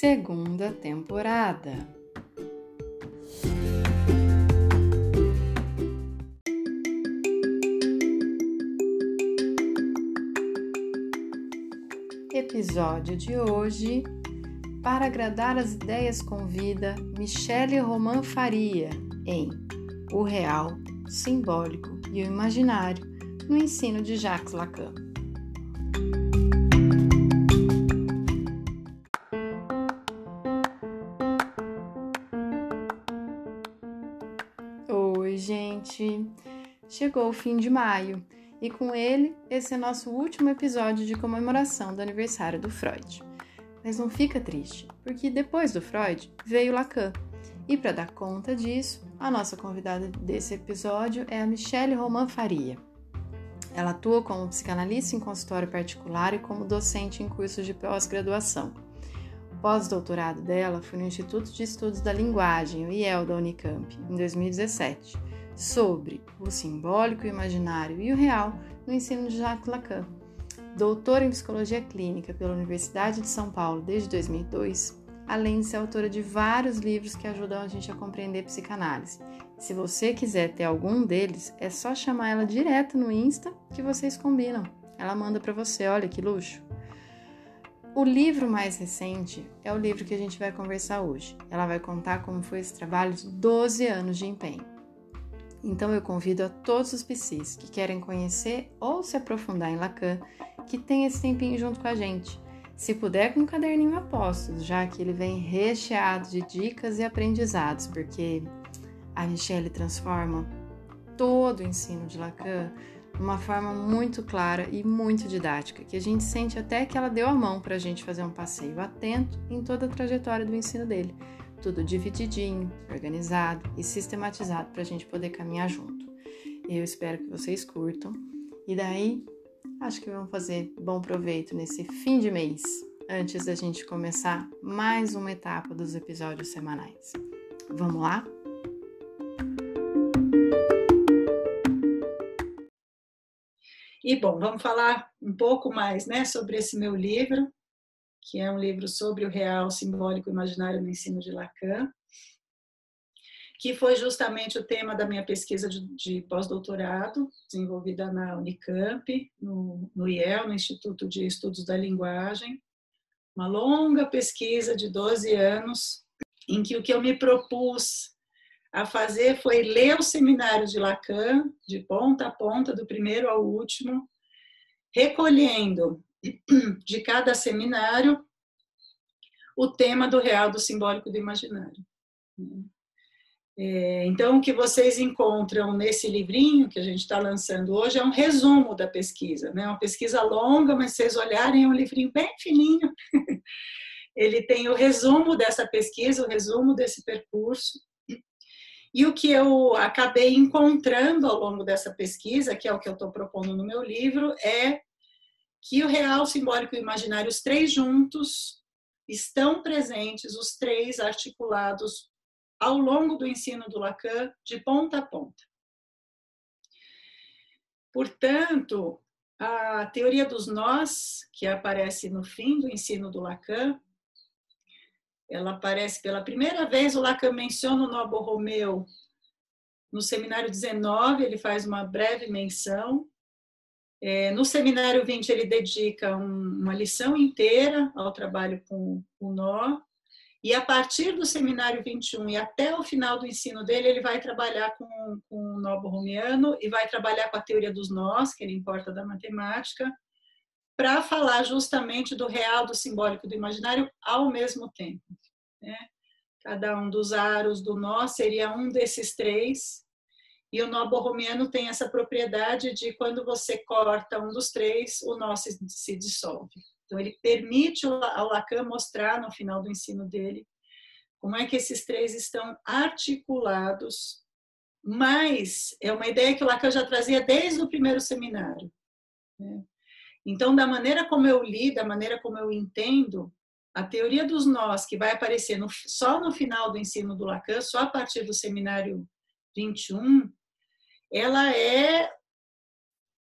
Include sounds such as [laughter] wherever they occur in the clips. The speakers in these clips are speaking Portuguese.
Segunda temporada. Episódio de hoje. Para agradar as ideias com vida, Michele Roman Faria em O Real, Simbólico e o Imaginário no ensino de Jacques Lacan. Chegou o fim de maio e com ele esse é nosso último episódio de comemoração do aniversário do Freud. Mas não fica triste, porque depois do Freud veio Lacan. E para dar conta disso, a nossa convidada desse episódio é a Michelle Roman Faria. Ela atua como psicanalista em consultório particular e como docente em cursos de pós-graduação. O pós-doutorado dela foi no Instituto de Estudos da Linguagem, o IEL da Unicamp, em 2017 sobre o simbólico, o imaginário e o real no ensino de Jacques Lacan. Doutora em Psicologia Clínica pela Universidade de São Paulo desde 2002, além de ser autora de vários livros que ajudam a gente a compreender psicanálise. Se você quiser ter algum deles, é só chamar ela direto no Insta que vocês combinam. Ela manda para você, olha que luxo. O livro mais recente é o livro que a gente vai conversar hoje. Ela vai contar como foi esse trabalho de 12 anos de empenho. Então eu convido a todos os psis que querem conhecer ou se aprofundar em Lacan que tem esse tempinho junto com a gente. Se puder com um caderninho apóstolo, já que ele vem recheado de dicas e aprendizados, porque a Michelle transforma todo o ensino de Lacan de uma forma muito clara e muito didática, que a gente sente até que ela deu a mão para a gente fazer um passeio atento em toda a trajetória do ensino dele tudo divididinho, organizado e sistematizado para a gente poder caminhar junto. Eu espero que vocês curtam e daí acho que vamos fazer bom proveito nesse fim de mês, antes da gente começar mais uma etapa dos episódios semanais. Vamos lá? E bom, vamos falar um pouco mais, né, sobre esse meu livro, que é um livro sobre o real simbólico imaginário no ensino de Lacan, que foi justamente o tema da minha pesquisa de, de pós-doutorado, desenvolvida na Unicamp, no, no IEL, no Instituto de Estudos da Linguagem. Uma longa pesquisa de 12 anos, em que o que eu me propus a fazer foi ler os seminários de Lacan, de ponta a ponta, do primeiro ao último, recolhendo de cada seminário o tema do real, do simbólico, do imaginário. É, então, o que vocês encontram nesse livrinho que a gente está lançando hoje é um resumo da pesquisa, né? Uma pesquisa longa, mas vocês olharem é um livrinho bem fininho. [laughs] Ele tem o resumo dessa pesquisa, o resumo desse percurso. E o que eu acabei encontrando ao longo dessa pesquisa, que é o que eu estou propondo no meu livro, é que o real, simbólico e o imaginário, os três juntos, estão presentes, os três articulados ao longo do ensino do Lacan, de ponta a ponta. Portanto, a teoria dos nós, que aparece no fim do ensino do Lacan, ela aparece pela primeira vez, o Lacan menciona o Nobo Romeu no seminário 19, ele faz uma breve menção, é, no seminário 20, ele dedica um, uma lição inteira ao trabalho com o nó, e a partir do seminário 21 e até o final do ensino dele, ele vai trabalhar com, com o nó borromiano e vai trabalhar com a teoria dos nós, que ele importa da matemática, para falar justamente do real, do simbólico, do imaginário ao mesmo tempo. Né? Cada um dos aros do nó seria um desses três, E o nó borromiano tem essa propriedade de quando você corta um dos três, o nó se, se dissolve. Então, ele permite ao Lacan mostrar no final do ensino dele como é que esses três estão articulados, mas é uma ideia que o Lacan já trazia desde o primeiro seminário. Né? Então, da maneira como eu li, da maneira como eu entendo, a teoria dos nós, que vai aparecer no, só no final do ensino do Lacan, só a partir do seminário 21, ela é,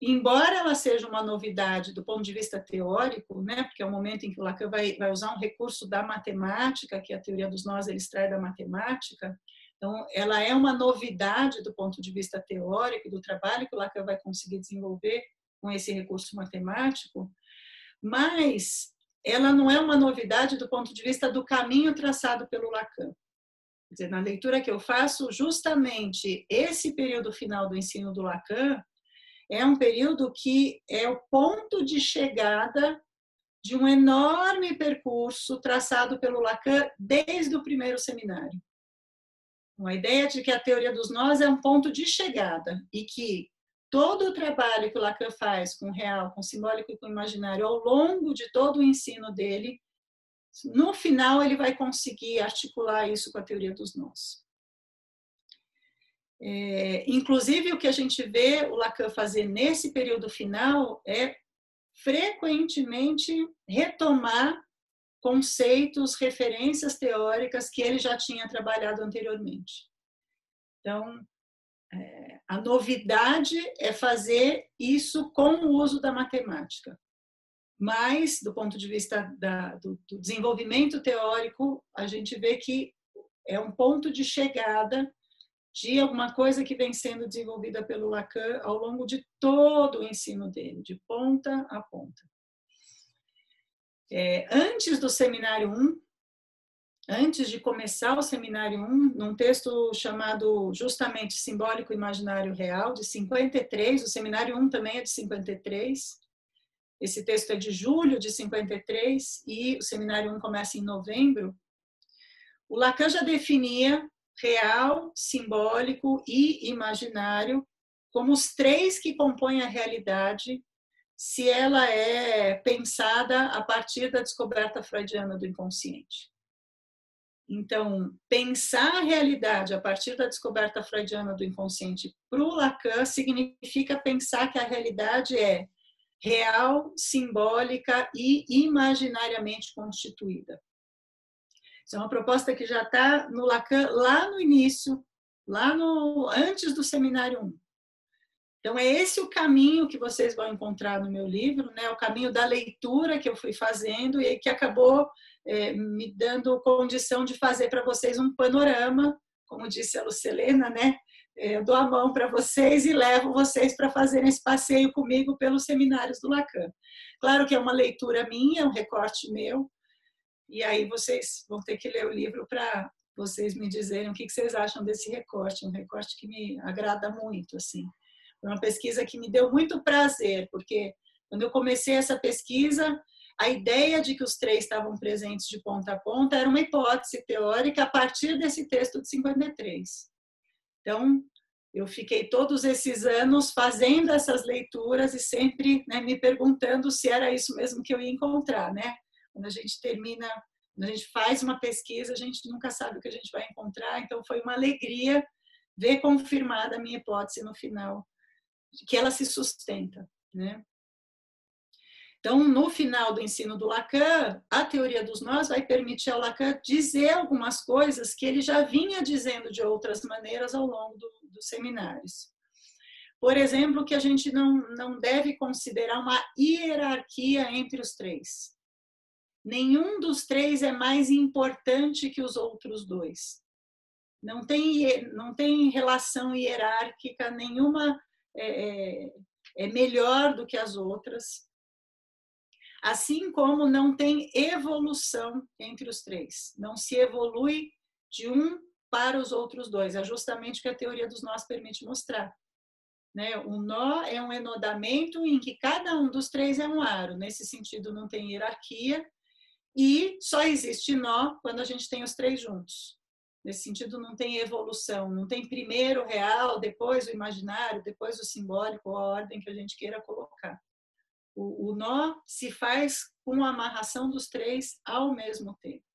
embora ela seja uma novidade do ponto de vista teórico, né, porque é o momento em que o Lacan vai, vai usar um recurso da matemática, que é a teoria dos nós ele extrai da matemática, então ela é uma novidade do ponto de vista teórico, do trabalho que o Lacan vai conseguir desenvolver com esse recurso matemático, mas ela não é uma novidade do ponto de vista do caminho traçado pelo Lacan. Dizer, na leitura que eu faço, justamente esse período final do ensino do Lacan é um período que é o ponto de chegada de um enorme percurso traçado pelo Lacan desde o primeiro seminário. Uma ideia de que a teoria dos nós é um ponto de chegada e que todo o trabalho que o Lacan faz com o real, com o simbólico e com o imaginário ao longo de todo o ensino dele, no final ele vai conseguir articular isso com a teoria dos nós. É, inclusive, o que a gente vê o Lacan fazer nesse período final é frequentemente retomar conceitos, referências teóricas que ele já tinha trabalhado anteriormente. Então, é, a novidade é fazer isso com o uso da matemática. Mas, do ponto de vista da, do, do desenvolvimento teórico, a gente vê que é um ponto de chegada de alguma coisa que vem sendo desenvolvida pelo Lacan ao longo de todo o ensino dele, de ponta a ponta. É, antes do seminário 1, antes de começar o seminário 1, num texto chamado justamente Simbólico Imaginário Real, de 53, o seminário 1 também é de 53. Esse texto é de julho de 53 e o seminário 1 começa em novembro. O Lacan já definia real, simbólico e imaginário como os três que compõem a realidade se ela é pensada a partir da descoberta freudiana do inconsciente. Então, pensar a realidade a partir da descoberta freudiana do inconsciente para o Lacan significa pensar que a realidade é real, simbólica e imaginariamente constituída. Isso é uma proposta que já está no Lacan lá no início, lá no antes do seminário 1. Então é esse o caminho que vocês vão encontrar no meu livro, né? O caminho da leitura que eu fui fazendo e que acabou é, me dando condição de fazer para vocês um panorama, como disse a Lucelena, né? É, eu dou a mão para vocês e levo vocês para fazerem esse passeio comigo pelos seminários do Lacan. Claro que é uma leitura minha, um recorte meu, e aí vocês vão ter que ler o livro para vocês me dizerem o que vocês acham desse recorte, um recorte que me agrada muito, assim. Foi uma pesquisa que me deu muito prazer, porque quando eu comecei essa pesquisa, a ideia de que os três estavam presentes de ponta a ponta era uma hipótese teórica a partir desse texto de 53. Então, eu fiquei todos esses anos fazendo essas leituras e sempre né, me perguntando se era isso mesmo que eu ia encontrar, né? Quando a gente termina, quando a gente faz uma pesquisa, a gente nunca sabe o que a gente vai encontrar. Então, foi uma alegria ver confirmada a minha hipótese no final, que ela se sustenta, né? Então, no final do ensino do Lacan, a teoria dos nós vai permitir ao Lacan dizer algumas coisas que ele já vinha dizendo de outras maneiras ao longo do, dos seminários. Por exemplo, que a gente não, não deve considerar uma hierarquia entre os três. Nenhum dos três é mais importante que os outros dois. Não tem, não tem relação hierárquica, nenhuma é, é, é melhor do que as outras assim como não tem evolução entre os três. Não se evolui de um para os outros dois. É justamente o que a teoria dos nós permite mostrar. Né? O nó é um enodamento em que cada um dos três é um aro. Nesse sentido, não tem hierarquia. E só existe nó quando a gente tem os três juntos. Nesse sentido, não tem evolução, não tem primeiro o real, depois o imaginário, depois o simbólico, a ordem que a gente queira colocar. O, o nó se faz com a amarração dos três ao mesmo tempo.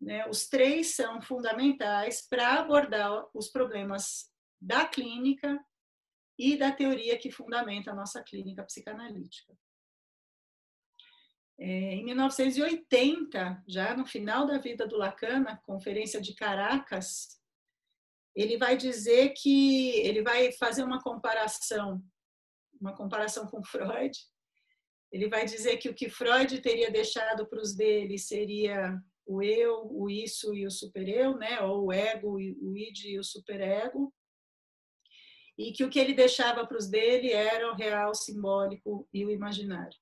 Né? Os três são fundamentais para abordar os problemas da clínica e da teoria que fundamenta a nossa clínica psicanalítica. É, em 1980, já no final da vida do Lacan, na Conferência de Caracas, ele vai dizer que ele vai fazer uma comparação, uma comparação com Freud. Ele vai dizer que o que Freud teria deixado para os dele seria o eu, o isso e o supereu, né? Ou o ego, o id e o superego. E que o que ele deixava para os dele era o real, simbólico e o imaginário.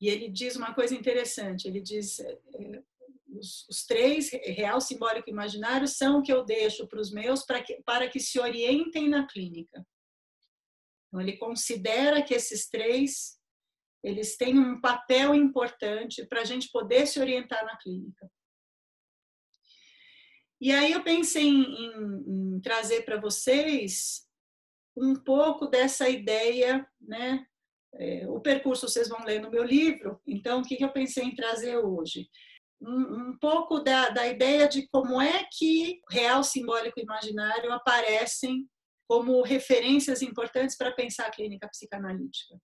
E ele diz uma coisa interessante, ele diz é, os, os, três, real, simbólico e imaginário, são o que eu deixo para os meus para que, para que se orientem na clínica. Então, ele considera que esses três eles têm um papel importante para a gente poder se orientar na clínica. E aí eu pensei em, em, em trazer para vocês um pouco dessa ideia, né, é, o percurso vocês vão ler no meu livro, então o que, que eu pensei em trazer hoje? Um, um pouco da, da ideia de como é que real, simbólico e imaginário aparecem como referências importantes para pensar a clínica psicanalítica.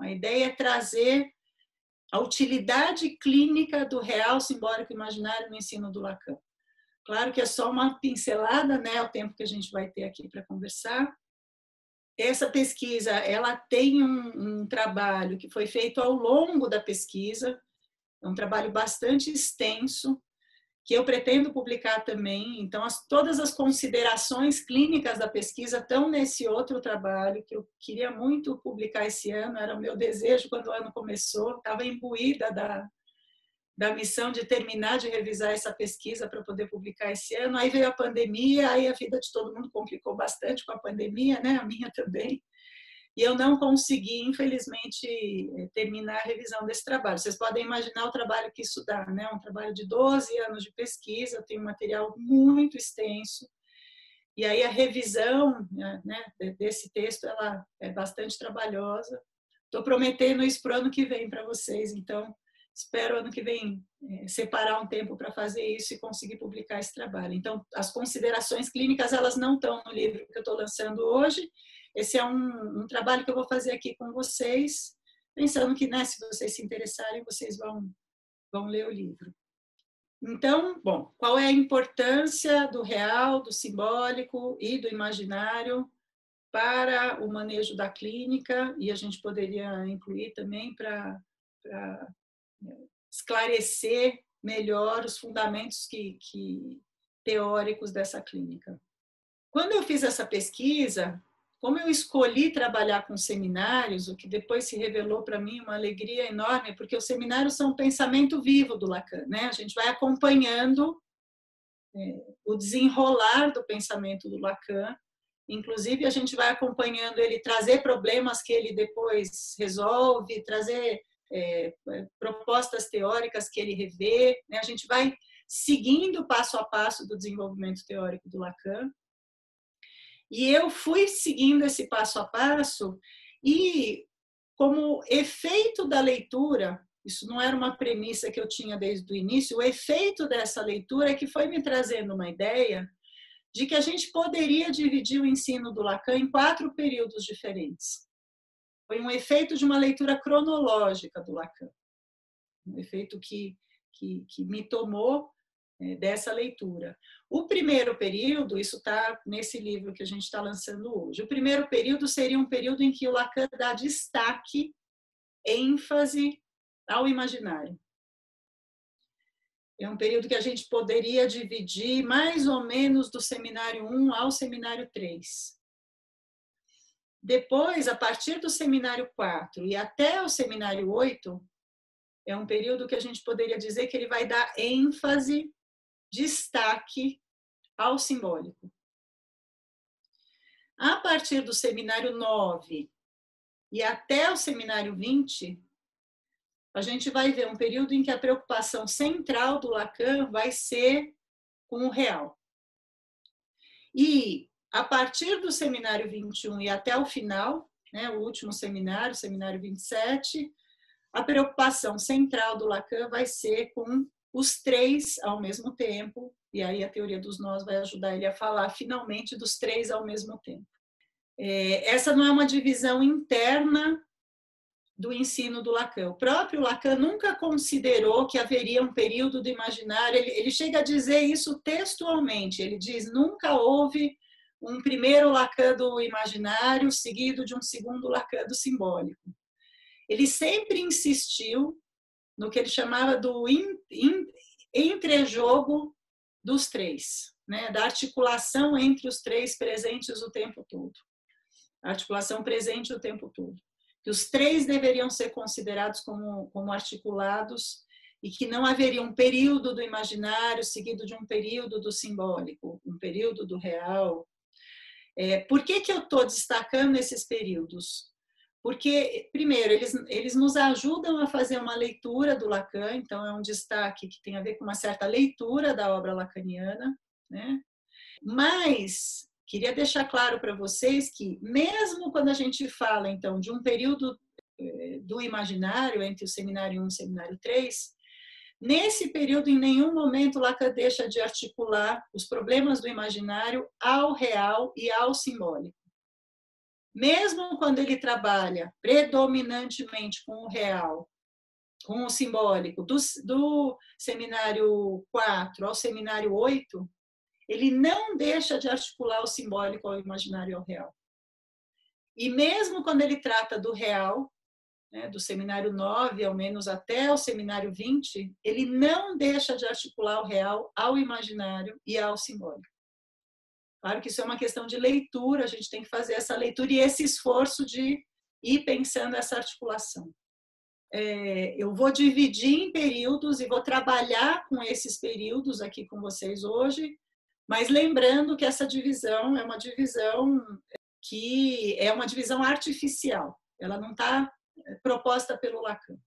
A ideia é trazer a utilidade clínica do real, simbólico e imaginário no ensino do Lacan. Claro que é só uma pincelada, né, o tempo que a gente vai ter aqui para conversar, essa pesquisa ela tem um, um, trabalho que foi feito ao longo da pesquisa, é um trabalho bastante extenso, que eu pretendo publicar também. Então, as, todas as considerações clínicas da pesquisa estão nesse outro trabalho, que eu queria muito publicar esse ano, era o meu desejo quando o ano começou, estava imbuída da, da missão de terminar de revisar essa pesquisa para poder publicar esse ano. Aí veio a pandemia, aí a vida de todo mundo complicou bastante com a pandemia, né? A minha também. E eu não consegui, infelizmente, eh, terminar a revisão desse trabalho. Vocês podem imaginar o trabalho que isso dá, né? Um trabalho de 12 anos de pesquisa, eu tenho um material muito extenso. E aí a revisão né, desse texto ela é bastante trabalhosa. Estou prometendo isso para o ano que vem para vocês, então espero ano que vem é, separar um tempo para fazer isso e conseguir publicar esse trabalho. Então, as considerações clínicas elas não estão no livro que eu estou lançando hoje. Esse é um, um, trabalho que eu vou fazer aqui com vocês, pensando que, né, se vocês se interessarem, vocês vão vão ler o livro. Então, bom, qual é a importância do real, do simbólico e do imaginário para o manejo da clínica? E a gente poderia incluir também para esclarecer melhor os fundamentos que, que, teóricos dessa clínica. Quando eu fiz essa pesquisa, como eu escolhi trabalhar com seminários, o que depois se revelou para mim uma alegria enorme, porque os seminários são um pensamento vivo do Lacan, né? A gente vai acompanhando é, o desenrolar do pensamento do Lacan, inclusive a gente vai acompanhando ele trazer problemas que ele depois resolve, trazer é, é, propostas teóricas que ele revê. Né? A gente vai seguindo passo a passo do desenvolvimento teórico do Lacan. E eu fui seguindo esse passo a passo e, como efeito da leitura, isso não era uma premissa que eu tinha desde o início, o efeito dessa leitura é que foi me trazendo uma ideia de que a gente poderia dividir o ensino do Lacan em quatro períodos diferentes. Foi um efeito de uma leitura cronológica do Lacan, um efeito que, que, que me tomou dessa leitura. O primeiro período, isso está nesse livro que a gente está lançando hoje, o primeiro período seria um período em que o Lacan dá destaque, ênfase ao imaginário. É um período que a gente poderia dividir mais ou menos do seminário 1 ao seminário 3. Depois, a partir do seminário 4 e até o seminário 8, é um período que a gente poderia dizer que ele vai dar ênfase, destaque ao simbólico. A partir do seminário 9 e até o seminário 20, a gente vai ver um período em que a preocupação central do Lacan vai ser com o real. E a partir do seminário 21 e até o final, né, o último seminário, seminário 27, a preocupação central do Lacan vai ser com os três ao mesmo tempo, e aí a teoria dos nós vai ajudar ele a falar finalmente dos três ao mesmo tempo. É, essa não é uma divisão interna do ensino do Lacan. O próprio Lacan nunca considerou que haveria um período do imaginário, ele, ele chega a dizer isso textualmente, ele diz, nunca houve um primeiro Lacan do imaginário seguido de um segundo Lacan do simbólico. Ele sempre insistiu no que ele chamava do in, in, entrejogo dos três, né? da articulação entre os três presentes o tempo todo. Articulação presente o tempo todo. Que os três deveriam ser considerados como, como articulados e que não haveria um período do imaginário seguido de um período do simbólico, um período do real. É, por que, que eu estou destacando esses períodos? Porque, primeiro, eles, eles nos ajudam a fazer uma leitura do Lacan, então é um destaque que tem a ver com uma certa leitura da obra lacaniana, né? Mas queria deixar claro para vocês que, mesmo quando a gente fala, então, de um período eh, do imaginário entre o seminário 1 e o seminário 3, nesse período, em nenhum momento, Lacan deixa de articular os problemas do imaginário ao real e ao simbólico mesmo quando ele trabalha predominantemente com o real, com o simbólico, do, do seminário 4 ao seminário 8, ele não deixa de articular o simbólico ao imaginário e ao real. E mesmo quando ele trata do real, né, do seminário 9, ao menos até o seminário 20, ele não deixa de articular o real ao imaginário e ao simbólico. Claro que isso é uma questão de leitura, a gente tem que fazer essa leitura e esse esforço de ir pensando essa articulação. É, eu vou dividir em períodos e vou trabalhar com esses períodos aqui com vocês hoje, mas lembrando que essa divisão é uma divisão que é uma divisão artificial, ela não está é, proposta pelo Lacan.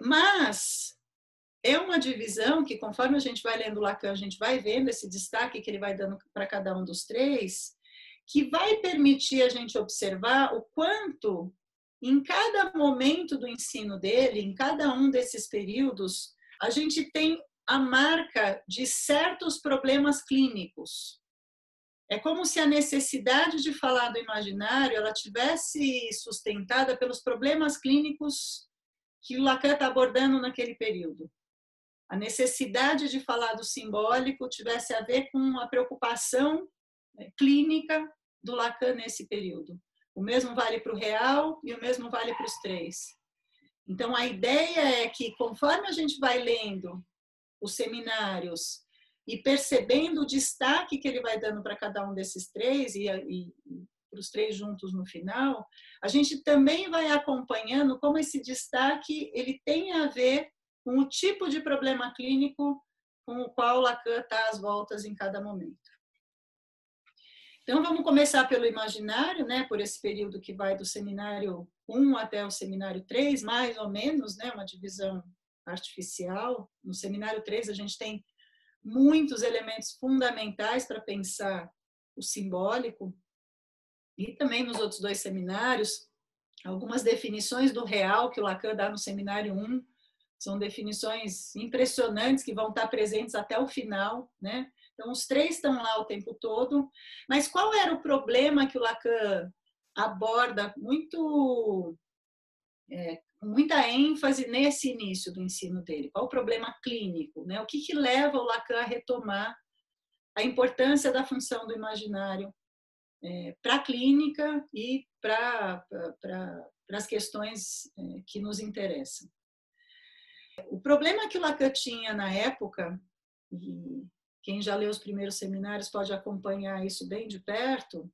Mas é uma divisão que, conforme a gente vai lendo Lacan, a gente vai vendo esse destaque que ele vai dando para cada um dos três, que vai permitir a gente observar o quanto, em cada momento do ensino dele, em cada um desses períodos, a gente tem a marca de certos problemas clínicos. É como se a necessidade de falar do imaginário ela tivesse sustentada pelos problemas clínicos que Lacan está abordando naquele período a necessidade de falar do simbólico tivesse a ver com a preocupação né, clínica do Lacan nesse período. O mesmo vale para o real e o mesmo vale para os três. Então, a ideia é que, conforme a gente vai lendo os seminários e percebendo o destaque que ele vai dando para cada um desses três e, e, para os três juntos no final, a gente também vai acompanhando como esse destaque ele tem a ver com o tipo de problema clínico com o qual Lacan está às voltas em cada momento. Então, vamos começar pelo imaginário, né, por esse período que vai do seminário 1 até o seminário 3, mais ou menos, né, uma divisão artificial. No seminário 3, a gente tem muitos elementos fundamentais para pensar o simbólico, e também nos outros dois seminários, algumas definições do real que o Lacan dá no seminário 1, são definições impressionantes que vão estar presentes até o final, né? Então, os três estão lá o tempo todo. Mas qual era o problema que o Lacan aborda muito, é, muita ênfase nesse início do ensino dele? Qual o problema clínico? Né? O que, que leva o Lacan a retomar a importância da função do imaginário é, para a clínica e para pra, as questões é, que nos interessam? O problema que o Lacan tinha na época, e quem já leu os primeiros seminários pode acompanhar isso bem de perto,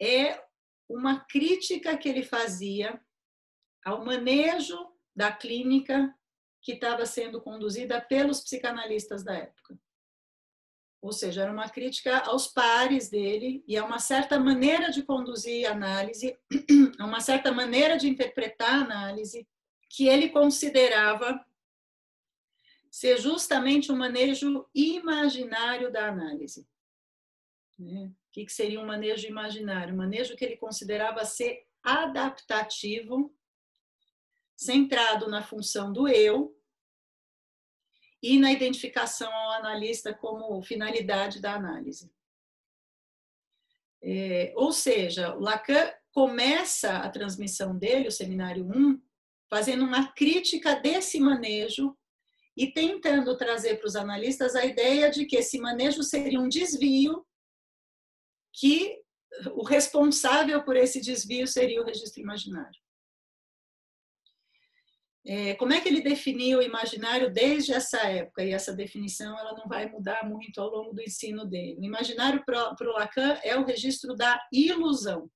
é uma crítica que ele fazia ao manejo da clínica que estava sendo conduzida pelos psicanalistas da época. Ou seja, era uma crítica aos pares dele e a uma certa maneira de conduzir a análise, [clears throat] a uma certa maneira de interpretar a análise, que ele considerava ser justamente um manejo imaginário da análise. Né? O que seria um manejo imaginário? Um manejo que ele considerava ser adaptativo, centrado na função do eu e na identificação ao analista como finalidade da análise. É, ou seja, o Lacan começa a transmissão dele, o seminário 1, fazendo uma crítica desse manejo e tentando trazer para os analistas a ideia de que esse manejo seria um desvio, que o responsável por esse desvio seria o registro imaginário. É, como é que ele definiu o imaginário desde essa época? E essa definição ela não vai mudar muito ao longo do ensino dele. O imaginário para o Lacan é o registro da ilusão.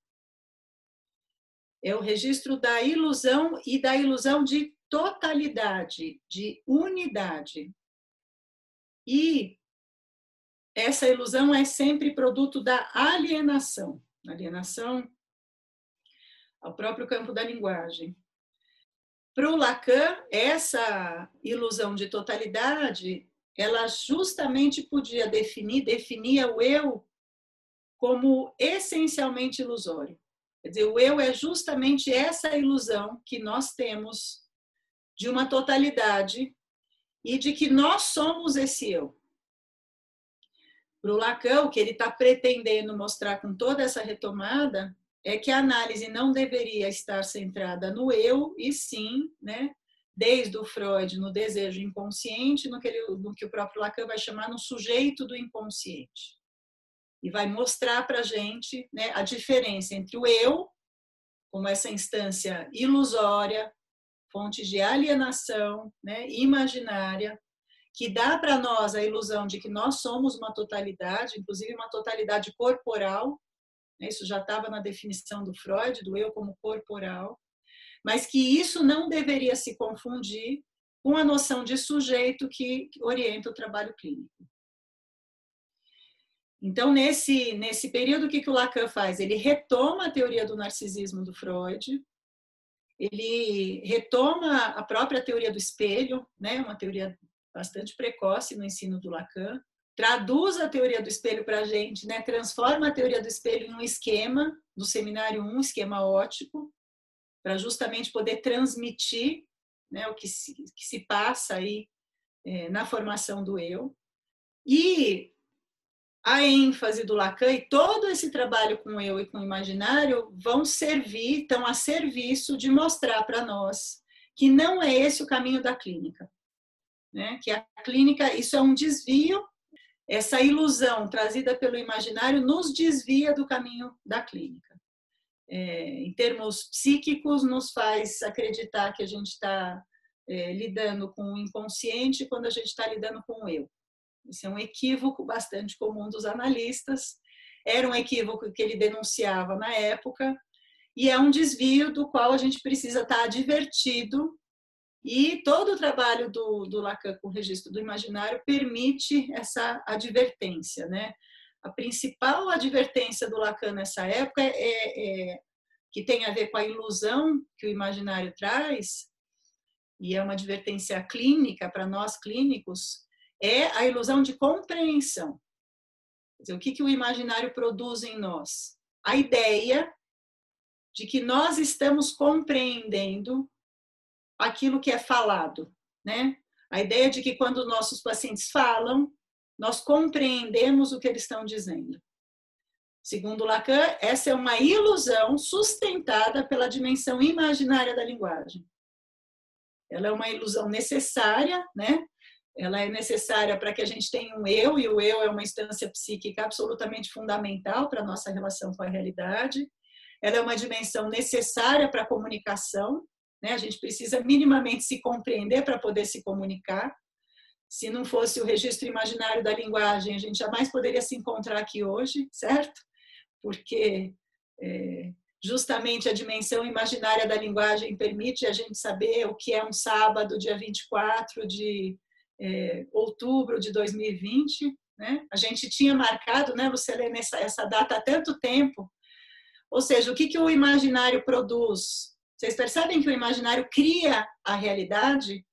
É o registro da ilusão e da ilusão de totalidade, de unidade. E essa ilusão é sempre produto da alienação alienação ao próprio campo da linguagem. Para o Lacan, essa ilusão de totalidade, ela justamente podia definir, definia o eu como essencialmente ilusório. Quer dizer, o eu é justamente essa ilusão que nós temos de uma totalidade e de que nós somos esse eu. Para o Lacan, o que ele está pretendendo mostrar com toda essa retomada é que a análise não deveria estar centrada no eu, e sim, né, desde o Freud, no desejo inconsciente, no que, ele, no que o próprio Lacan vai chamar no sujeito do inconsciente. E vai mostrar para a gente né, a diferença entre o eu, como essa instância ilusória, fonte de alienação né, imaginária, que dá para nós a ilusão de que nós somos uma totalidade, inclusive uma totalidade corporal, né, isso já estava na definição do Freud, do eu como corporal, mas que isso não deveria se confundir com a noção de sujeito que orienta o trabalho clínico. Então, nesse, nesse período, o que, que o Lacan faz? Ele retoma a teoria do narcisismo do Freud, ele retoma a própria teoria do espelho, né, uma teoria bastante precoce no ensino do Lacan, traduz a teoria do espelho para a gente, né, transforma a teoria do espelho em um esquema do seminário 1, um esquema ótico, para justamente poder transmitir né, o que se, que se passa aí é, na formação do eu. E a ênfase do Lacan e todo esse trabalho com eu e com o imaginário vão servir, estão a serviço de mostrar para nós que não é esse o caminho da clínica. Né? Que a clínica, isso é um desvio, essa ilusão trazida pelo imaginário nos desvia do caminho da clínica. É, em termos psíquicos, nos faz acreditar que a gente está é, lidando com o inconsciente quando a gente está lidando com o eu. Esse é um equívoco bastante comum dos analistas. Era um equívoco que ele denunciava na época, e é um desvio do qual a gente precisa estar advertido. E todo o trabalho do, do Lacan com o registro do imaginário permite essa advertência. Né? A principal advertência do Lacan nessa época é, é, que tem a ver com a ilusão que o imaginário traz, e é uma advertência clínica para nós clínicos, é a ilusão de compreensão. Dizer, o que, que o imaginário produz em nós? A ideia de que nós estamos compreendendo aquilo que é falado, né? A ideia de que quando nossos pacientes falam, nós compreendemos o que eles estão dizendo. Segundo Lacan, essa é uma ilusão sustentada pela dimensão imaginária da linguagem. Ela é uma ilusão necessária, né? Ela é necessária para que a gente tenha um eu, e o eu é uma instância psíquica absolutamente fundamental para a nossa relação com a realidade. Ela é uma dimensão necessária para a comunicação, né? a gente precisa minimamente se compreender para poder se comunicar. Se não fosse o registro imaginário da linguagem, a gente jamais poderia se encontrar aqui hoje, certo? Porque é, justamente a dimensão imaginária da linguagem permite a gente saber o que é um sábado, dia 24 de é, outubro de 2020, né? A gente tinha marcado, né, Lucilene, essa, essa data há tanto tempo. Ou seja, o que, que o imaginário produz? Vocês percebem que o imaginário cria a realidade?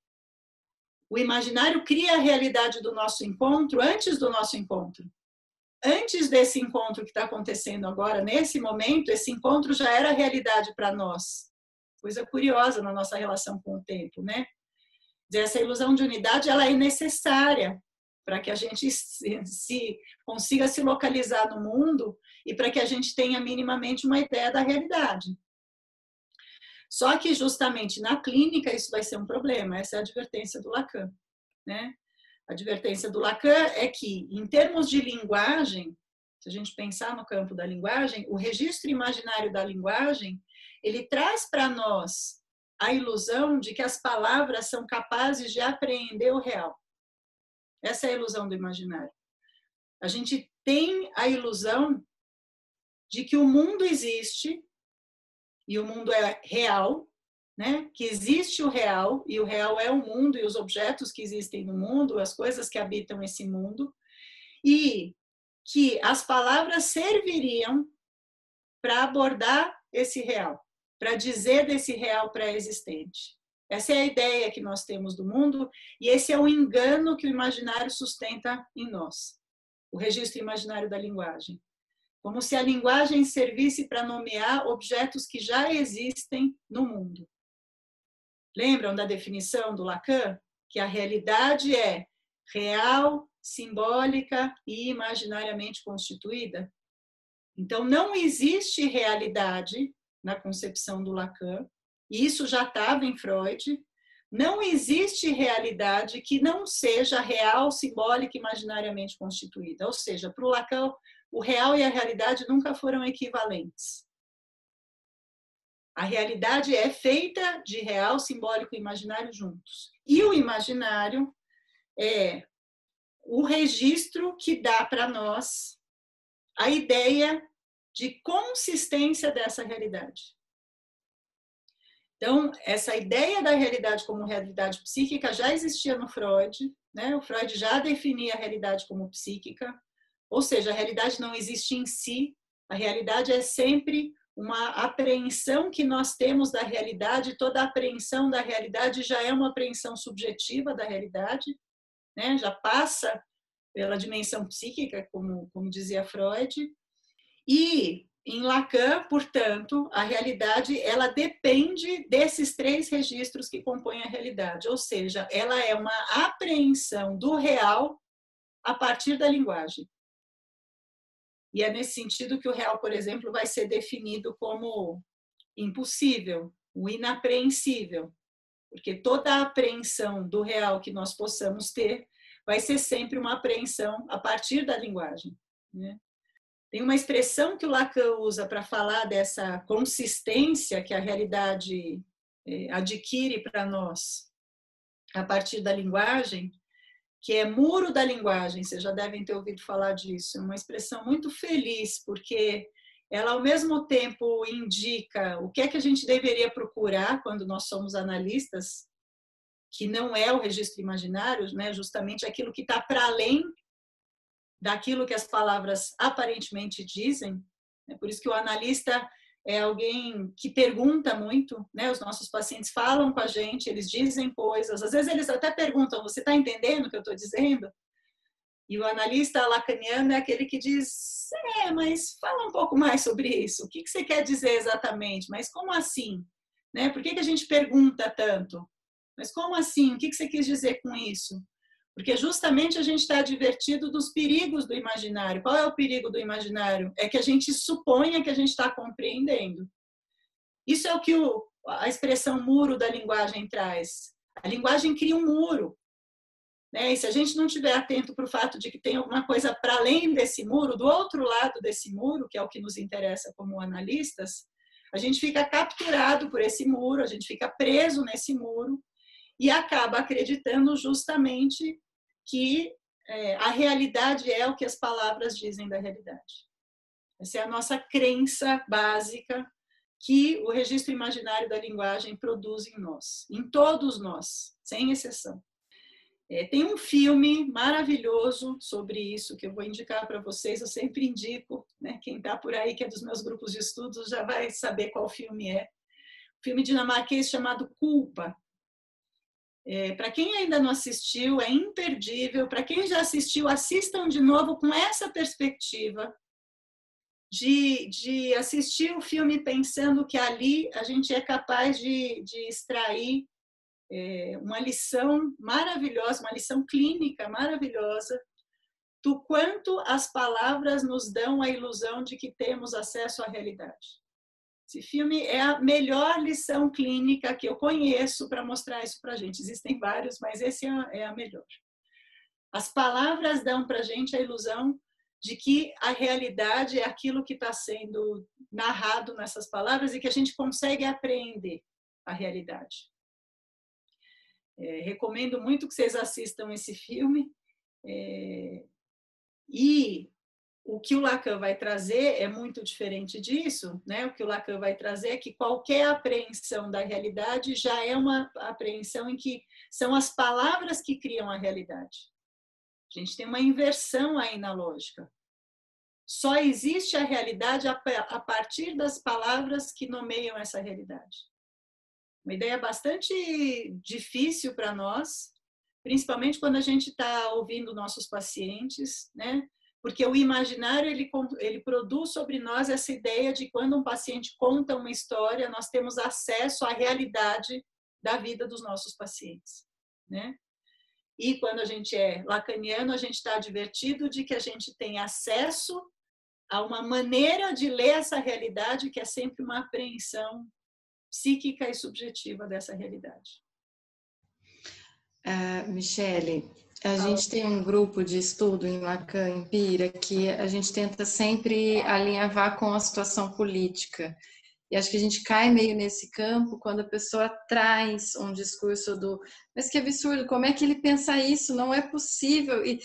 o imaginário cria a realidade do nosso encontro antes do nosso encontro. Antes desse encontro que está acontecendo agora, nesse momento, esse encontro já era realidade para nós. Coisa curiosa na nossa relação com o tempo, né? Essa ilusão de unidade ela é necessária para que a gente se, consiga se localizar no mundo e para que a gente tenha minimamente uma ideia da realidade. Só que justamente na clínica isso vai ser um problema, essa é a advertência do Lacan, né? A advertência do Lacan é que, em termos de linguagem, se a gente pensar no campo da linguagem, o registro imaginário da linguagem, ele traz para nós a ilusão de que as palavras são capazes de apreender o real. Essa é a ilusão do imaginário. A gente tem a ilusão de que o mundo existe e o mundo é real, né? Que existe o real e o real é o mundo e os objetos que existem no mundo, as coisas que habitam esse mundo, e que as palavras serviriam para abordar esse real, para dizer desse real pré-existente. Essa é a ideia que nós temos do mundo e esse é o engano que o imaginário sustenta em nós. O registro imaginário da linguagem como se a linguagem servisse para nomear objetos que já existem no mundo. Lembram da definição do Lacan? Que a realidade é real, simbólica e imaginariamente constituída? Então, não existe realidade na concepção do Lacan, e isso já estava em Freud. Não existe realidade que não seja real, simbólica imaginariamente constituída. Ou seja, para o Lacan, o real e a realidade nunca foram equivalentes. A realidade é feita de real, simbólico e imaginário juntos. E o imaginário é o registro que dá para nós a ideia de consistência dessa realidade. Então, essa ideia da realidade como realidade psíquica já existia no Freud, né? O Freud já definia a realidade como psíquica. Ou seja, a realidade não existe em si, a realidade é sempre uma apreensão que nós temos da realidade, toda apreensão da realidade já é uma apreensão subjetiva da realidade, né? já passa pela dimensão psíquica, como, como dizia Freud. E em Lacan, portanto, a realidade ela depende desses três registros que compõem a realidade, ou seja, ela é uma apreensão do real a partir da linguagem. E é nesse sentido que o real, por exemplo, vai ser definido como impossível, o inapreensível, porque toda a apreensão do real que nós possamos ter vai ser sempre uma apreensão a partir da linguagem. Né? Tem uma expressão que o Lacan usa para falar dessa consistência que a realidade é, adquire para nós a partir da linguagem, que é muro da linguagem, vocês já devem ter ouvido falar disso, é uma expressão muito feliz, porque ela ao mesmo tempo indica o que é que a gente deveria procurar quando nós somos analistas, que não é o registro imaginário, né? justamente aquilo que está para além daquilo que as palavras aparentemente dizem. É por isso que o analista é alguém que pergunta muito, né? Os nossos pacientes falam com a gente, eles dizem coisas, às vezes eles até perguntam: "Você está entendendo o que eu estou dizendo?" E o analista lacaniano é aquele que diz: "É, mas fala um pouco mais sobre isso. O que, que você quer dizer exatamente? Mas como assim? Né? Por que, que a gente pergunta tanto? Mas como assim? O que, que você quis dizer com isso?" Porque justamente a gente está advertido dos perigos do imaginário. Qual é o perigo do imaginário? É que a gente suponha que a gente está compreendendo. Isso é o que o, a expressão muro da linguagem traz. A linguagem cria um muro. Né? E se a gente não estiver atento para o fato de que tem alguma coisa para além desse muro, do outro lado desse muro, que é o que nos interessa como analistas, a gente fica capturado por esse muro, a gente fica preso nesse muro e acaba acreditando justamente que é, a realidade é o que as palavras dizem da realidade. Essa é a nossa crença básica que o registro imaginário da linguagem produz em nós, em todos nós, sem exceção. É, tem um filme maravilhoso sobre isso que eu vou indicar para vocês. Eu sempre indico, né? Quem está por aí que é dos meus grupos de estudos já vai saber qual filme é. Um filme dinamarquês chamado Culpa, É, para quem ainda não assistiu, é imperdível. Para quem já assistiu, assistam de novo com essa perspectiva de, de assistir o filme pensando que ali a gente é capaz de, de extrair é, uma lição maravilhosa, uma lição clínica maravilhosa do quanto as palavras nos dão a ilusão de que temos acesso à realidade. Esse filme é a melhor lição clínica que eu conheço para mostrar isso para a gente. Existem vários, mas esse é, é a melhor. As palavras dão para a gente a ilusão de que a realidade é aquilo que está sendo narrado nessas palavras e que a gente consegue apreender a realidade. É, recomendo muito que vocês assistam esse filme. É, e o que o Lacan vai trazer é muito diferente disso, né? O que o Lacan vai trazer é que qualquer apreensão da realidade já é uma apreensão em que são as palavras que criam a realidade. A gente tem uma inversão aí na lógica. Só existe a realidade a partir das palavras que nomeiam essa realidade. Uma ideia bastante difícil para nós, principalmente quando a gente está ouvindo nossos pacientes, né? Porque o imaginário ele, ele produz sobre nós essa ideia de quando um paciente conta uma história, nós temos acesso à realidade da vida dos nossos pacientes, né? E quando a gente é lacaniano, a gente está advertido de que a gente tem acesso a uma maneira de ler essa realidade que é sempre uma apreensão psíquica e subjetiva dessa realidade. Uh, Michele, a gente tem um grupo de estudo em Lacan, em Pira, que a gente tenta sempre alinhavar com a situação política. E acho que a gente cai meio nesse campo quando a pessoa traz um discurso do mas que absurdo, como é que ele pensa isso? Não é possível. E,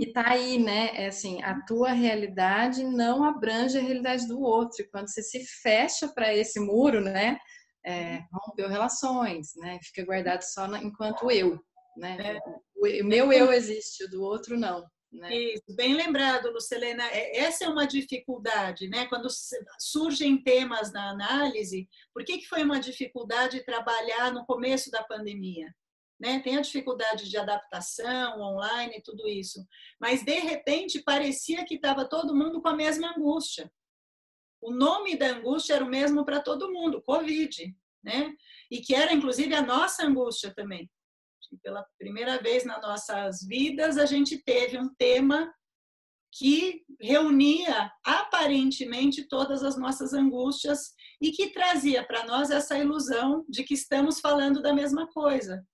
e tá aí, né? É assim, a tua realidade não abrange a realidade do outro. E quando você se fecha para esse muro, né? É, rompeu relações, né? Fica guardado só enquanto eu né? É. O meu eu existe, o do outro não. Né? Isso, bem lembrado, Lucelena. É, essa é uma dificuldade, né? Quando surgem temas na análise, por que, que foi uma dificuldade trabalhar no começo da pandemia? Né? Tem a dificuldade de adaptação online e tudo isso, mas de repente parecia que estava todo mundo com a mesma angústia. O nome da angústia era o mesmo para todo mundo, Covid, né? E que era inclusive a nossa angústia também que pela primeira vez nas nossas vidas a gente teve um tema que reunia aparentemente todas as nossas angústias e que trazia para nós essa ilusão de que estamos falando da mesma coisa.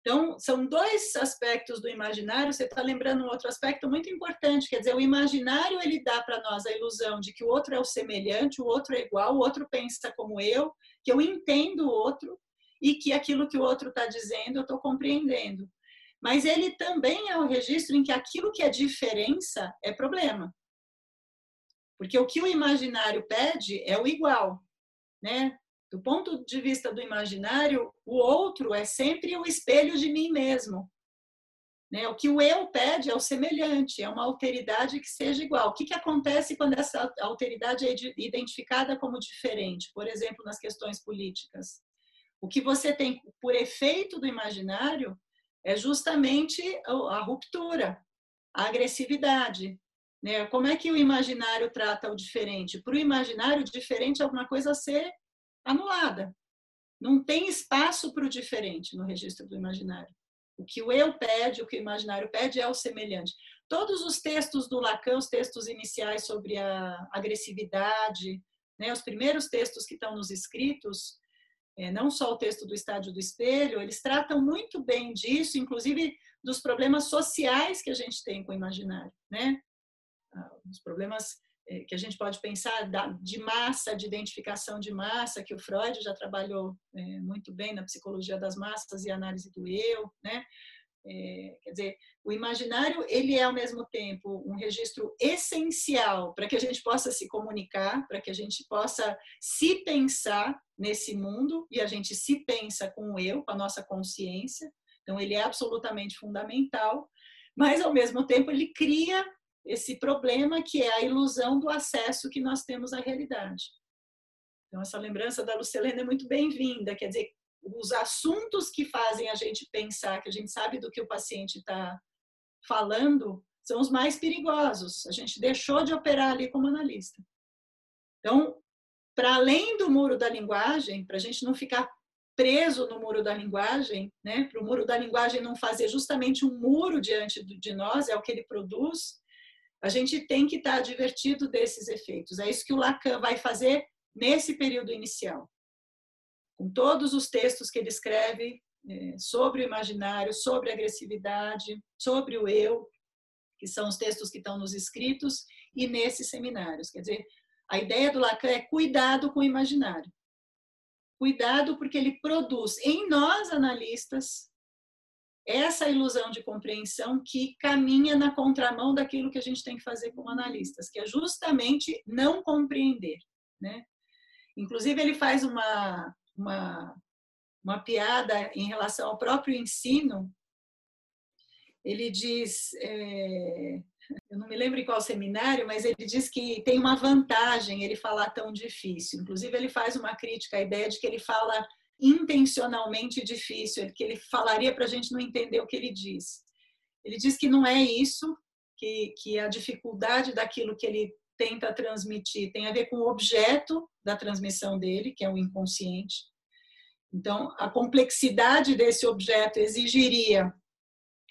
Então, são dois aspectos do imaginário. Você está lembrando um outro aspecto muito importante, quer dizer, o imaginário ele dá para nós a ilusão de que o outro é o semelhante, o outro é igual, o outro pensa como eu, que eu entendo o outro, e que aquilo que o outro está dizendo eu estou compreendendo. Mas ele também é o registro em que aquilo que é diferença é problema. Porque o que o imaginário pede é o igual, né? Do ponto de vista do imaginário, o outro é sempre o espelho de mim mesmo. Né? O que o eu pede é o semelhante, é uma alteridade que seja igual. O que, que acontece quando essa alteridade é identificada como diferente? Por exemplo, nas questões políticas. O que você tem por efeito do imaginário é justamente a ruptura, a agressividade. Né? Como é que o imaginário trata o diferente? Para o imaginário, diferente é alguma coisa a ser anulada. Não tem espaço para o diferente no registro do imaginário. O que o eu pede, o que o imaginário pede é o semelhante. Todos os textos do Lacan, os textos iniciais sobre a agressividade, né, os primeiros textos que estão nos escritos, é, não só o texto do Estádio do Espelho, eles tratam muito bem disso, inclusive dos problemas sociais que a gente tem com o imaginário, né? Ah, os problemas é, que a gente pode pensar de massa, de identificação de massa, que o Freud já trabalhou é, muito bem na psicologia das massas e análise do eu, né? É, quer dizer, o imaginário ele é ao mesmo tempo um registro essencial para que a gente possa se comunicar, para que a gente possa se pensar nesse mundo e a gente se pensa com o eu, com a nossa consciência. Então ele é absolutamente fundamental, mas ao mesmo tempo ele cria esse problema que é a ilusão do acesso que nós temos à realidade. Então essa lembrança da Lucelena é muito bem-vinda, quer dizer, os assuntos que fazem a gente pensar, que a gente sabe do que o paciente está falando, são os mais perigosos. A gente deixou de operar ali como analista. Então, para além do muro da linguagem, para a gente não ficar preso no muro da linguagem, né? para o muro da linguagem não fazer justamente um muro diante de nós, é o que ele produz, a gente tem que estar tá advertido desses efeitos. É isso que o Lacan vai fazer nesse período inicial. Com todos os textos que ele escreve é, sobre o imaginário, sobre a agressividade, sobre o eu, que são os textos que estão nos escritos, e nesses seminários. Quer dizer, a ideia do Lacan é cuidado com o imaginário. Cuidado porque ele produz em nós, analistas, essa ilusão de compreensão que caminha na contramão daquilo que a gente tem que fazer como analistas, que é justamente não compreender. Né? Inclusive, ele faz uma, uma, uma piada em relação ao próprio ensino. Ele diz: é, eu não me lembro em qual seminário, mas ele diz que tem uma vantagem ele falar tão difícil. Inclusive, ele faz uma crítica à ideia de que ele fala intencionalmente difícil, que ele falaria para a gente não entender o que ele diz. Ele diz que não é isso, que, que a dificuldade daquilo que ele tenta transmitir tem a ver com o objeto da transmissão dele, que é o inconsciente. Então, a complexidade desse objeto exigiria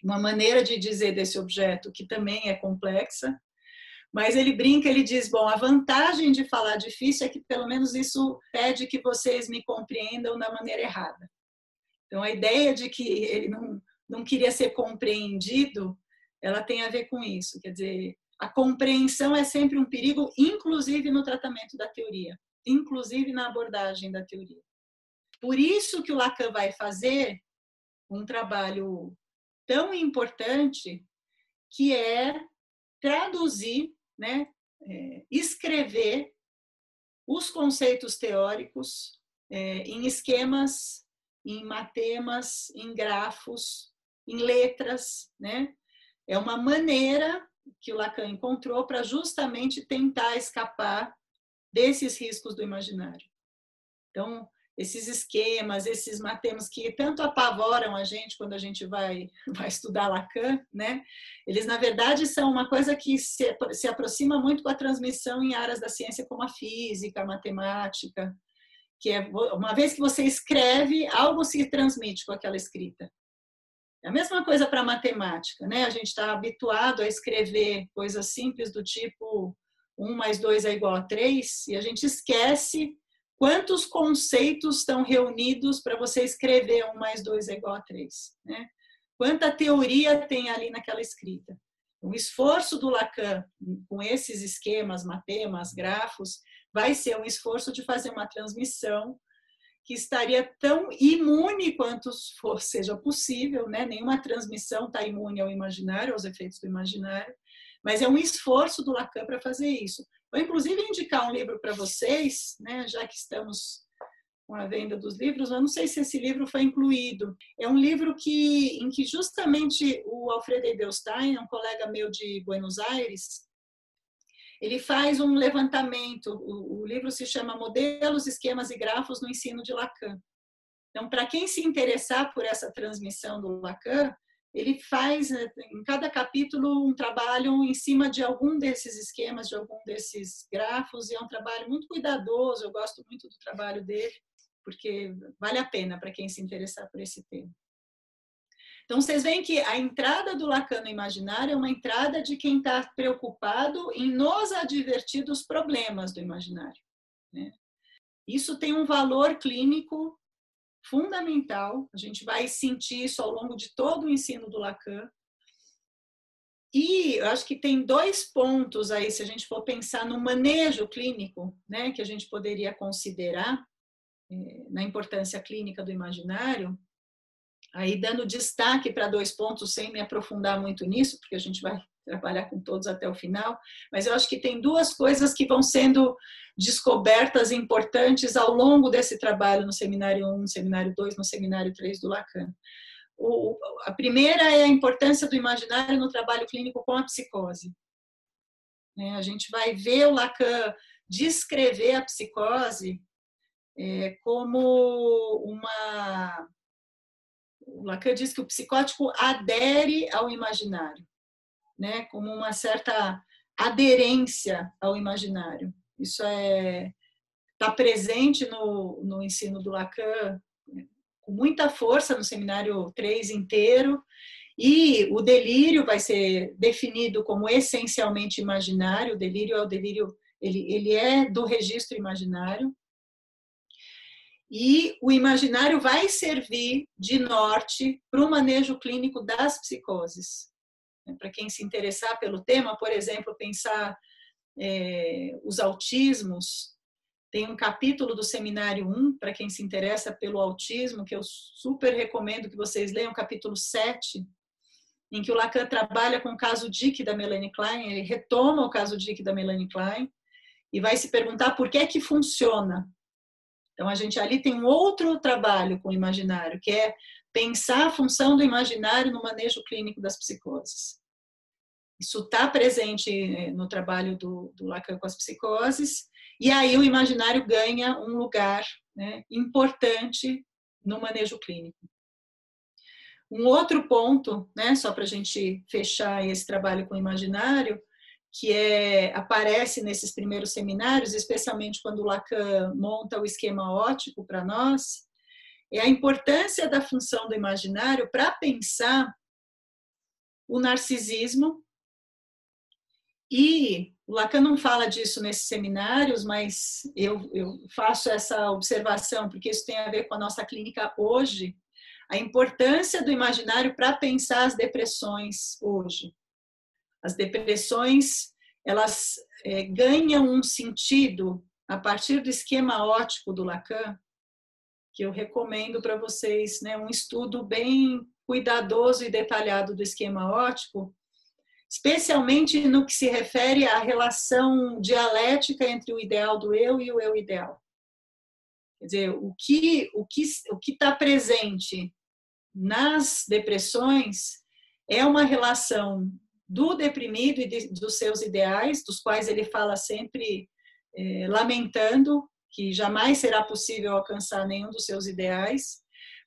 uma maneira de dizer desse objeto que também é complexa, mas ele brinca, ele diz: bom, a vantagem de falar difícil é que pelo menos isso pede que vocês me compreendam da maneira errada. Então, a ideia de que ele não, não queria ser compreendido, ela tem a ver com isso. Quer dizer, a compreensão é sempre um perigo, inclusive no tratamento da teoria, inclusive na abordagem da teoria. Por isso que o Lacan vai fazer um trabalho tão importante que é traduzir, né, é, escrever os conceitos teóricos é, em esquemas, em matemas, em grafos, em letras, né? É uma maneira que o Lacan encontrou para justamente tentar escapar desses riscos do imaginário. Então, esses esquemas, esses matemas que tanto apavoram a gente quando a gente vai, [laughs] vai estudar Lacan, né? Eles, na verdade, são uma coisa que se, se aproxima muito com a transmissão em áreas da ciência como a física, a matemática, que é uma vez que você escreve, algo se transmite com aquela escrita. É a mesma coisa para matemática, né? A gente está habituado a escrever coisas simples do tipo 1 mais 2 é igual a 3 e a gente esquece quantos conceitos estão reunidos para você escrever 1 mais 2 é igual a 3, né? Quanta teoria tem ali naquela escrita. O esforço do Lacan com esses esquemas, matemas, grafos, vai ser um esforço de fazer uma transmissão que estaria tão imune quanto for, seja possível, né? Nenhuma transmissão está imune ao imaginário, aos efeitos do imaginário, mas é um esforço do Lacan para fazer isso. Vou inclusive indicar um livro para vocês, né? Já que estamos com a venda dos livros, eu não sei se esse livro foi incluído. É um livro que, em que justamente o Alfredo Edelstein, um colega meu de Buenos Aires, ele faz um levantamento. O, o livro se chama Modelos, Esquemas e Grafos no Ensino de Lacan. Então, para quem se interessar por essa transmissão do Lacan, ele faz né, em cada capítulo um trabalho em cima de algum desses esquemas, de algum desses grafos, e é um trabalho muito cuidadoso. Eu gosto muito do trabalho dele, porque vale a pena para quem se interessar por esse tema. Então, vocês veem que a entrada do Lacan no imaginário é uma entrada de quem está preocupado em nos advertir dos problemas do imaginário. Né? Isso tem um valor clínico fundamental, a gente vai sentir isso ao longo de todo o ensino do Lacan. E eu acho que tem dois pontos aí, se a gente for pensar no manejo clínico, né, que a gente poderia considerar é, na importância clínica do imaginário, Aí, dando destaque para dois pontos, sem me aprofundar muito nisso, porque a gente vai trabalhar com todos até o final, mas eu acho que tem duas coisas que vão sendo descobertas importantes ao longo desse trabalho no seminário 1, no seminário 2, no seminário 3 do Lacan. O, a primeira é a importância do imaginário no trabalho clínico com a psicose. É, a gente vai ver o Lacan descrever a psicose é, como uma. O Lacan diz que o psicótico adere ao imaginário, né? como uma certa aderência ao imaginário. Isso é está presente no, no ensino do Lacan né, com muita força no seminário 3 inteiro, e o delírio vai ser definido como essencialmente imaginário, o delírio é o delírio, ele, ele é do registro imaginário, e o imaginário vai servir de norte para o manejo clínico das psicoses. Para quem se interessar pelo tema, por exemplo, pensar é, os autismos, tem um capítulo do Seminário 1, para quem se interessa pelo autismo, que eu super recomendo que vocês leiam, capítulo 7, em que o Lacan trabalha com o caso Dick da Melanie Klein, ele retoma o caso Dick da Melanie Klein e vai se perguntar por que é que funciona. Então, a gente ali tem um outro trabalho com o imaginário, que é pensar a função do imaginário no manejo clínico das psicoses. Isso está presente eh, no trabalho do, do Lacan com as psicoses, e aí o imaginário ganha um lugar né, importante no manejo clínico. Um outro ponto, né, só para a gente fechar esse trabalho com o imaginário, que é, aparece nesses primeiros seminários, especialmente quando Lacan monta o esquema ótico para nós, é a importância da função do imaginário para pensar o narcisismo e o Lacan não fala disso nesses seminários, mas eu, eu faço essa observação, porque isso tem a ver com a nossa clínica hoje, a importância do imaginário para pensar as depressões hoje. As depressões, elas é, ganham um sentido a partir do esquema ótico do Lacan, que eu recomendo para vocês, né, um estudo bem cuidadoso e detalhado do esquema ótico, especialmente no que se refere à relação dialética entre o ideal do eu e o eu ideal. Quer dizer, o que o que o que está presente nas depressões é uma relação do deprimido e de, dos seus ideais, dos quais ele fala sempre é, lamentando que jamais será possível alcançar nenhum dos seus ideais,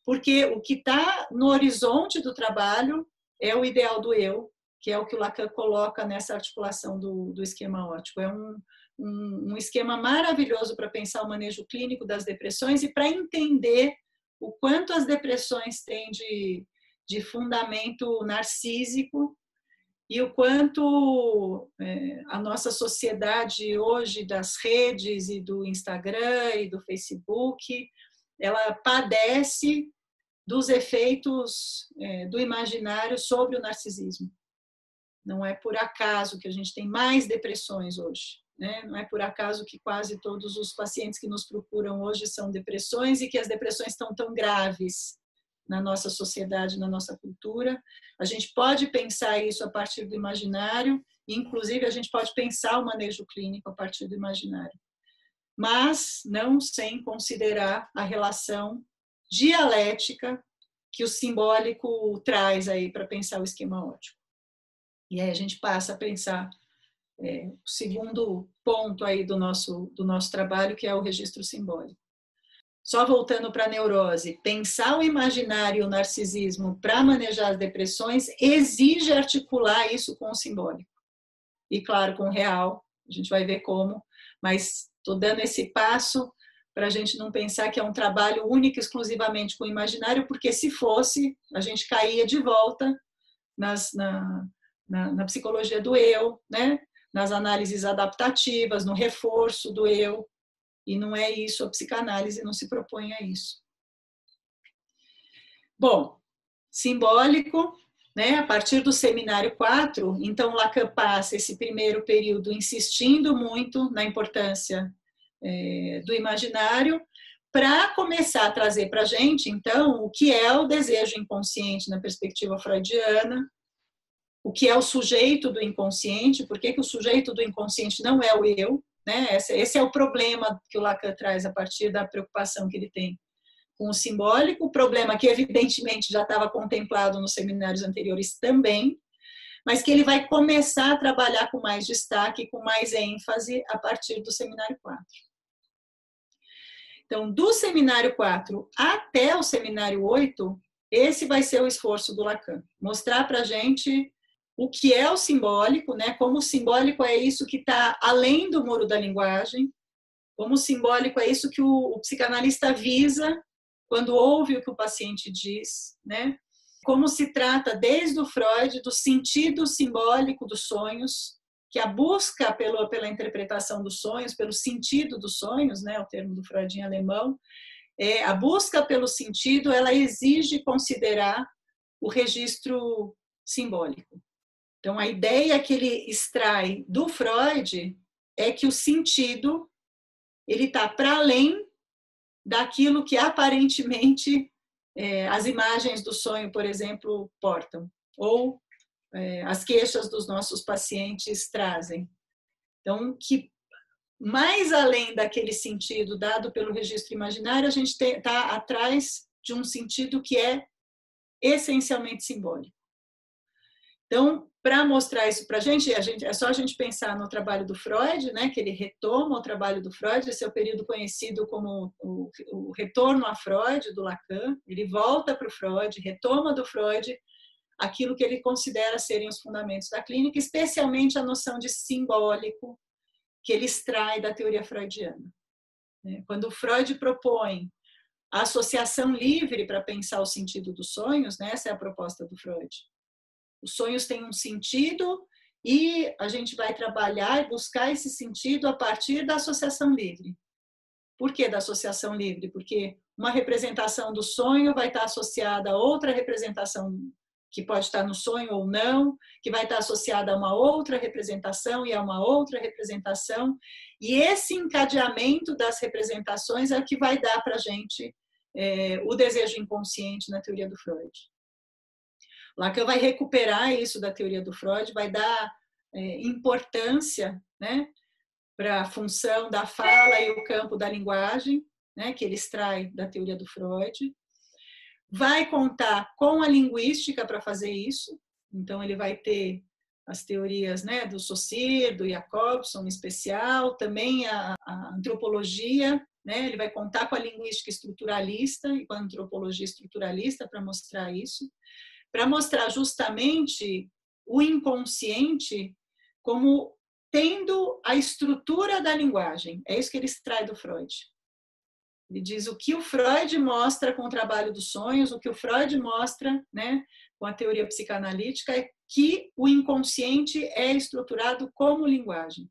porque o que está no horizonte do trabalho é o ideal do eu, que é o que o Lacan coloca nessa articulação do, do esquema ótico. É um, um, um esquema maravilhoso para pensar o manejo clínico das depressões e para entender o quanto as depressões têm de, de fundamento narcísico e o quanto é, a nossa sociedade hoje das redes e do Instagram e do Facebook ela padece dos efeitos é, do imaginário sobre o narcisismo. Não é por acaso que a gente tem mais depressões hoje. Né? Não é por acaso que quase todos os pacientes que nos procuram hoje são depressões e que as depressões estão tão graves na nossa sociedade, na nossa cultura. A gente pode pensar isso a partir do imaginário, e inclusive a gente pode pensar o manejo clínico a partir do imaginário, mas não sem considerar a relação dialética que o simbólico traz aí para pensar o esquema ótico. E aí a gente passa a pensar é, o segundo ponto aí do nosso, do nosso trabalho, que é o registro simbólico. Só voltando para a neurose, pensar o imaginário e o narcisismo para manejar as depressões exige articular isso com o simbólico. E claro, com o real, a gente vai ver como, mas estou dando esse passo para a gente não pensar que é um trabalho único exclusivamente com o imaginário, porque se fosse, a gente caía de volta nas, na, na, na psicologia do eu, né? nas análises adaptativas, no reforço do eu, e não é isso, a psicanálise não se propõe a isso. Bom, simbólico, né? A partir do seminário 4, então Lacan passa esse primeiro período insistindo muito na importância é, do imaginário, para começar a trazer para a gente, então, o que é o desejo inconsciente na perspectiva freudiana, o que é o sujeito do inconsciente, por que, que o sujeito do inconsciente não é o eu, né? Esse, é o problema que o Lacan traz a partir da preocupação que ele tem com o simbólico, o problema que evidentemente já estava contemplado nos seminários anteriores também, mas que ele vai começar a trabalhar com mais destaque, com mais ênfase a partir do seminário 4. Então, do seminário 4 até o seminário 8, esse vai ser o esforço do Lacan. Mostrar para a gente o que é o simbólico, né? como o simbólico é isso que está além do muro da linguagem, como o simbólico é isso que o, o psicanalista visa quando ouve o que o paciente diz, né? Como se trata desde o Freud do sentido simbólico dos sonhos, que a busca pelo, pela interpretação dos sonhos, pelo sentido dos sonhos, né, o termo do Freud em alemão, é, a busca pelo sentido, ela exige considerar o registro simbólico. Então, a ideia que ele extrai do Freud é que o sentido ele está para além daquilo que aparentemente é, as imagens do sonho, por exemplo, portam, ou é, as queixas dos nossos pacientes trazem. Então, que mais além daquele sentido dado pelo registro imaginário, a gente está atrás de um sentido que é essencialmente simbólico. Então, para mostrar isso para a gente, é só a gente pensar no trabalho do Freud, né, que ele retoma o trabalho do Freud, esse é o período conhecido como o, o retorno a Freud, do Lacan. Ele volta para o Freud, retoma do Freud aquilo que ele considera serem os fundamentos da clínica, especialmente a noção de simbólico que ele extrai da teoria freudiana. Né. Quando Freud propõe a associação livre para pensar o sentido dos sonhos, né, essa é a proposta do Freud os sonhos têm um sentido e a gente vai trabalhar e buscar esse sentido a partir da associação livre. Por que da associação livre? Porque uma representação do sonho vai estar associada a outra representação que pode estar no sonho ou não, que vai estar associada a uma outra representação e a uma outra representação. E esse encadeamento das representações é o que vai dar para a gente é, o desejo inconsciente na teoria do Freud. Lacan vai recuperar isso da teoria do Freud, vai dar é, importância né, para a função da fala e o campo da linguagem, né, que ele extrai da teoria do Freud. Vai contar com a linguística para fazer isso, então ele vai ter as teorias né, do Saussure, do Jacobson em especial, também a, a antropologia, né, ele vai contar com a linguística estruturalista e com a antropologia estruturalista para mostrar isso para mostrar justamente o inconsciente como tendo a estrutura da linguagem. É isso que ele extrai do Freud. Ele diz o que o Freud mostra com o trabalho dos sonhos, o que o Freud mostra né, com a teoria psicanalítica é que o inconsciente é estruturado como linguagem.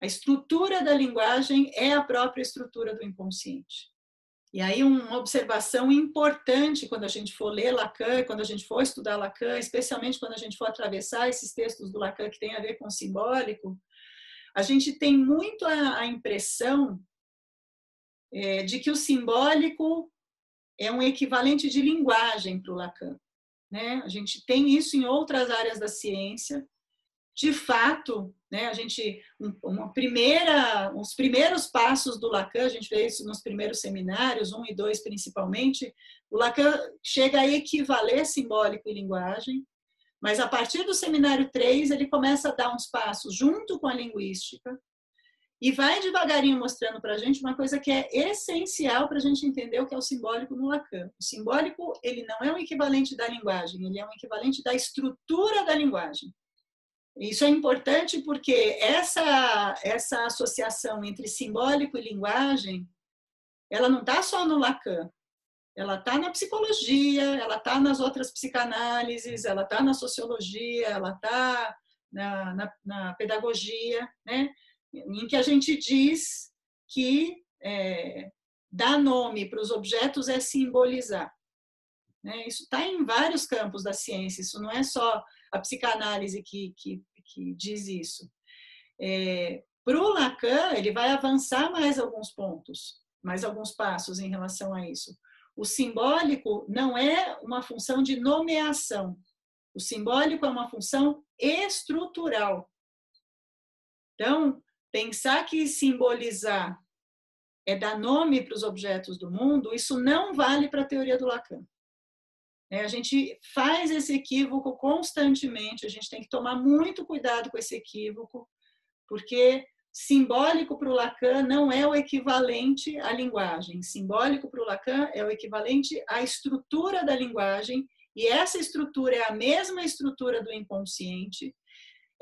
A estrutura da linguagem é a própria estrutura do inconsciente. E aí uma observação importante quando a gente for ler Lacan, quando a gente for estudar Lacan, especialmente quando a gente for atravessar esses textos do Lacan que tem a ver com o simbólico, a gente tem muito a, impressão é, de que o simbólico é um equivalente de linguagem para o Lacan. Né? A gente tem isso em outras áreas da ciência, de fato, né, a gente, uma primeira, os primeiros passos do Lacan, a gente vê isso nos primeiros seminários, um e dois principalmente, o Lacan chega a equivaler simbólico e linguagem, mas a partir do seminário 3 ele começa a dar uns passos junto com a linguística e vai devagarinho mostrando para a gente uma coisa que é essencial para a gente entender o que é o simbólico no Lacan. O simbólico ele não é um equivalente da linguagem, ele é um equivalente da estrutura da linguagem. Isso é importante porque essa, essa associação entre simbólico e linguagem, ela não está só no Lacan, ela está na psicologia, ela está nas outras psicanálises, ela está na sociologia, ela está na, na, na, pedagogia, né? em que a gente diz que é, dar nome para os objetos é simbolizar. Né? Isso está em vários campos da ciência, isso não é só a psicanálise que, que, que diz isso. É, Para o Lacan, ele vai avançar mais alguns pontos, mais alguns passos em relação a isso. O simbólico não é uma função de nomeação. O simbólico é uma função estrutural. Então, pensar que simbolizar é dar nome para os objetos do mundo, isso não vale para a teoria do Lacan. É, a gente faz esse equívoco constantemente, a gente tem que tomar muito cuidado com esse equívoco, porque simbólico para o Lacan não é o equivalente à linguagem. Simbólico para o Lacan é o equivalente à estrutura da linguagem, e essa estrutura é a mesma estrutura do inconsciente,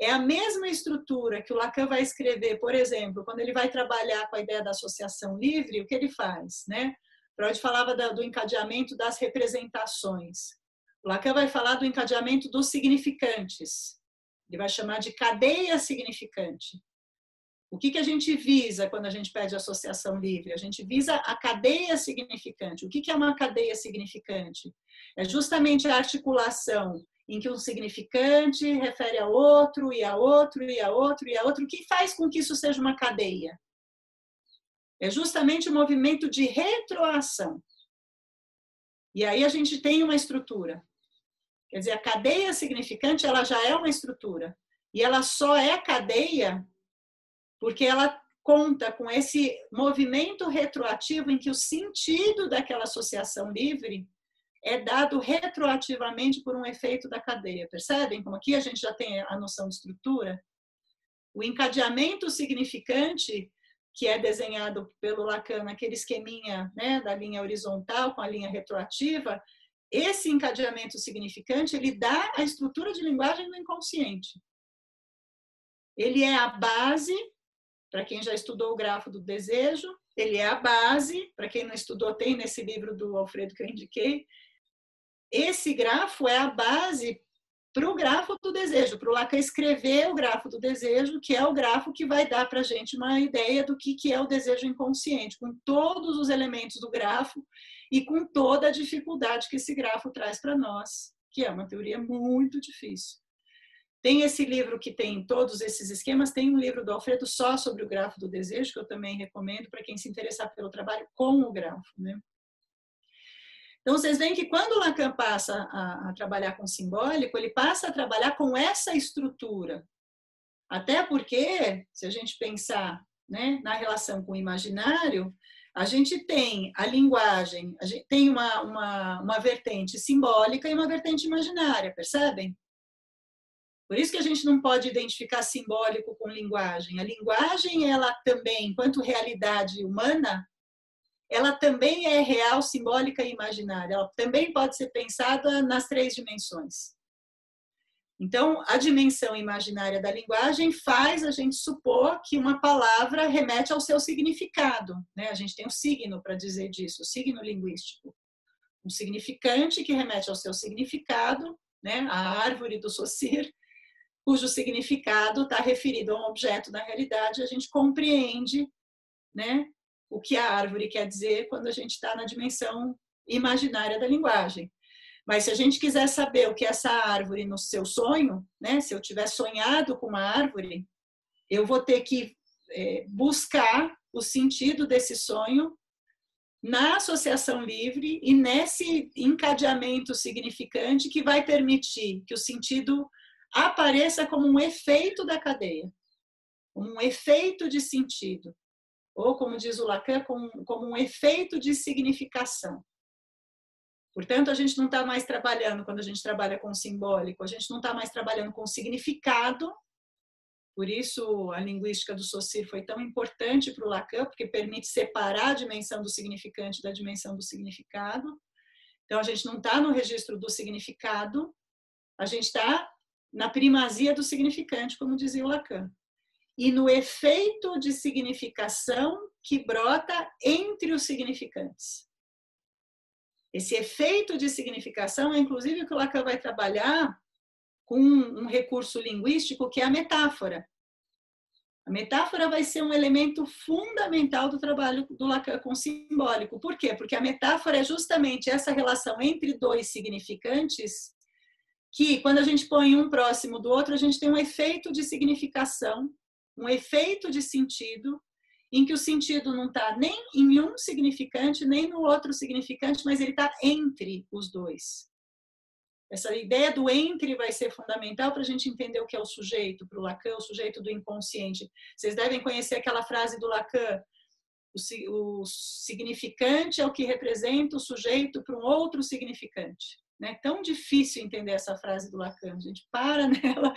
é a mesma estrutura que o Lacan vai escrever, por exemplo, quando ele vai trabalhar com a ideia da associação livre, o que ele faz, né? Freud falava do encadeamento das representações. Lacan vai falar do encadeamento dos significantes. Ele vai chamar de cadeia significante. O que, que a gente visa quando a gente pede associação livre? A gente visa a cadeia significante. O que, que é uma cadeia significante? É justamente a articulação em que um significante refere a outro, e a outro, e a outro, e a outro. Que faz com que isso seja uma cadeia? É justamente o movimento de retroação. E aí a gente tem uma estrutura. Quer dizer, a cadeia significante ela já é uma estrutura. E ela só é cadeia porque ela conta com esse movimento retroativo em que o sentido daquela associação livre é dado retroativamente por um efeito da cadeia. Percebem como aqui a gente já tem a noção de estrutura? O encadeamento significante, que é desenhado pelo Lacan naquele esqueminha né, da linha horizontal com a linha retroativa, esse encadeamento significante ele dá a estrutura de linguagem do inconsciente. Ele é a base para quem já estudou o grafo do desejo, ele é a base, para quem não estudou, tem nesse livro do Alfredo que eu indiquei. Esse grafo é a base para o grafo do desejo, para o Lacan escrever o grafo do desejo, que é o grafo que vai dar para a gente uma ideia do que, que é o desejo inconsciente, com todos os elementos do grafo e com toda a dificuldade que esse grafo traz para nós, que é uma teoria muito difícil. Tem esse livro que tem todos esses esquemas, tem um livro do Alfredo só sobre o grafo do desejo, que eu também recomendo para quem se interessar pelo trabalho com o grafo. Né? Então, vocês veem que quando Lacan passa a, a trabalhar com simbólico, ele passa a trabalhar com essa estrutura. Até porque, se a gente pensar né, na relação com o imaginário, a gente tem a linguagem, a gente tem uma, uma, uma vertente simbólica e uma vertente imaginária, percebem? Por isso que a gente não pode identificar simbólico com linguagem. A linguagem, ela também, enquanto realidade humana, ela também é real, simbólica e imaginária. Ela também pode ser pensada nas três dimensões. Então, a dimensão imaginária da linguagem faz a gente supor que uma palavra remete ao seu significado. Né? A gente tem um signo para dizer disso, o signo linguístico. Um significante que remete ao seu significado, né? a árvore do Saussure, cujo significado está referido a um objeto da realidade, a gente compreende né, o que a árvore quer dizer quando a gente está na dimensão imaginária da linguagem. Mas se a gente quiser saber o que é essa árvore no seu sonho, né, se eu tiver sonhado com uma árvore, eu vou ter que é, buscar o sentido desse sonho na associação livre e nesse encadeamento significante que vai permitir que o sentido apareça como um efeito da cadeia, um efeito de sentido, ou como diz o Lacan, como, como um efeito de significação. Portanto, a gente não está mais trabalhando, quando a gente trabalha com simbólico, a gente não está mais trabalhando com significado, por isso a linguística do Saussure foi tão importante para o Lacan, porque permite separar a dimensão do significante da dimensão do significado. Então, a gente não está no registro do significado, a gente está na primazia do significante, como dizia o Lacan, e no efeito de significação que brota entre os significantes. Esse efeito de significação é inclusive o que o Lacan vai trabalhar com um recurso linguístico que é a metáfora. A metáfora vai ser um elemento fundamental do trabalho do Lacan com simbólico. Por quê? Porque a metáfora é justamente essa relação entre dois significantes que quando a gente põe um próximo do outro, a gente tem um efeito de significação, um efeito de sentido, em que o sentido não está nem em um significante, nem no outro significante, mas ele está entre os dois. Essa ideia do entre vai ser fundamental para a gente entender o que é o sujeito, para o Lacan, o sujeito do inconsciente. Vocês devem conhecer aquela frase do Lacan: o, significante é o que representa o sujeito para um outro significante. Né? Tão difícil entender essa frase do Lacan. A gente para [laughs] nela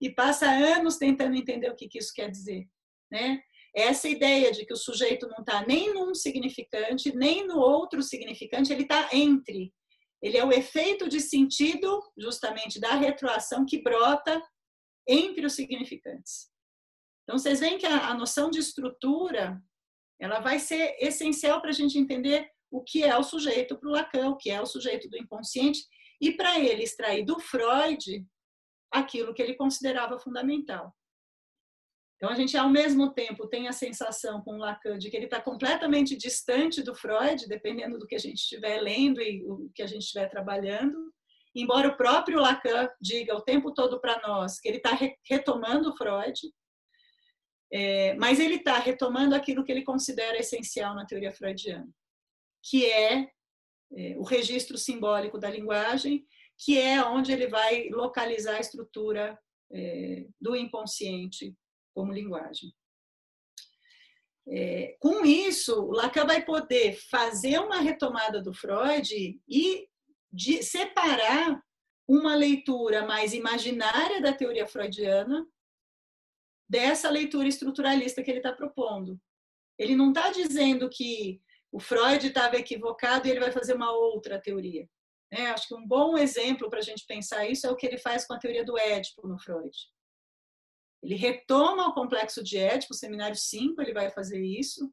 e passa anos tentando entender o que, que isso quer dizer. né? Essa ideia de que o sujeito não está nem num significante, nem no outro significante, ele está entre. Ele é o efeito de sentido, justamente, da retroação que brota entre os significantes. Então, vocês veem que a, a noção de estrutura ela vai ser essencial para a gente entender o que é o sujeito para o Lacan, o que é o sujeito do inconsciente, e para ele extrair do Freud aquilo que ele considerava fundamental. Então, a gente, ao mesmo tempo, tem a sensação com o Lacan de que ele está completamente distante do Freud, dependendo do que a gente estiver lendo e o que a gente estiver trabalhando. Embora o próprio Lacan diga o tempo todo para nós que ele está retomando o Freud, é, mas ele está retomando aquilo que ele considera essencial na teoria freudiana, que é, é o registro simbólico da linguagem, que é onde ele vai localizar a estrutura é, do inconsciente como linguagem. É, com isso, Lacan vai poder fazer uma retomada do Freud e de separar uma leitura mais imaginária da teoria freudiana dessa leitura estruturalista que ele está propondo. Ele não está dizendo que o Freud estava equivocado e ele vai fazer uma outra teoria. É, acho que um bom exemplo para a gente pensar isso é o que ele faz com a teoria do Édipo no Freud. Ele retoma o complexo de Édipo, seminário 5, ele vai fazer isso.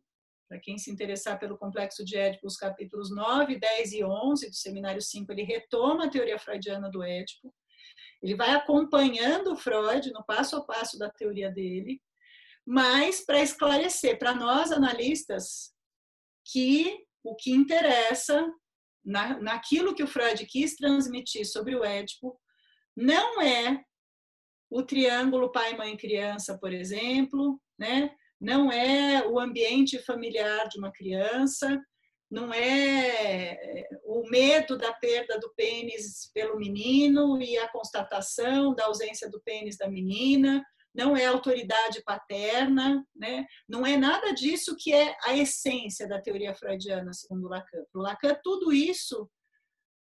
Para quem se interessar pelo complexo de Édipo, os capítulos 9, 10 e 11 do seminário 5, ele retoma a teoria freudiana do Édipo. Ele vai acompanhando o Freud no passo a passo da teoria dele, mas para esclarecer para nós analistas que o que interessa na, naquilo que o Freud quis transmitir sobre o Édipo não é o triângulo pai, mãe, criança, por exemplo, né? Não é o ambiente familiar de uma criança, não é o medo da perda do pênis pelo menino e a constatação da ausência do pênis da menina, não é autoridade paterna, né? não é nada disso que é a essência da teoria freudiana, segundo Lacan. Para Lacan, tudo isso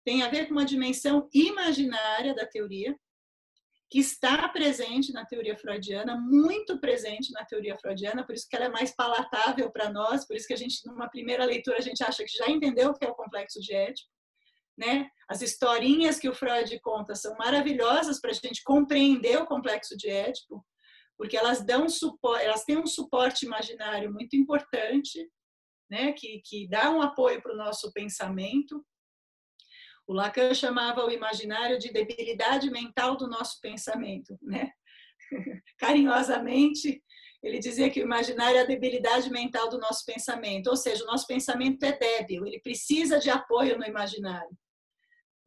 tem a ver com uma dimensão imaginária da teoria, que está presente na teoria freudiana, muito presente na teoria freudiana, por isso que ela é mais palatável para nós, por isso que a gente, numa primeira leitura, a gente acha que já entendeu o que é o complexo de Édipo. Né? As historinhas que o Freud conta são maravilhosas para a gente compreender o complexo de Édipo, porque elas dão suporte, elas têm um suporte imaginário muito importante, né? que, que dá um apoio para o nosso pensamento. O Lacan chamava o imaginário de debilidade mental do nosso pensamento, né? [laughs] Carinhosamente, ele dizia que o imaginário é a debilidade mental do nosso pensamento, ou seja, o nosso pensamento é débil, ele precisa de apoio no imaginário.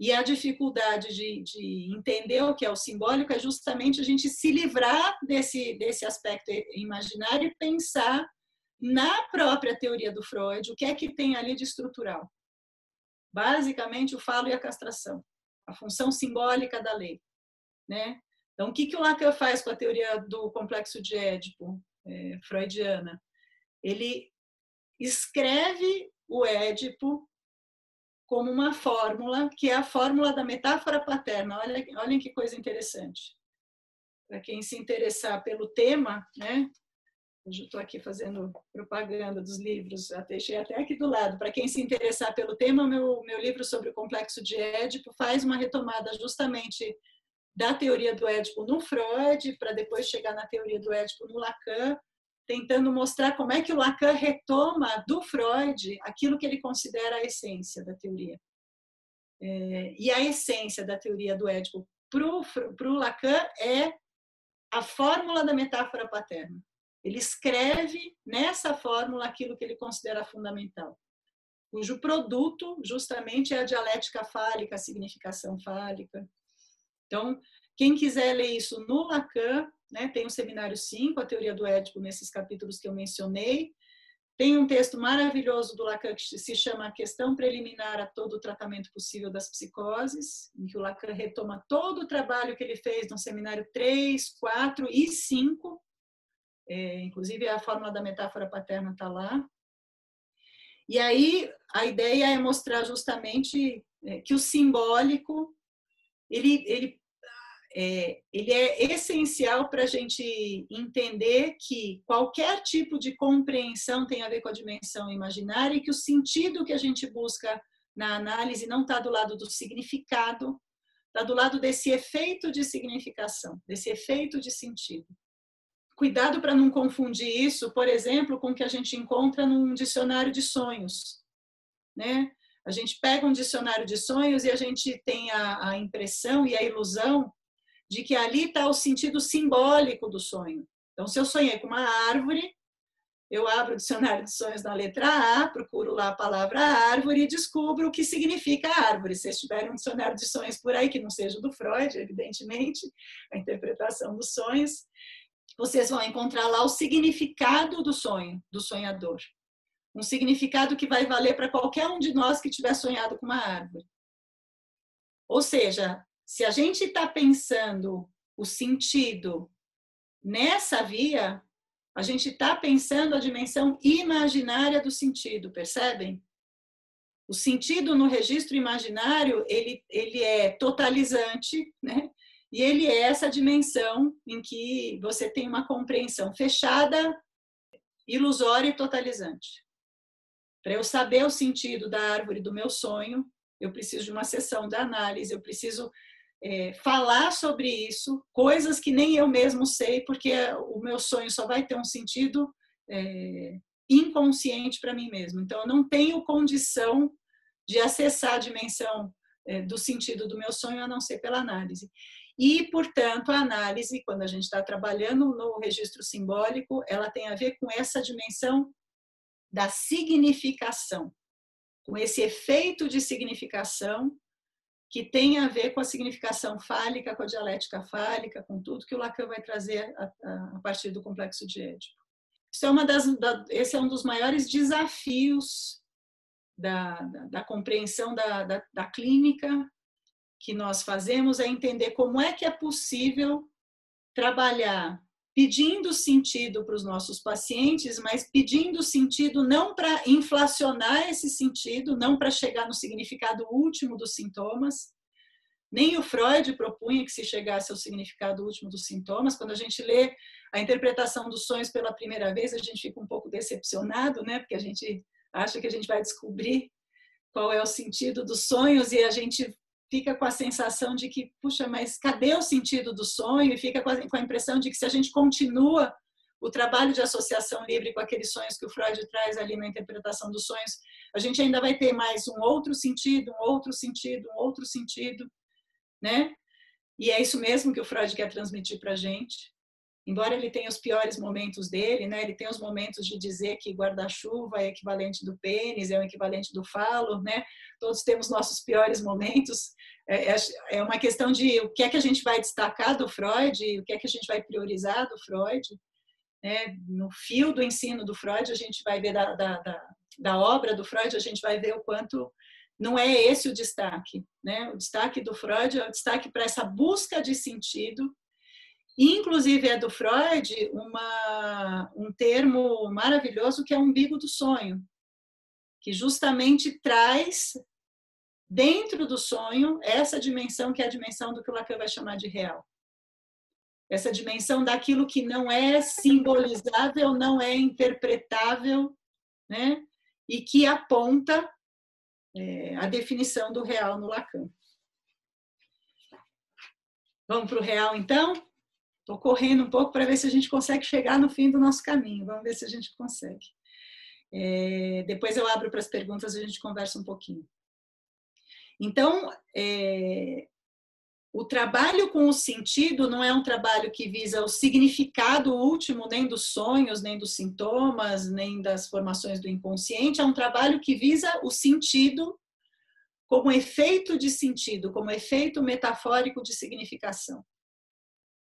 E a dificuldade de, de, entender o que é o simbólico é justamente a gente se livrar desse, desse aspecto imaginário e pensar na própria teoria do Freud, o que é que tem ali de estrutural basicamente o falo e a castração, a função simbólica da lei, né? Então, o que, que o Lacan faz com a teoria do complexo de Édipo, é, freudiana? Ele escreve o Édipo como uma fórmula, que é a fórmula da metáfora paterna. Olha, olhem que coisa interessante. Para quem se interessar pelo tema, né, Hoje estou aqui fazendo propaganda dos livros, deixei até aqui do lado. Para quem se interessar pelo tema, meu, meu livro sobre o complexo de Édipo faz uma retomada justamente da teoria do Édipo no Freud, para depois chegar na teoria do Édipo no Lacan, tentando mostrar como é que o Lacan retoma do Freud aquilo que ele considera a essência da teoria. É, e a essência da teoria do Édipo para o Lacan é a fórmula da metáfora paterna. Ele escreve nessa fórmula aquilo que ele considera fundamental, cujo produto justamente é a dialética fálica, a significação fálica. Então, quem quiser ler isso no Lacan, né, tem o seminário 5, a teoria do Édipo, nesses capítulos que eu mencionei. Tem um texto maravilhoso do Lacan que se chama A Questão Preliminar a Todo o Tratamento Possível das Psicoses, em que o Lacan retoma todo o trabalho que ele fez no seminário 3, 4 e 5, é, inclusive a fórmula da metáfora paterna está lá. E aí a ideia é mostrar justamente é, que o simbólico ele, ele é, ele é essencial para a gente entender que qualquer tipo de compreensão tem a ver com a dimensão imaginária e que o sentido que a gente busca na análise não está do lado do significado, está do lado desse efeito de significação, desse efeito de sentido. Cuidado para não confundir isso, por exemplo, com o que a gente encontra num dicionário de sonhos. Né? A gente pega um dicionário de sonhos e a gente tem a, a impressão e a ilusão de que ali está o sentido simbólico do sonho. Então, se eu sonhei com uma árvore, eu abro o dicionário de sonhos na letra A, procuro lá a palavra árvore e descubro o que significa árvore. Se tiverem um dicionário de sonhos por aí, que não seja do Freud, evidentemente, a interpretação dos sonhos, vocês vão encontrar lá o significado do sonho, do sonhador. Um significado que vai valer para qualquer um de nós que tiver sonhado com uma árvore. Ou seja, se a gente está pensando o sentido nessa via, a gente está pensando a dimensão imaginária do sentido, percebem? O sentido no registro imaginário, ele, ele é totalizante, né? E ele é essa dimensão em que você tem uma compreensão fechada, ilusória e totalizante. Para eu saber o sentido da árvore do meu sonho, eu preciso de uma sessão de análise, eu preciso é, falar sobre isso, coisas que nem eu mesmo sei, porque o meu sonho só vai ter um sentido é, inconsciente para mim mesmo. Então, eu não tenho condição de acessar a dimensão é, do sentido do meu sonho a não ser pela análise. E, portanto, a análise, quando a gente está trabalhando no registro simbólico, ela tem a ver com essa dimensão da significação, com esse efeito de significação que tem a ver com a significação fálica, com a dialética fálica, com tudo que o Lacan vai trazer a, a partir do complexo de Édipo. Isso é uma das, da, esse é um dos maiores desafios da, da, da compreensão da, da, clínica que nós fazemos, é entender como é que é possível trabalhar pedindo sentido para os nossos pacientes, mas pedindo sentido não para inflacionar esse sentido, não para chegar no significado último dos sintomas. Nem o Freud propunha que se chegasse ao significado último dos sintomas. Quando a gente lê a interpretação dos sonhos pela primeira vez, a gente fica um pouco decepcionado, né? Porque a gente acha que a gente vai descobrir qual é o sentido dos sonhos e a gente fica com a sensação de que, puxa, mas cadê o sentido do sonho? E fica com a, com a impressão de que se a gente continua o trabalho de associação livre com aqueles sonhos que o Freud traz ali na interpretação dos sonhos, a gente ainda vai ter mais um outro sentido, um outro sentido, um outro sentido, né? E é isso mesmo que o Freud quer transmitir para a gente embora ele tenha os piores momentos dele, né, ele tem os momentos de dizer que guarda-chuva é equivalente do pênis, é o equivalente do falo, né, todos temos nossos piores momentos, é, é, é uma questão de o que é que a gente vai destacar do Freud, o que é que a gente vai priorizar do Freud, né, no fio do ensino do Freud, a gente vai ver da, da, da, da obra do Freud, a gente vai ver o quanto não é esse o destaque, né? O destaque do Freud é o destaque para essa busca de sentido Inclusive é do Freud uma, um termo maravilhoso que é umbigo do sonho, que justamente traz dentro do sonho essa dimensão que é a dimensão do que o Lacan vai chamar de real. Essa dimensão daquilo que não é simbolizável, não é interpretável, né? E que aponta é, a definição do real no Lacan. Vamos para o real, então? Estou correndo um pouco para ver se a gente consegue chegar no fim do nosso caminho. Vamos ver se a gente consegue. É, depois eu abro para as perguntas e a gente conversa um pouquinho. Então, é, o trabalho com o sentido não é um trabalho que visa o significado último nem dos sonhos, nem dos sintomas, nem das formações do inconsciente, é um trabalho que visa o sentido como efeito de sentido, como efeito metafórico de significação.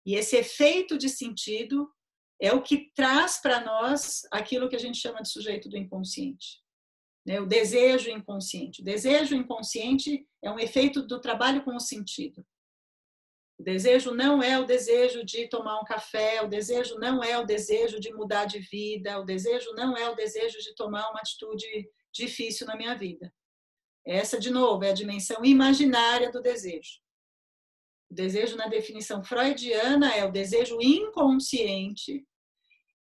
E esse efeito de sentido é o que traz para nós aquilo que a gente chama de sujeito do inconsciente. Né? O desejo inconsciente. O desejo inconsciente é um efeito do trabalho com o sentido. O desejo não é o desejo de tomar um café, o desejo não é o desejo de mudar de vida, o desejo não é o desejo de tomar uma atitude difícil na minha vida. Essa, de novo, é a dimensão imaginária do desejo. O desejo, na definição freudiana, é o desejo inconsciente,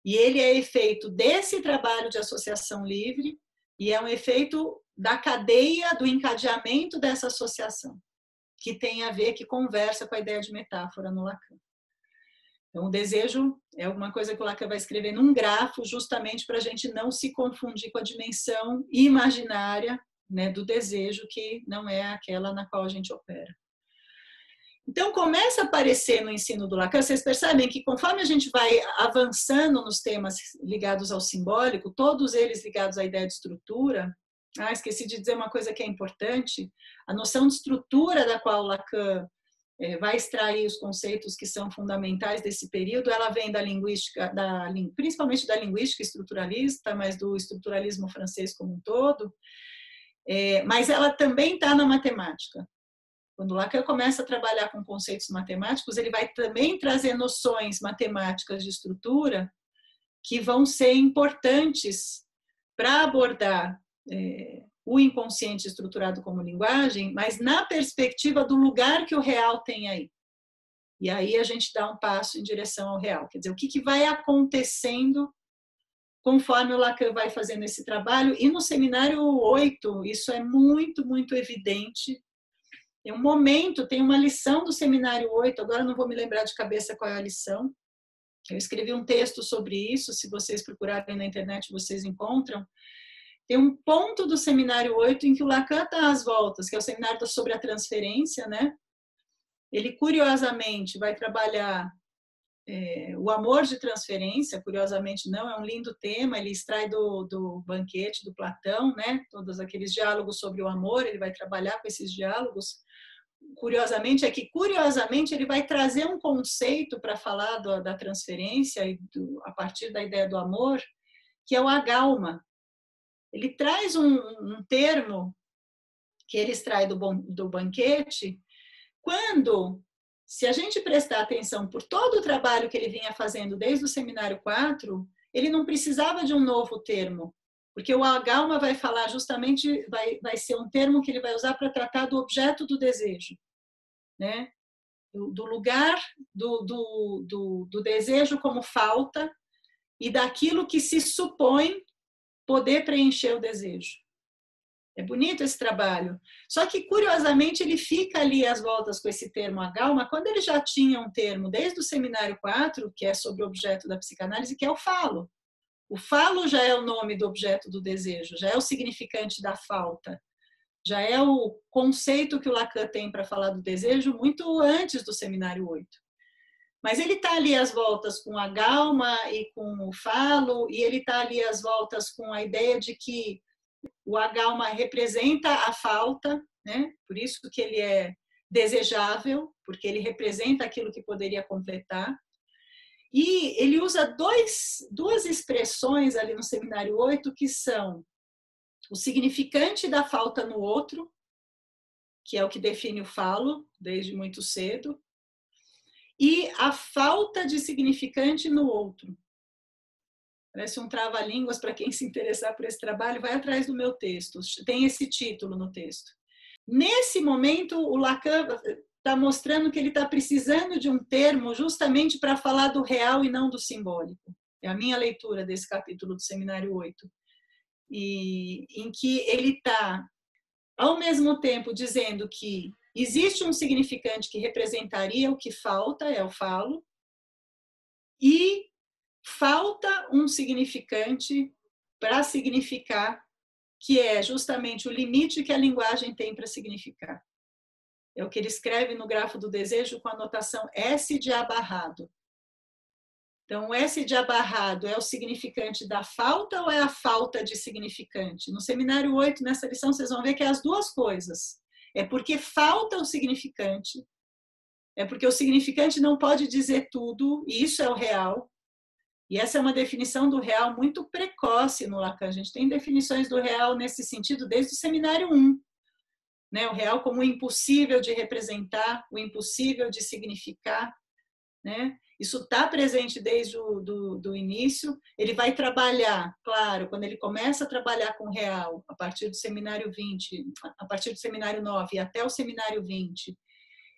e ele é efeito desse trabalho de associação livre, e é um efeito da cadeia do encadeamento dessa associação, que tem a ver, que conversa com a ideia de metáfora no Lacan. Então, o desejo é alguma coisa que o Lacan vai escrever num grafo, justamente para a gente não se confundir com a dimensão imaginária né, do desejo, que não é aquela na qual a gente opera. Então, começa a aparecer no ensino do Lacan, vocês percebem que conforme a gente vai avançando nos temas ligados ao simbólico, todos eles ligados à ideia de estrutura, ah, esqueci de dizer uma coisa que é importante, a noção de estrutura da qual Lacan é, vai extrair os conceitos que são fundamentais desse período, ela vem da linguística, da, principalmente da linguística estruturalista, mas do estruturalismo francês como um todo, é, mas ela também está na matemática. Quando Lacan começa a trabalhar com conceitos matemáticos, ele vai também trazer noções matemáticas de estrutura que vão ser importantes para abordar é, o inconsciente estruturado como linguagem, mas na perspectiva do lugar que o real tem aí. E aí a gente dá um passo em direção ao real. Quer dizer, o que, que vai acontecendo conforme o Lacan vai fazendo esse trabalho. E no seminário 8, isso é muito, muito evidente. Tem um momento, tem uma lição do seminário 8, agora não vou me lembrar de cabeça qual é a lição. Eu escrevi um texto sobre isso, se vocês procurarem na internet, vocês encontram tem um ponto do seminário 8 em que o Lacan está às voltas, que é o seminário sobre a transferência, né? Ele, curiosamente, vai trabalhar é, o amor de transferência, curiosamente não, é um lindo tema, ele extrai do, do banquete do Platão, né? Todos aqueles diálogos sobre o amor, ele vai trabalhar com esses diálogos. Curiosamente, é que, curiosamente, ele vai trazer um conceito para falar do, da transferência e do, a partir da ideia do amor, que é o agalma, ele traz um, um termo que ele extrai do, do banquete, quando, se a gente prestar atenção por todo o trabalho que ele vinha fazendo desde o seminário 4, ele não precisava de um novo termo, porque o Agalma vai falar justamente, vai, vai ser um termo que ele vai usar para tratar do objeto do desejo, né? do, lugar do, do, do, do desejo como falta e daquilo que se supõe poder preencher o desejo. É bonito esse trabalho. Só que, curiosamente, ele fica ali às voltas com esse termo agalma, quando ele já tinha um termo desde o seminário 4, que é sobre o objeto da psicanálise, que é o falo. O falo já é o nome do objeto do desejo, já é o significante da falta, já é o conceito que o Lacan tem para falar do desejo muito antes do seminário 8. Mas ele está ali às voltas com a galma e com o falo, e ele está ali às voltas com a ideia de que o agalma representa a falta, né? por isso que ele é desejável, porque ele representa aquilo que poderia completar. E ele usa dois, duas expressões ali no seminário 8 que são o significante da falta no outro, que é o que define o falo desde muito cedo, e a falta de significante no outro. Parece um trava-línguas para quem se interessar por esse trabalho, vai atrás do meu texto, tem esse título no texto. Nesse momento, o Lacan está mostrando que ele está precisando de um termo justamente para falar do real e não do simbólico. É a minha leitura desse capítulo do Seminário 8. E, em que ele está, ao mesmo tempo, dizendo que Existe um significante que representaria o que falta, é o falo, e falta um significante para significar, que é justamente o limite que a linguagem tem para significar. É o que ele escreve no grafo do desejo com a notação S de abarrado. Então, S de abarrado é o significante da falta ou é a falta de significante? No seminário 8, nessa lição, vocês vão ver que é as duas coisas. É porque falta o significante. É porque o significante não pode dizer tudo, e isso é o real. E essa é uma definição do real muito precoce no Lacan. A gente tem definições do real nesse sentido desde o seminário 1. Né? O real como o impossível de representar, o impossível de significar. Né? Isso está presente desde o do, do início. Ele vai trabalhar, claro, quando ele começa a trabalhar com real, a partir do seminário 20, a partir do seminário 9 até o seminário 20,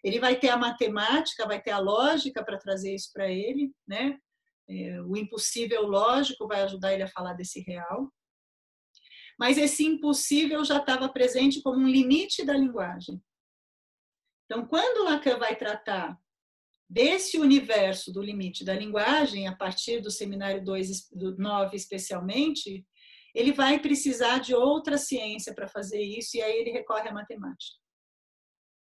Ele vai ter a matemática, vai ter a lógica para trazer isso para ele, né? É, o impossível lógico vai ajudar ele a falar desse real. Mas esse impossível já estava presente como um limite da linguagem. Então, quando Lacan vai tratar desse universo do limite da linguagem, a partir do seminário 2, do 9 especialmente, ele vai precisar de outra ciência para fazer isso, e aí ele recorre à matemática.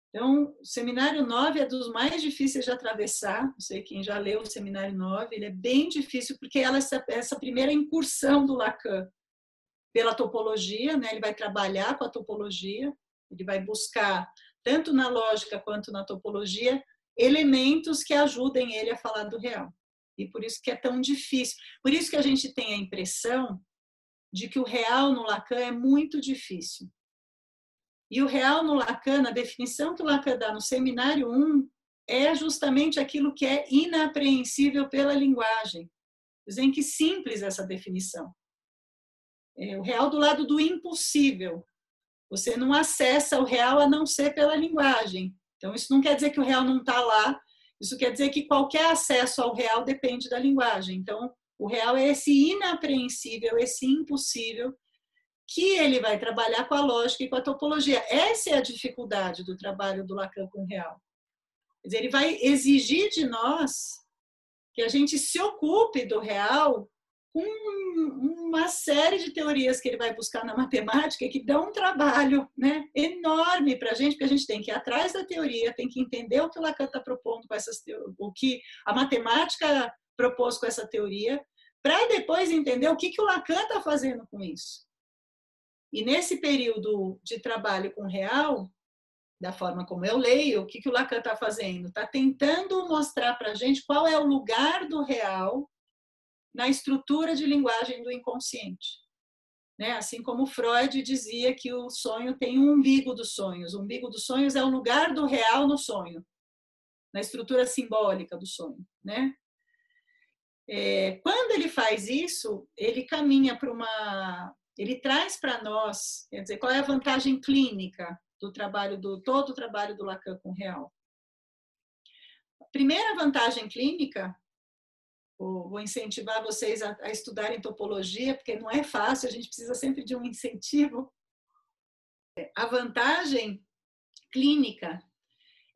Então, o seminário 9 é dos mais difíceis de atravessar, não sei quem já leu o seminário 9, ele é bem difícil, porque ela essa, essa primeira incursão do Lacan pela topologia, né? ele vai trabalhar com a topologia, ele vai buscar, tanto na lógica quanto na topologia, elementos que ajudem ele a falar do real. E por isso que é tão difícil. Por isso que a gente tem a impressão de que o real no Lacan é muito difícil. E o real no Lacan, a definição que o Lacan dá no seminário 1, é justamente aquilo que é inapreensível pela linguagem. Dizem que simples essa definição. É o real do lado do impossível. Você não acessa o real a não ser pela linguagem. Então, isso não quer dizer que o real não está lá, isso quer dizer que qualquer acesso ao real depende da linguagem. Então, o real é esse inapreensível, esse impossível, que ele vai trabalhar com a lógica e com a topologia. Essa é a dificuldade do trabalho do Lacan com o real. Ele vai exigir de nós que a gente se ocupe do real com uma série de teorias que ele vai buscar na matemática que dão um trabalho né, enorme para a gente, porque a gente tem que ir atrás da teoria, tem que entender o que o Lacan está propondo com essas o que a matemática propôs com essa teoria, para depois entender o que, que o Lacan está fazendo com isso. E nesse período de trabalho com real, da forma como eu leio, o que, que o Lacan está fazendo? Está tentando mostrar para a gente qual é o lugar do real na estrutura de linguagem do inconsciente. Né? Assim como Freud dizia que o sonho tem um umbigo dos sonhos. O umbigo dos sonhos é o lugar do real no sonho, na estrutura simbólica do sonho. Né? É, quando ele faz isso, ele caminha para uma. Ele traz para nós, quer dizer, qual é a vantagem clínica do trabalho do todo o trabalho do Lacan com o real? A primeira vantagem clínica vou incentivar vocês a, a estudarem topologia, porque não é fácil, a gente precisa sempre de um incentivo. A vantagem clínica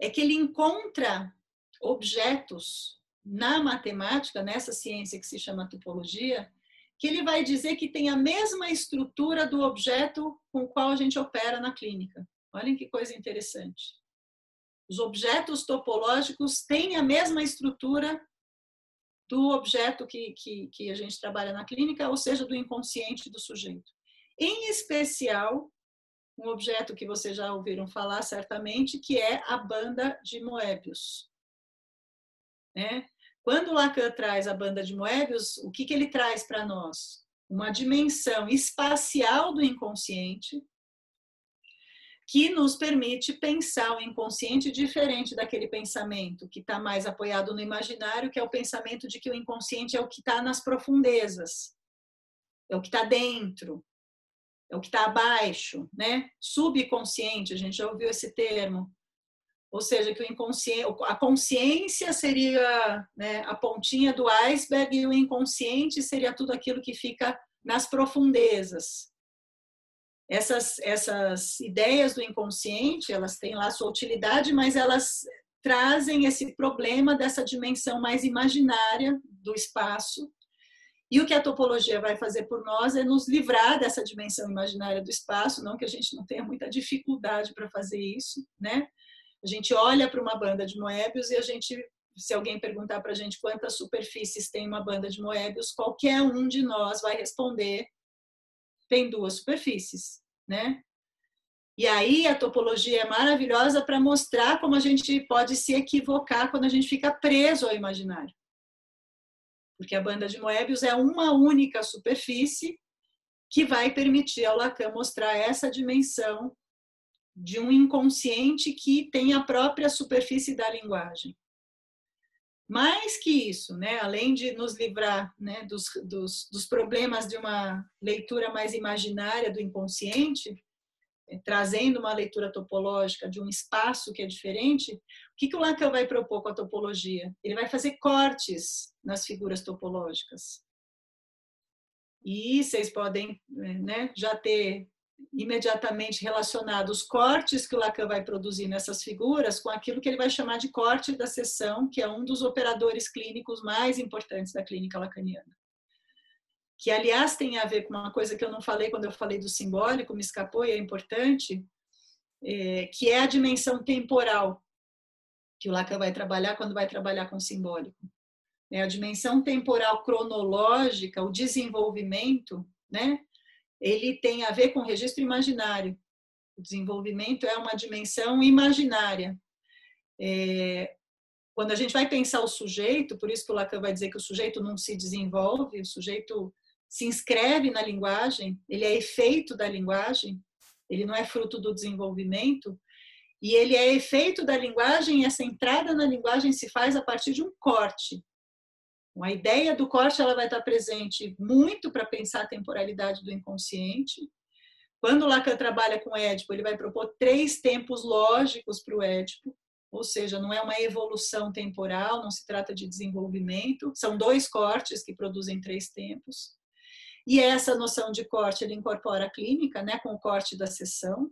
é que ele encontra objetos na matemática, nessa ciência que se chama topologia, que ele vai dizer que tem a mesma estrutura do objeto com o qual a gente opera na clínica. Olhem que coisa interessante. Os objetos topológicos têm a mesma estrutura do objeto que, que, que a gente trabalha na clínica, ou seja, do inconsciente do sujeito. Em especial, um objeto que vocês já ouviram falar certamente, que é a banda de Moebius. Né? Quando Lacan traz a banda de Moebius, o que, que ele traz para nós? Uma dimensão espacial do inconsciente, que nos permite pensar o inconsciente diferente daquele pensamento que está mais apoiado no imaginário, que é o pensamento de que o inconsciente é o que está nas profundezas, é o que está dentro, é o que está abaixo, né? Subconsciente, a gente já ouviu esse termo. Ou seja, que o inconsciente, a consciência seria né, a pontinha do iceberg e o inconsciente seria tudo aquilo que fica nas profundezas essas, essas ideias do inconsciente, elas têm lá sua utilidade, mas elas trazem esse problema dessa dimensão mais imaginária do espaço. E o que a topologia vai fazer por nós é nos livrar dessa dimensão imaginária do espaço, não que a gente não tenha muita dificuldade para fazer isso, né? A gente olha para uma banda de Moebius e a gente, se alguém perguntar para a gente quantas superfícies tem uma banda de Moebius, qualquer um de nós vai responder tem duas superfícies, né? E aí a topologia é maravilhosa para mostrar como a gente pode se equivocar quando a gente fica preso ao imaginário. Porque a banda de Moebius é uma única superfície que vai permitir ao Lacan mostrar essa dimensão de um inconsciente que tem a própria superfície da linguagem. Mais que isso, né, além de nos livrar né, dos, dos, dos problemas de uma leitura mais imaginária do inconsciente, é, trazendo uma leitura topológica de um espaço que é diferente, o que, que o Lacan vai propor com a topologia? Ele vai fazer cortes nas figuras topológicas. E vocês podem né, já ter imediatamente relacionado os cortes que o Lacan vai produzir nessas figuras com aquilo que ele vai chamar de corte da sessão, que é um dos operadores clínicos mais importantes da clínica lacaniana. Que, aliás, tem a ver com uma coisa que eu não falei quando eu falei do simbólico, me escapou e é importante, é, que é a dimensão temporal que o Lacan vai trabalhar quando vai trabalhar com simbólico. É a dimensão temporal cronológica, o desenvolvimento, né? Ele tem a ver com registro imaginário. O desenvolvimento é uma dimensão imaginária. É, quando a gente vai pensar o sujeito, por isso que o Lacan vai dizer que o sujeito não se desenvolve, o sujeito se inscreve na linguagem, ele é efeito da linguagem, ele não é fruto do desenvolvimento, e ele é efeito da linguagem, e essa entrada na linguagem se faz a partir de um corte, a ideia do corte ela vai estar presente muito para pensar a temporalidade do inconsciente. Quando Lacan trabalha com Édipo, ele vai propor três tempos lógicos para o Édipo, ou seja, não é uma evolução temporal, não se trata de desenvolvimento, são dois cortes que produzem três tempos. E essa noção de corte ele incorpora a clínica, né, com o corte da sessão,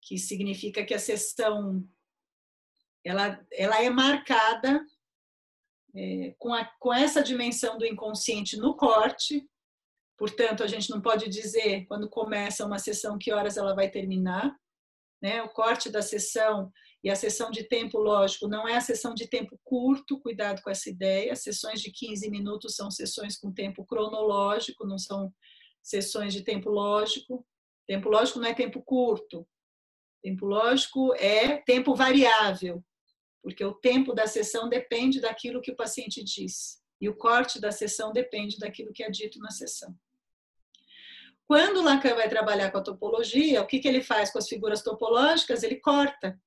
que significa que a sessão ela, ela é marcada é, com, a, com essa dimensão do inconsciente no corte, portanto, a gente não pode dizer quando começa uma sessão que horas ela vai terminar. Né? O corte da sessão e a sessão de tempo, lógico, não é a sessão de tempo curto, cuidado com essa ideia. Sessões de 15 minutos são sessões com tempo cronológico, não são sessões de tempo lógico. Tempo lógico não é tempo curto. Tempo lógico é tempo variável porque o tempo da sessão depende daquilo que o paciente diz e o corte da sessão depende daquilo que é dito na sessão. Quando Lacan vai trabalhar com a topologia, o que, que ele faz com as figuras topológicas? Ele corta.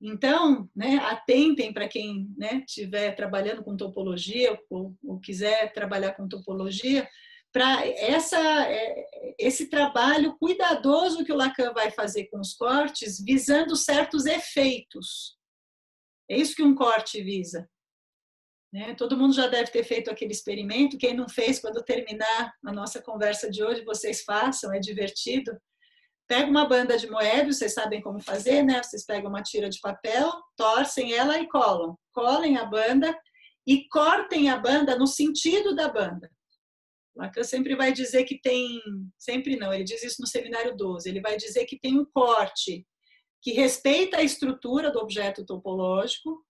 Então, né, atentem para quem estiver né, trabalhando com topologia ou, ou quiser trabalhar com topologia, para essa é, esse trabalho cuidadoso que o Lacan vai fazer com os cortes, visando certos efeitos. É isso que um corte visa. Né? Todo mundo já deve ter feito aquele experimento. Quem não fez, quando terminar a nossa conversa de hoje, vocês façam, é divertido. Pega uma banda de moedas, vocês sabem como fazer, né? Vocês pegam uma tira de papel, torcem ela e colam. Colem a banda e cortem a banda no sentido da banda. Lacan sempre vai dizer que tem, sempre não, ele diz isso no seminário 12, ele vai dizer que tem um corte que respeita a estrutura do objeto topológico,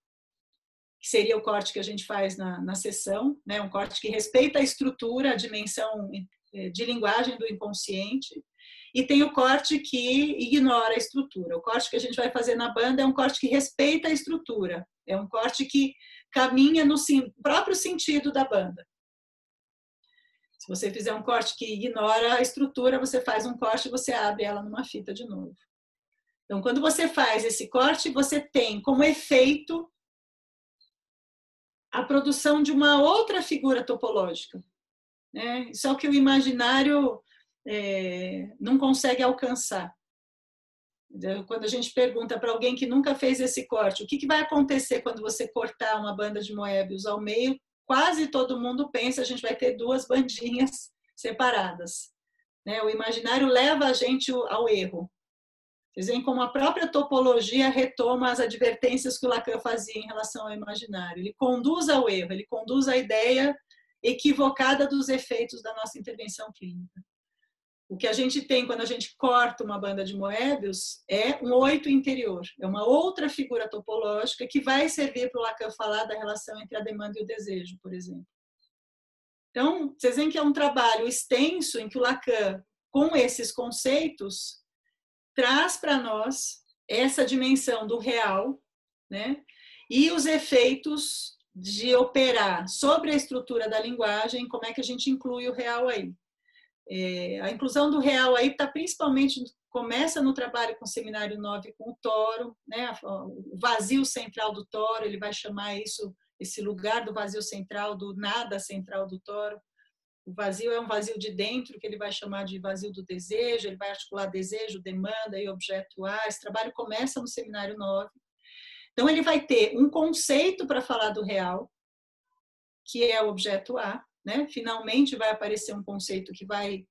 que seria o corte que a gente faz na, na sessão, né? um corte que respeita a estrutura, a dimensão eh, de linguagem do inconsciente, e tem o corte que ignora a estrutura. O corte que a gente vai fazer na banda é um corte que respeita a estrutura, é um corte que caminha no próprio sentido da banda. Se você fizer um corte que ignora a estrutura, você faz um corte e você abre ela numa fita de novo. Então, quando você faz esse corte, você tem como efeito a produção de uma outra figura topológica. Né? O que o imaginário é, não consegue alcançar. Quando a gente pergunta para alguém que nunca fez esse corte, o que, que vai acontecer quando você cortar uma banda de Moebius ao meio quase todo mundo pensa a gente vai ter duas bandinhas separadas. Né? O imaginário leva a gente ao erro. Vocês veem como a própria topologia retoma as advertências que o Lacan fazia em relação ao imaginário. Ele conduz ao erro, ele conduz à ideia equivocada dos efeitos da nossa intervenção clínica. O que a gente tem quando a gente corta uma banda de Moebius é um oito interior, é uma outra figura topológica que vai servir para o Lacan falar da relação entre a demanda e o desejo, por exemplo. Então, vocês veem que é um trabalho extenso em que o Lacan, com esses conceitos, traz para nós essa dimensão do real, né? E os efeitos de operar sobre a estrutura da linguagem, como é que a gente inclui o real aí. É, a inclusão do real aí está principalmente começa no trabalho com o seminário 9 com o toro, né? O vazio central do toro, ele vai chamar isso esse lugar do vazio central, do nada central do toro. O vazio é um vazio de dentro, que ele vai chamar de vazio do desejo, ele vai articular desejo, demanda e objeto A. Esse trabalho começa no seminário 9. Então, ele vai ter um conceito para falar do real, que é o objeto A. Né? Finalmente vai aparecer um conceito que vai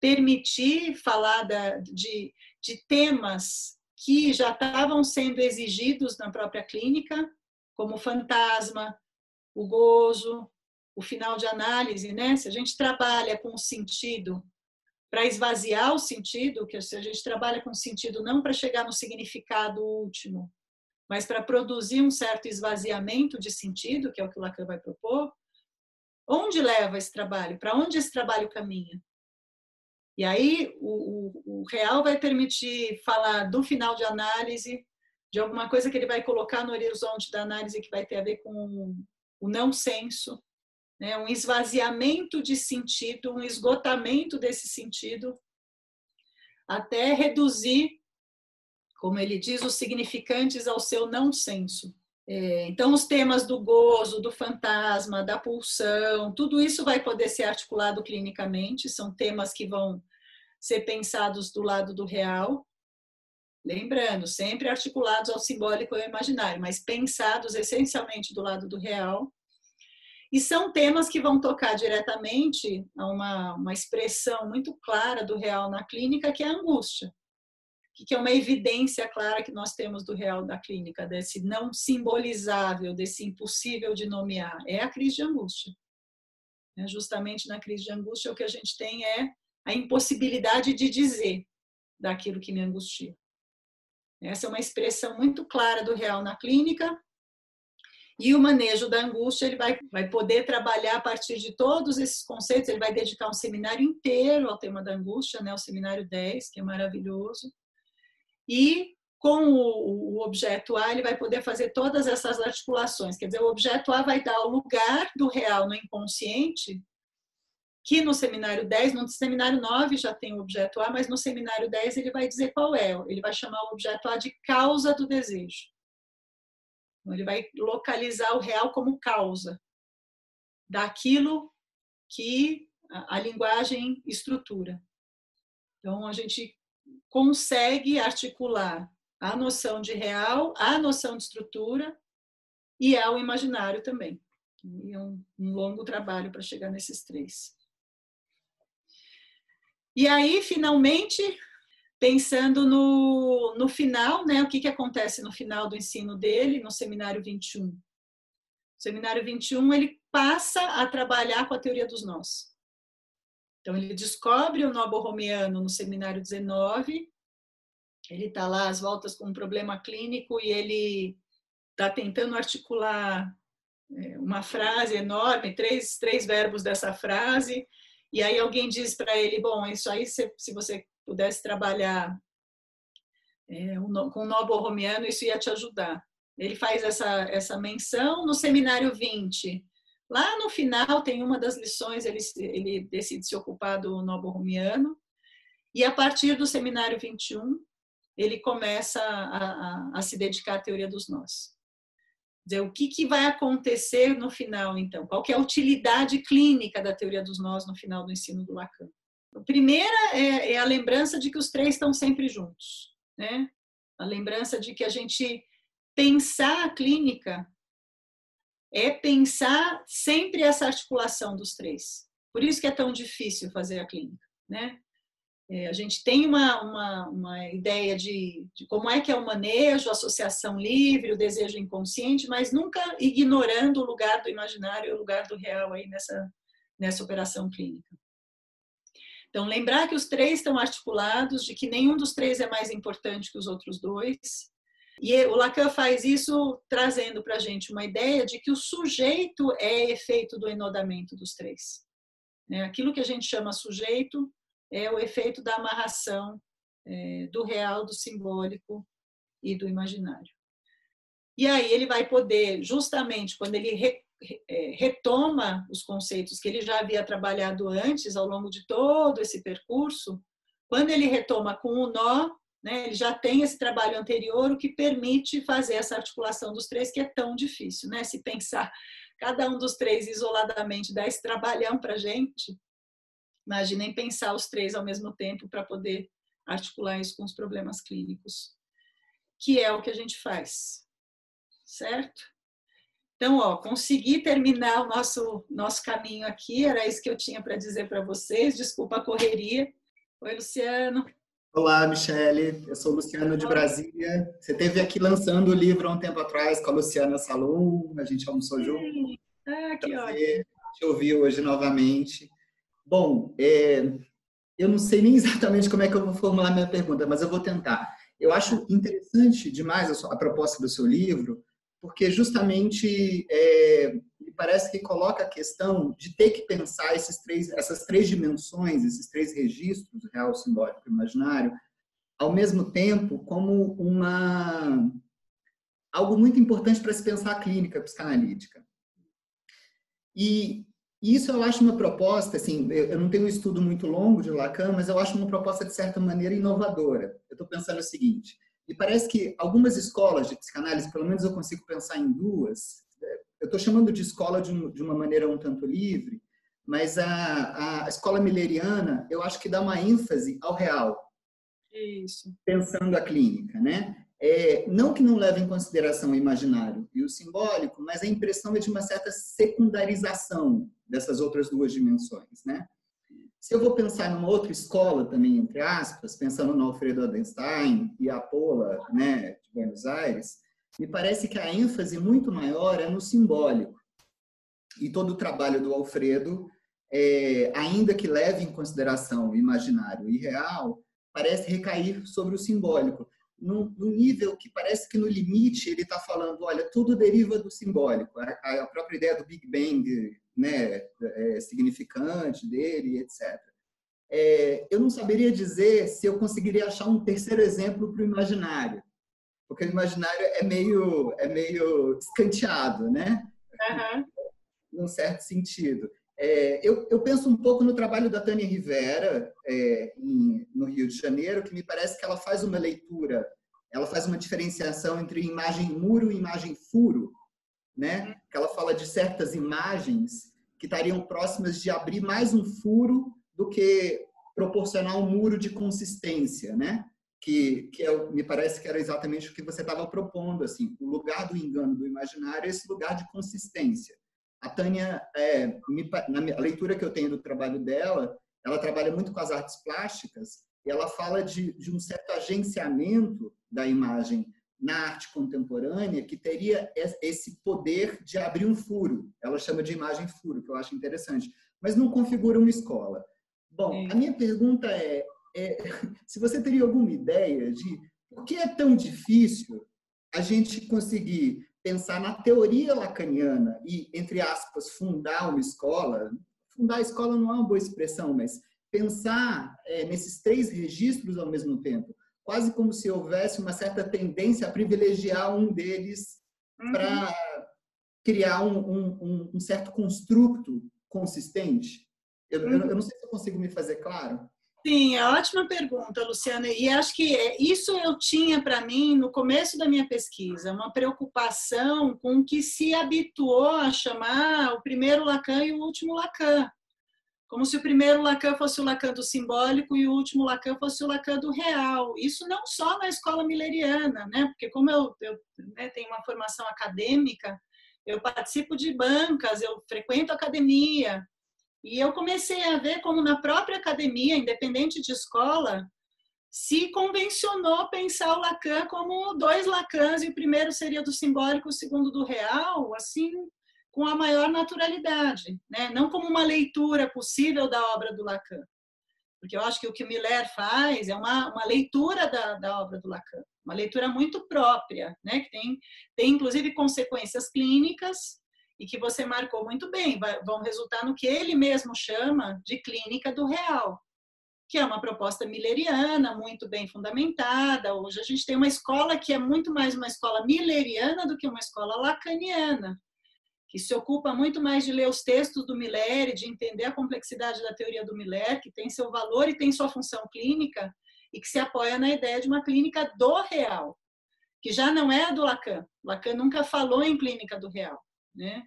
permitir falar da, de, de temas que já estavam sendo exigidos na própria clínica, como o fantasma, o gozo, o final de análise, né? Se a gente trabalha com sentido para esvaziar o sentido, que se a gente trabalha com sentido não para chegar no significado último, mas para produzir um certo esvaziamento de sentido, que é o que o Lacan vai propor, onde leva esse trabalho? Para onde esse trabalho caminha? E aí o, o, o, real vai permitir falar do final de análise, de alguma coisa que ele vai colocar no horizonte da análise que vai ter a ver com o não senso, né? um esvaziamento de sentido, um esgotamento desse sentido, até reduzir, como ele diz, os significantes ao seu não senso. É, então, os temas do gozo, do fantasma, da pulsão, tudo isso vai poder ser articulado clinicamente, são temas que vão ser pensados do lado do real, lembrando, sempre articulados ao simbólico e ao imaginário, mas pensados essencialmente do lado do real. E são temas que vão tocar diretamente a uma, uma expressão muito clara do real na clínica, que é a angústia que é uma evidência clara que nós temos do real da clínica, desse não simbolizável, desse impossível de nomear, é a crise de angústia. É justamente na crise de angústia o que a gente tem é a impossibilidade de dizer daquilo que me angustia. Essa é uma expressão muito clara do real na clínica. E o manejo da angústia, ele vai, vai poder trabalhar a partir de todos esses conceitos, ele vai dedicar um seminário inteiro ao tema da angústia, né, o seminário 10, que é maravilhoso e com o, objeto A, ele vai poder fazer todas essas articulações. Quer dizer, o objeto A vai dar o lugar do real no inconsciente, que no seminário 10, no seminário 9 já tem o objeto A, mas no seminário 10 ele vai dizer qual é. Ele vai chamar o objeto A de causa do desejo. Então, ele vai localizar o real como causa daquilo que a linguagem estrutura. Então, a gente consegue articular a noção de real, a noção de estrutura e ao imaginário também. E é um, um longo trabalho para chegar nesses três. E aí, finalmente, pensando no, no final, né, o que, que acontece no final do ensino dele, no seminário 21. O seminário 21, ele passa a trabalhar com a teoria dos nós. Então, ele descobre o nó borromiano no seminário 19, ele está lá às voltas com um problema clínico e ele está tentando articular é, uma frase enorme, três, três verbos dessa frase, e aí alguém diz para ele, bom, isso aí se, se você pudesse trabalhar é, com o nó borromiano, isso ia te ajudar. Ele faz essa, essa menção no seminário 20, Lá no final tem uma das lições, ele, ele decide se ocupar do Nobo Rumiano, e a partir do seminário 21, ele começa a, a, a se dedicar à teoria dos nós. Dizer, o que, que vai acontecer no final, então? Qual que é a utilidade clínica da teoria dos nós no final do ensino do Lacan? A primeira é, é a lembrança de que os três estão sempre juntos, né? A lembrança de que a gente pensar a clínica é pensar sempre essa articulação dos três. Por isso que é tão difícil fazer a clínica, né? É, a gente tem uma, uma, uma ideia de, de, como é que é o manejo, a associação livre, o desejo inconsciente, mas nunca ignorando o lugar do imaginário e o lugar do real aí nessa, nessa operação clínica. Então, lembrar que os três estão articulados, de que nenhum dos três é mais importante que os outros dois, e o Lacan faz isso trazendo para a gente uma ideia de que o sujeito é efeito do enodamento dos três. Né? Aquilo que a gente chama sujeito é o efeito da amarração é, do real, do simbólico e do imaginário. E aí ele vai poder, justamente quando ele é, retoma os conceitos que ele já havia trabalhado antes, ao longo de todo esse percurso, quando ele retoma com o nó, né? Ele já tem esse trabalho anterior, o que permite fazer essa articulação dos três, que é tão difícil. Né? Se pensar cada um dos três isoladamente dá esse trabalhão para a gente, Imaginem pensar os três ao mesmo tempo para poder articular isso com os problemas clínicos, que é o que a gente faz, certo? Então, ó, consegui terminar o nosso, nosso caminho aqui, era isso que eu tinha para dizer para vocês, desculpa a correria. Oi, Luciano. Olá, Michele, eu sou Luciano de Brasília. Você esteve aqui lançando o livro há um tempo atrás com a Luciana Salum, a gente almoçou junto. Ah, que Prazer ótimo. Te ouvir hoje novamente. Bom, é, eu não sei nem [laughs] exatamente como é que eu vou formular minha pergunta, mas eu vou tentar. Eu acho interessante demais a, sua, a proposta do seu livro, porque justamente é, me parece que coloca a questão de ter que pensar esses três, essas três dimensões, esses três registros, real, simbólico e imaginário, ao mesmo tempo como uma algo muito importante para se pensar a clínica psicanalítica. E isso eu acho uma proposta, assim, eu não tenho um estudo muito longo de Lacan, mas eu acho uma proposta de certa maneira inovadora. Eu estou pensando o seguinte: e parece que algumas escolas de psicanálise, pelo menos eu consigo pensar em duas, eu estou chamando de escola de, um, de, uma maneira um tanto livre, mas a, a escola milleriana, eu acho que dá uma ênfase ao real. Isso. Pensando a clínica, né? É, não que não leve em consideração o imaginário e o simbólico, mas a impressão é de uma certa secundarização dessas outras duas dimensões, né? Se eu vou pensar numa outra escola também, entre aspas, pensando no Alfredo Adenstein e a Pola, né, de Buenos Aires, me parece que a ênfase muito maior é no simbólico. E todo o trabalho do Alfredo, é, ainda que leve em consideração o imaginário e real, parece recair sobre o simbólico, num, num nível que parece que no limite ele está falando, olha, tudo deriva do simbólico. A, a própria ideia do Big Bang né, é, significante dele, etc. É, eu não saberia dizer se eu conseguiria achar um terceiro exemplo para o imaginário, porque o imaginário é meio é meio escanteado, né? Uhum. Num certo sentido. É, eu, eu, penso um pouco no trabalho da Tânia Rivera, é, em, no Rio de Janeiro, que me parece que ela faz uma leitura, ela faz uma diferenciação entre imagem muro e imagem furo, né? Que ela fala de certas imagens que estariam próximas de abrir mais um furo do que proporcionar um muro de consistência, né? Que, que é, me parece que era exatamente o que você estava propondo, assim, o lugar do engano do imaginário é esse lugar de consistência. A Tânia, é, me, na leitura que eu tenho do trabalho dela, ela trabalha muito com as artes plásticas e ela fala de, de um certo agenciamento da imagem na arte contemporânea que teria esse poder de abrir um furo. Ela chama de imagem furo, que eu acho interessante, mas não configura uma escola. Bom, a minha pergunta é, é [laughs] se você teria alguma ideia de por que é tão difícil a gente conseguir pensar na teoria lacaniana e, entre aspas, fundar uma escola. Fundar a escola não é uma boa expressão, mas pensar é, nesses três registros ao mesmo tempo quase como se houvesse uma certa tendência a privilegiar um deles uhum. para criar um, um, um, certo construto consistente. Eu, uhum. eu, não sei se eu consigo me fazer claro. Sim, é ótima pergunta, Luciana. E acho que é, isso eu tinha para mim no começo da minha pesquisa, uma preocupação com o que se habituou a chamar o primeiro Lacan e o último Lacan como se o primeiro Lacan fosse o Lacan do simbólico e o último Lacan fosse o Lacan do real. Isso não só na escola milleriana, né? Porque como eu, eu né, tenho uma formação acadêmica, eu participo de bancas, eu frequento academia, e eu comecei a ver como na própria academia, independente de escola, se convencionou pensar o Lacan como dois Lacans, e o primeiro seria do simbólico, o segundo do real, assim, com a maior naturalidade, né? não como uma leitura possível da obra do Lacan. Porque eu acho que o que Miller faz é uma, uma leitura da, da obra do Lacan, uma leitura muito própria, né? que tem, tem inclusive consequências clínicas e que você marcou muito bem, vai, vão resultar no que ele mesmo chama de clínica do real, que é uma proposta milleriana, muito bem fundamentada. Hoje a gente tem uma escola que é muito mais uma escola milleriana do que uma escola lacaniana que se ocupa muito mais de ler os textos do Miller e de entender a complexidade da teoria do Miller, que tem seu valor e tem sua função clínica, e que se apoia na ideia de uma clínica do real, que já não é a do Lacan. Lacan nunca falou em clínica do real, né?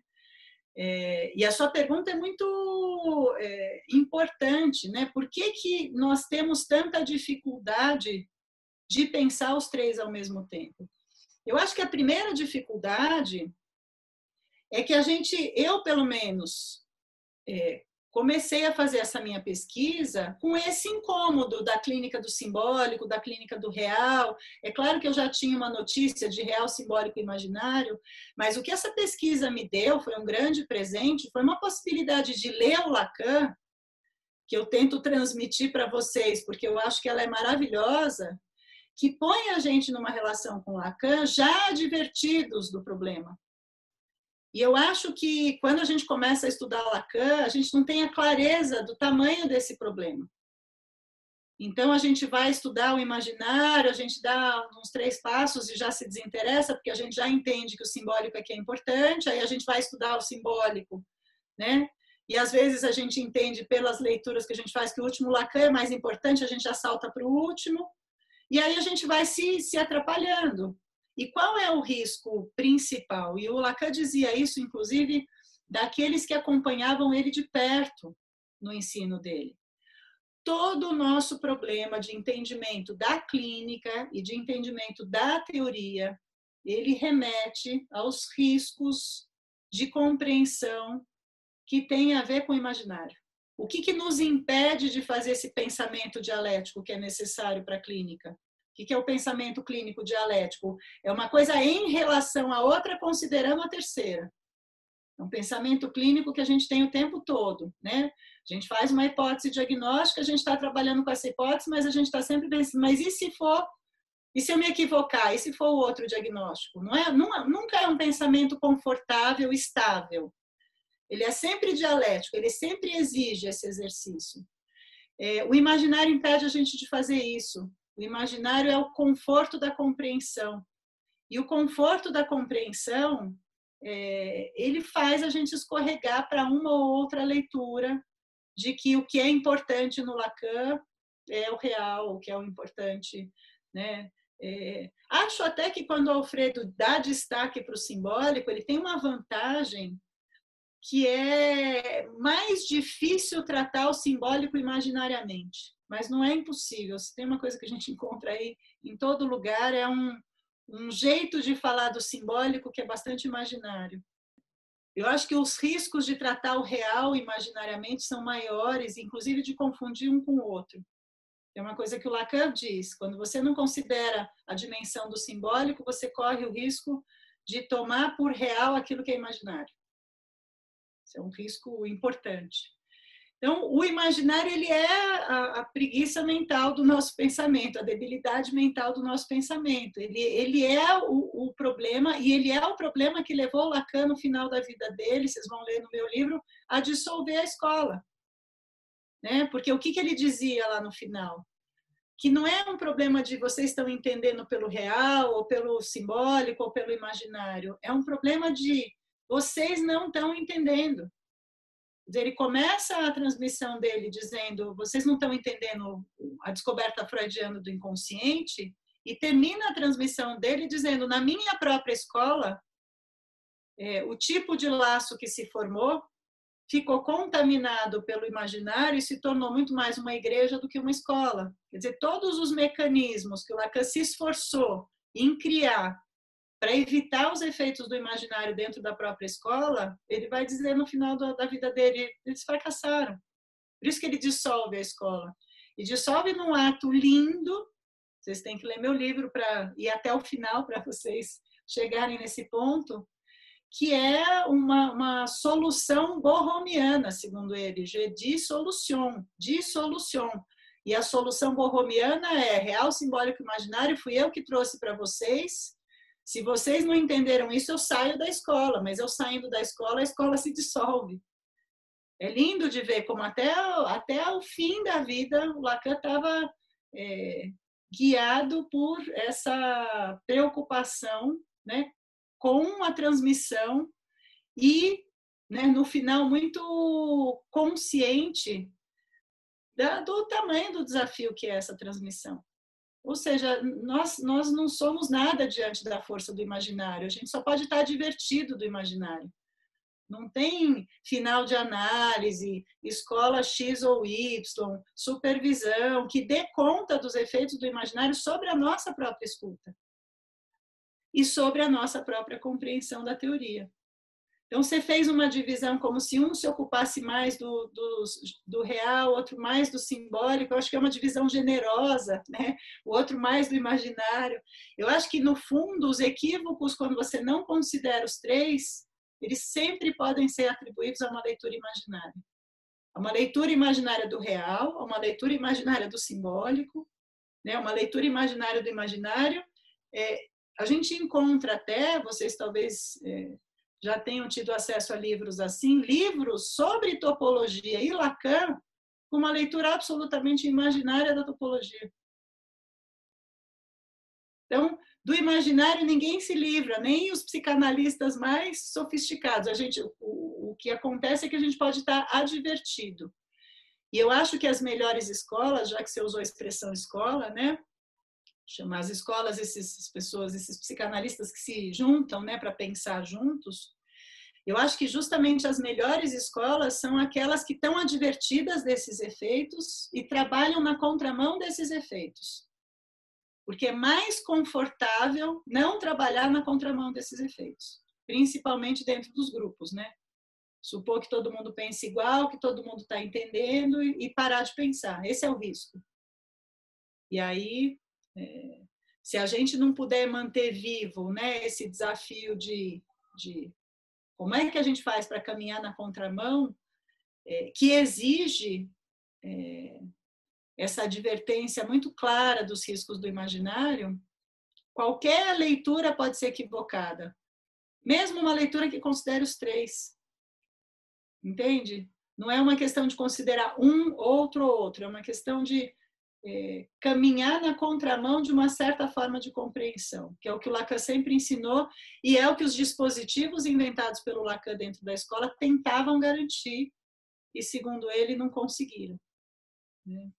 É, e a sua pergunta é muito é, importante, né? Por que, que nós temos tanta dificuldade de pensar os três ao mesmo tempo? Eu acho que a primeira dificuldade é que a gente, eu pelo menos, é, comecei a fazer essa minha pesquisa com esse incômodo da clínica do simbólico, da clínica do real. É claro que eu já tinha uma notícia de real, simbólico e imaginário, mas o que essa pesquisa me deu foi um grande presente, foi uma possibilidade de ler o Lacan, que eu tento transmitir para vocês, porque eu acho que ela é maravilhosa, que põe a gente numa relação com Lacan já advertidos do problema. E eu acho que quando a gente começa a estudar Lacan, a gente não tem a clareza do tamanho desse problema. Então a gente vai estudar o imaginário, a gente dá uns três passos e já se desinteressa, porque a gente já entende que o simbólico é que é importante, aí a gente vai estudar o simbólico, né? E às vezes a gente entende pelas leituras que a gente faz que o último Lacan é mais importante, a gente já salta para o último, e aí a gente vai se, se atrapalhando. E qual é o risco principal? E o Lacan dizia isso, inclusive, daqueles que acompanhavam ele de perto no ensino dele. Todo o nosso problema de entendimento da clínica e de entendimento da teoria, ele remete aos riscos de compreensão que tem a ver com o imaginário. O que, que nos impede de fazer esse pensamento dialético que é necessário para a clínica? O que é o pensamento clínico dialético? É uma coisa em relação à outra, considerando a terceira. É um pensamento clínico que a gente tem o tempo todo, né? A gente faz uma hipótese diagnóstica, a gente está trabalhando com essa hipótese, mas a gente está sempre pensando, mas e se for, e se eu me equivocar, e se for o outro diagnóstico? Não é, nunca é um pensamento confortável, estável. Ele é sempre dialético, ele sempre exige esse exercício. É, o imaginário impede a gente de fazer isso. O imaginário é o conforto da compreensão. E o conforto da compreensão, é, ele faz a gente escorregar para uma ou outra leitura de que o que é importante no Lacan é o real, o que é o importante, né? É, acho até que quando Alfredo dá destaque para o simbólico, ele tem uma vantagem que é mais difícil tratar o simbólico imaginariamente mas não é impossível. Se tem uma coisa que a gente encontra aí em todo lugar, é um, um jeito de falar do simbólico que é bastante imaginário. Eu acho que os riscos de tratar o real imaginariamente são maiores, inclusive de confundir um com o outro. É uma coisa que o Lacan diz: quando você não considera a dimensão do simbólico, você corre o risco de tomar por real aquilo que é imaginário. É um risco importante. Então, o imaginário ele é a, a, preguiça mental do nosso pensamento, a debilidade mental do nosso pensamento. Ele, ele é o, o, problema e ele é o problema que levou Lacan no final da vida dele, vocês vão ler no meu livro, a dissolver a escola. Né? Porque o que, que ele dizia lá no final? Que não é um problema de vocês estão entendendo pelo real, ou pelo simbólico, ou pelo imaginário. É um problema de vocês não estão entendendo ele começa a transmissão dele dizendo: vocês não estão entendendo a descoberta freudiana do inconsciente, e termina a transmissão dele dizendo: na minha própria escola, é, o tipo de laço que se formou ficou contaminado pelo imaginário e se tornou muito mais uma igreja do que uma escola. Quer dizer, todos os mecanismos que o Lacan se esforçou em criar para evitar os efeitos do imaginário dentro da própria escola, ele vai dizer no final da vida dele, eles fracassaram. Por isso que ele dissolve a escola. E dissolve num ato lindo, vocês têm que ler meu livro para ir até o final para vocês chegarem nesse ponto, que é uma, uma solução borromiana, segundo ele, de dissolução, dissolução. E a solução borromiana é real, simbólico, imaginário, fui eu que trouxe para vocês, se vocês não entenderam isso, eu saio da escola, mas eu saindo da escola, a escola se dissolve. É lindo de ver como até, até o fim da vida o Lacan estava é, guiado por essa preocupação né, com a transmissão e, né, no final, muito consciente da, do tamanho do desafio que é essa transmissão. Ou seja, nós, nós não somos nada diante da força do imaginário, a gente só pode estar divertido do imaginário. Não tem final de análise, escola X ou Y, supervisão, que dê conta dos efeitos do imaginário sobre a nossa própria escuta e sobre a nossa própria compreensão da teoria. Então, você fez uma divisão como se um se ocupasse mais do, do, do, real, outro mais do simbólico. Eu acho que é uma divisão generosa, né? o outro mais do imaginário. Eu acho que, no fundo, os equívocos, quando você não considera os três, eles sempre podem ser atribuídos a uma leitura imaginária. A uma leitura imaginária do real, a uma leitura imaginária do simbólico, né? uma leitura imaginária do imaginário. É, a gente encontra até, vocês talvez é, já tenham tido acesso a livros assim, livros sobre topologia e Lacan, com uma leitura absolutamente imaginária da topologia. Então, do imaginário ninguém se livra, nem os psicanalistas mais sofisticados. A gente, o, o que acontece é que a gente pode estar advertido. E eu acho que as melhores escolas, já que você usou a expressão escola, né? Chamar as escolas, essas pessoas, esses psicanalistas que se juntam, né, para pensar juntos. Eu acho que justamente as melhores escolas são aquelas que estão advertidas desses efeitos e trabalham na contramão desses efeitos porque é mais confortável não trabalhar na contramão desses efeitos, principalmente dentro dos grupos, né? Supor que todo mundo pense igual, que todo mundo está entendendo e parar de pensar. Esse é o risco. E aí, é, se a gente não puder manter vivo, né, esse desafio de, de como é que a gente faz para caminhar na contramão, é, que exige é, essa advertência muito clara dos riscos do imaginário, qualquer leitura pode ser equivocada. Mesmo uma leitura que considere os três. Entende? Não é uma questão de considerar um, outro ou outro, é uma questão de é, caminhar na contramão de uma certa forma de compreensão, que é o que o Lacan sempre ensinou e é o que os dispositivos inventados pelo Lacan dentro da escola tentavam garantir e, segundo ele, não conseguiram. Né?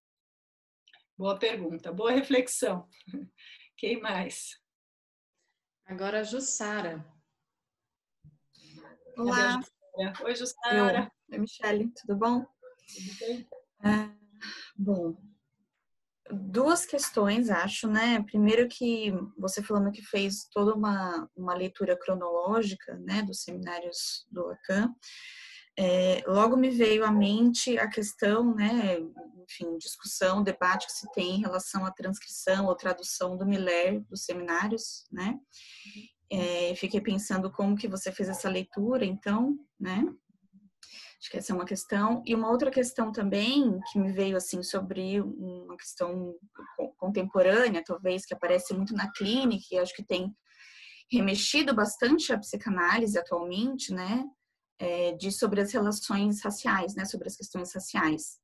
Boa pergunta, boa reflexão. [laughs] Quem mais? Agora a Jussara. Olá. Oi, Jussara. Oi, Michele, tudo bom? Tudo bem? É, bom, duas questões, acho, né? Primeiro que você falando que fez toda uma, uma leitura cronológica, né, dos seminários do Lacan, é, logo me veio à mente a questão, né, enfim, discussão, debate que se tem em relação à transcrição ou tradução do Miller dos seminários, né? É, fiquei pensando como que você fez essa leitura, então, né? Acho que essa é uma questão. E uma outra questão também que me veio assim sobre uma questão contemporânea, talvez, que aparece muito na clínica e acho que tem remexido bastante a psicanálise atualmente, né? é, diz sobre as relações raciais, né, sobre as questões raciais.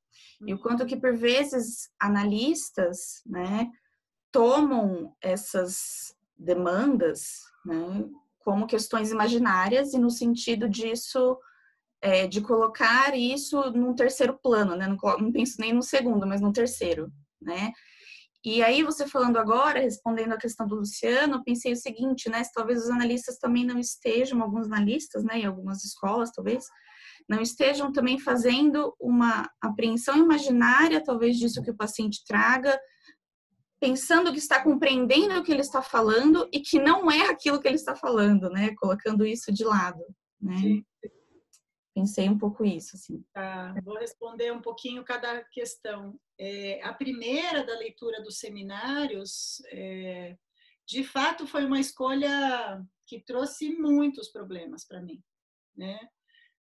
E o quanto que, por vezes, analistas né, tomam essas demandas né, como questões imaginárias e no sentido disso, é, de colocar isso num terceiro plano, né, não, não penso nem no segundo, mas no terceiro, né, e aí, você falando agora, respondendo a questão do Luciano, pensei o seguinte, né? Se talvez os analistas também não estejam, alguns analistas, né, em algumas escolas, talvez, não estejam também fazendo uma apreensão imaginária, talvez, disso que o paciente traga, pensando que está compreendendo o que ele está falando e que não é aquilo que ele está falando, né? Colocando isso de lado, né? Sim. Pensei um pouco isso, assim. Tá, vou responder um pouquinho cada questão. É, a primeira da leitura dos seminários, é, de fato, foi uma escolha que trouxe muitos problemas para mim, né?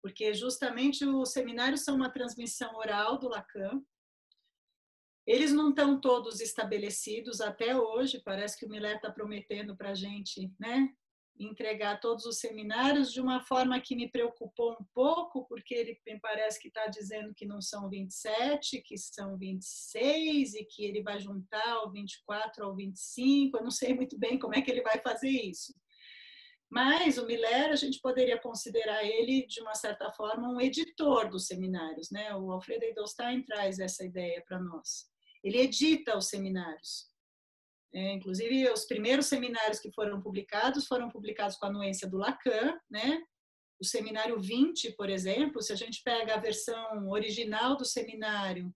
Porque justamente os seminários são uma transmissão oral do Lacan. Eles não estão todos estabelecidos até hoje. Parece que o Miller está prometendo para a gente, né? Entregar todos os seminários de uma forma que me preocupou um pouco, porque ele me parece que está dizendo que não são 27, que são 26 e que ele vai juntar o 24 ao 25. Eu não sei muito bem como é que ele vai fazer isso. Mas o Miller, a gente poderia considerar ele, de uma certa forma, um editor dos seminários. Né? O Alfredo Edelstein traz essa ideia para nós. Ele edita os seminários. É, inclusive, os primeiros seminários que foram publicados foram publicados com a anuência do Lacan, né? o seminário 20, por exemplo, se a gente pega a versão original do seminário,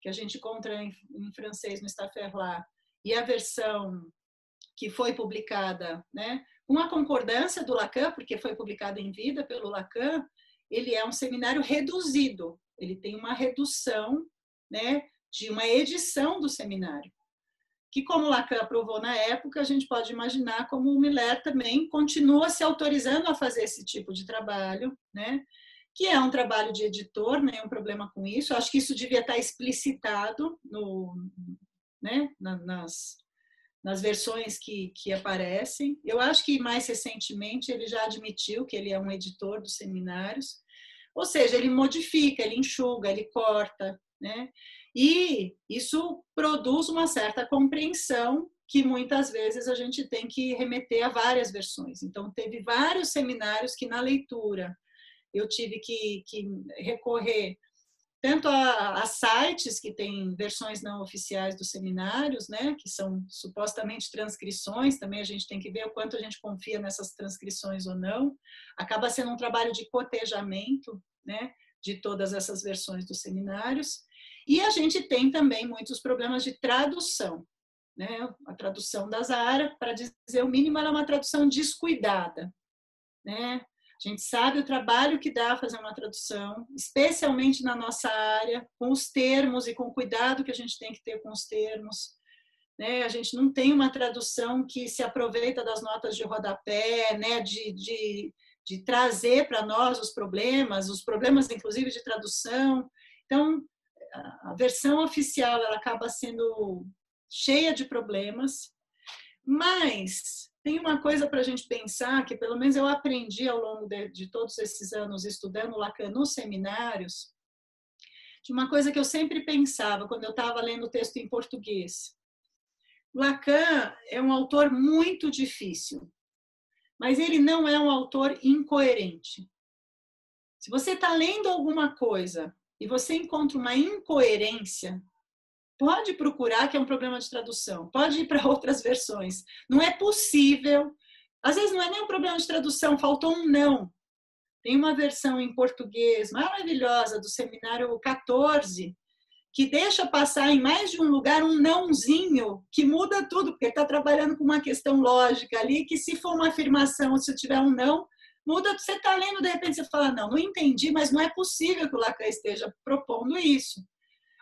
que a gente encontra em, em francês no Staffordshire, e a versão que foi publicada, né, com a concordância do Lacan, porque foi publicada em vida pelo Lacan, ele é um seminário reduzido, ele tem uma redução, né, de uma edição do seminário que, como Lacan aprovou na época, a gente pode imaginar como o Miller também continua se autorizando a fazer esse tipo de trabalho, né? que é um trabalho de editor, nenhum problema com isso. Acho que isso devia estar explicitado no, né, nas, nas versões que, que aparecem. Eu acho que mais recentemente ele já admitiu que ele é um editor dos seminários, ou seja, ele modifica, ele enxuga, ele corta, né? E isso produz uma certa compreensão que muitas vezes a gente tem que remeter a várias versões. Então, teve vários seminários que na leitura eu tive que, que recorrer tanto a, a, sites que têm versões não oficiais dos seminários, né, que são supostamente transcrições, também a gente tem que ver o quanto a gente confia nessas transcrições ou não. Acaba sendo um trabalho de cotejamento, né, de todas essas versões dos seminários. E a gente tem também muitos problemas de tradução. Né? A tradução da Zara, para dizer o mínimo, ela é uma tradução descuidada. Né? A gente sabe o trabalho que dá fazer uma tradução, especialmente na nossa área, com os termos e com o cuidado que a gente tem que ter com os termos. Né? A gente não tem uma tradução que se aproveita das notas de rodapé, né? de, de, de trazer para nós os problemas, os problemas, inclusive, de tradução. Então, a versão oficial ela acaba sendo cheia de problemas, mas tem uma coisa para a gente pensar que pelo menos eu aprendi ao longo de, de todos esses anos estudando Lacan nos seminários, de uma coisa que eu sempre pensava quando eu estava lendo o texto em português. Lacan é um autor muito difícil, mas ele não é um autor incoerente. Se você está lendo alguma coisa e você encontra uma incoerência, pode procurar que é um problema de tradução, pode ir para [laughs] outras versões. Não é possível. Às vezes não é nem um problema de tradução, faltou um não. Tem uma versão em português maravilhosa do seminário 14 que deixa passar em mais de um lugar um nãozinho que muda tudo, porque está trabalhando com uma questão lógica ali, que se for uma afirmação, se tiver um não, muda, você está lendo, de repente você fala, não, não entendi, mas não é possível que o Lacan esteja propondo isso.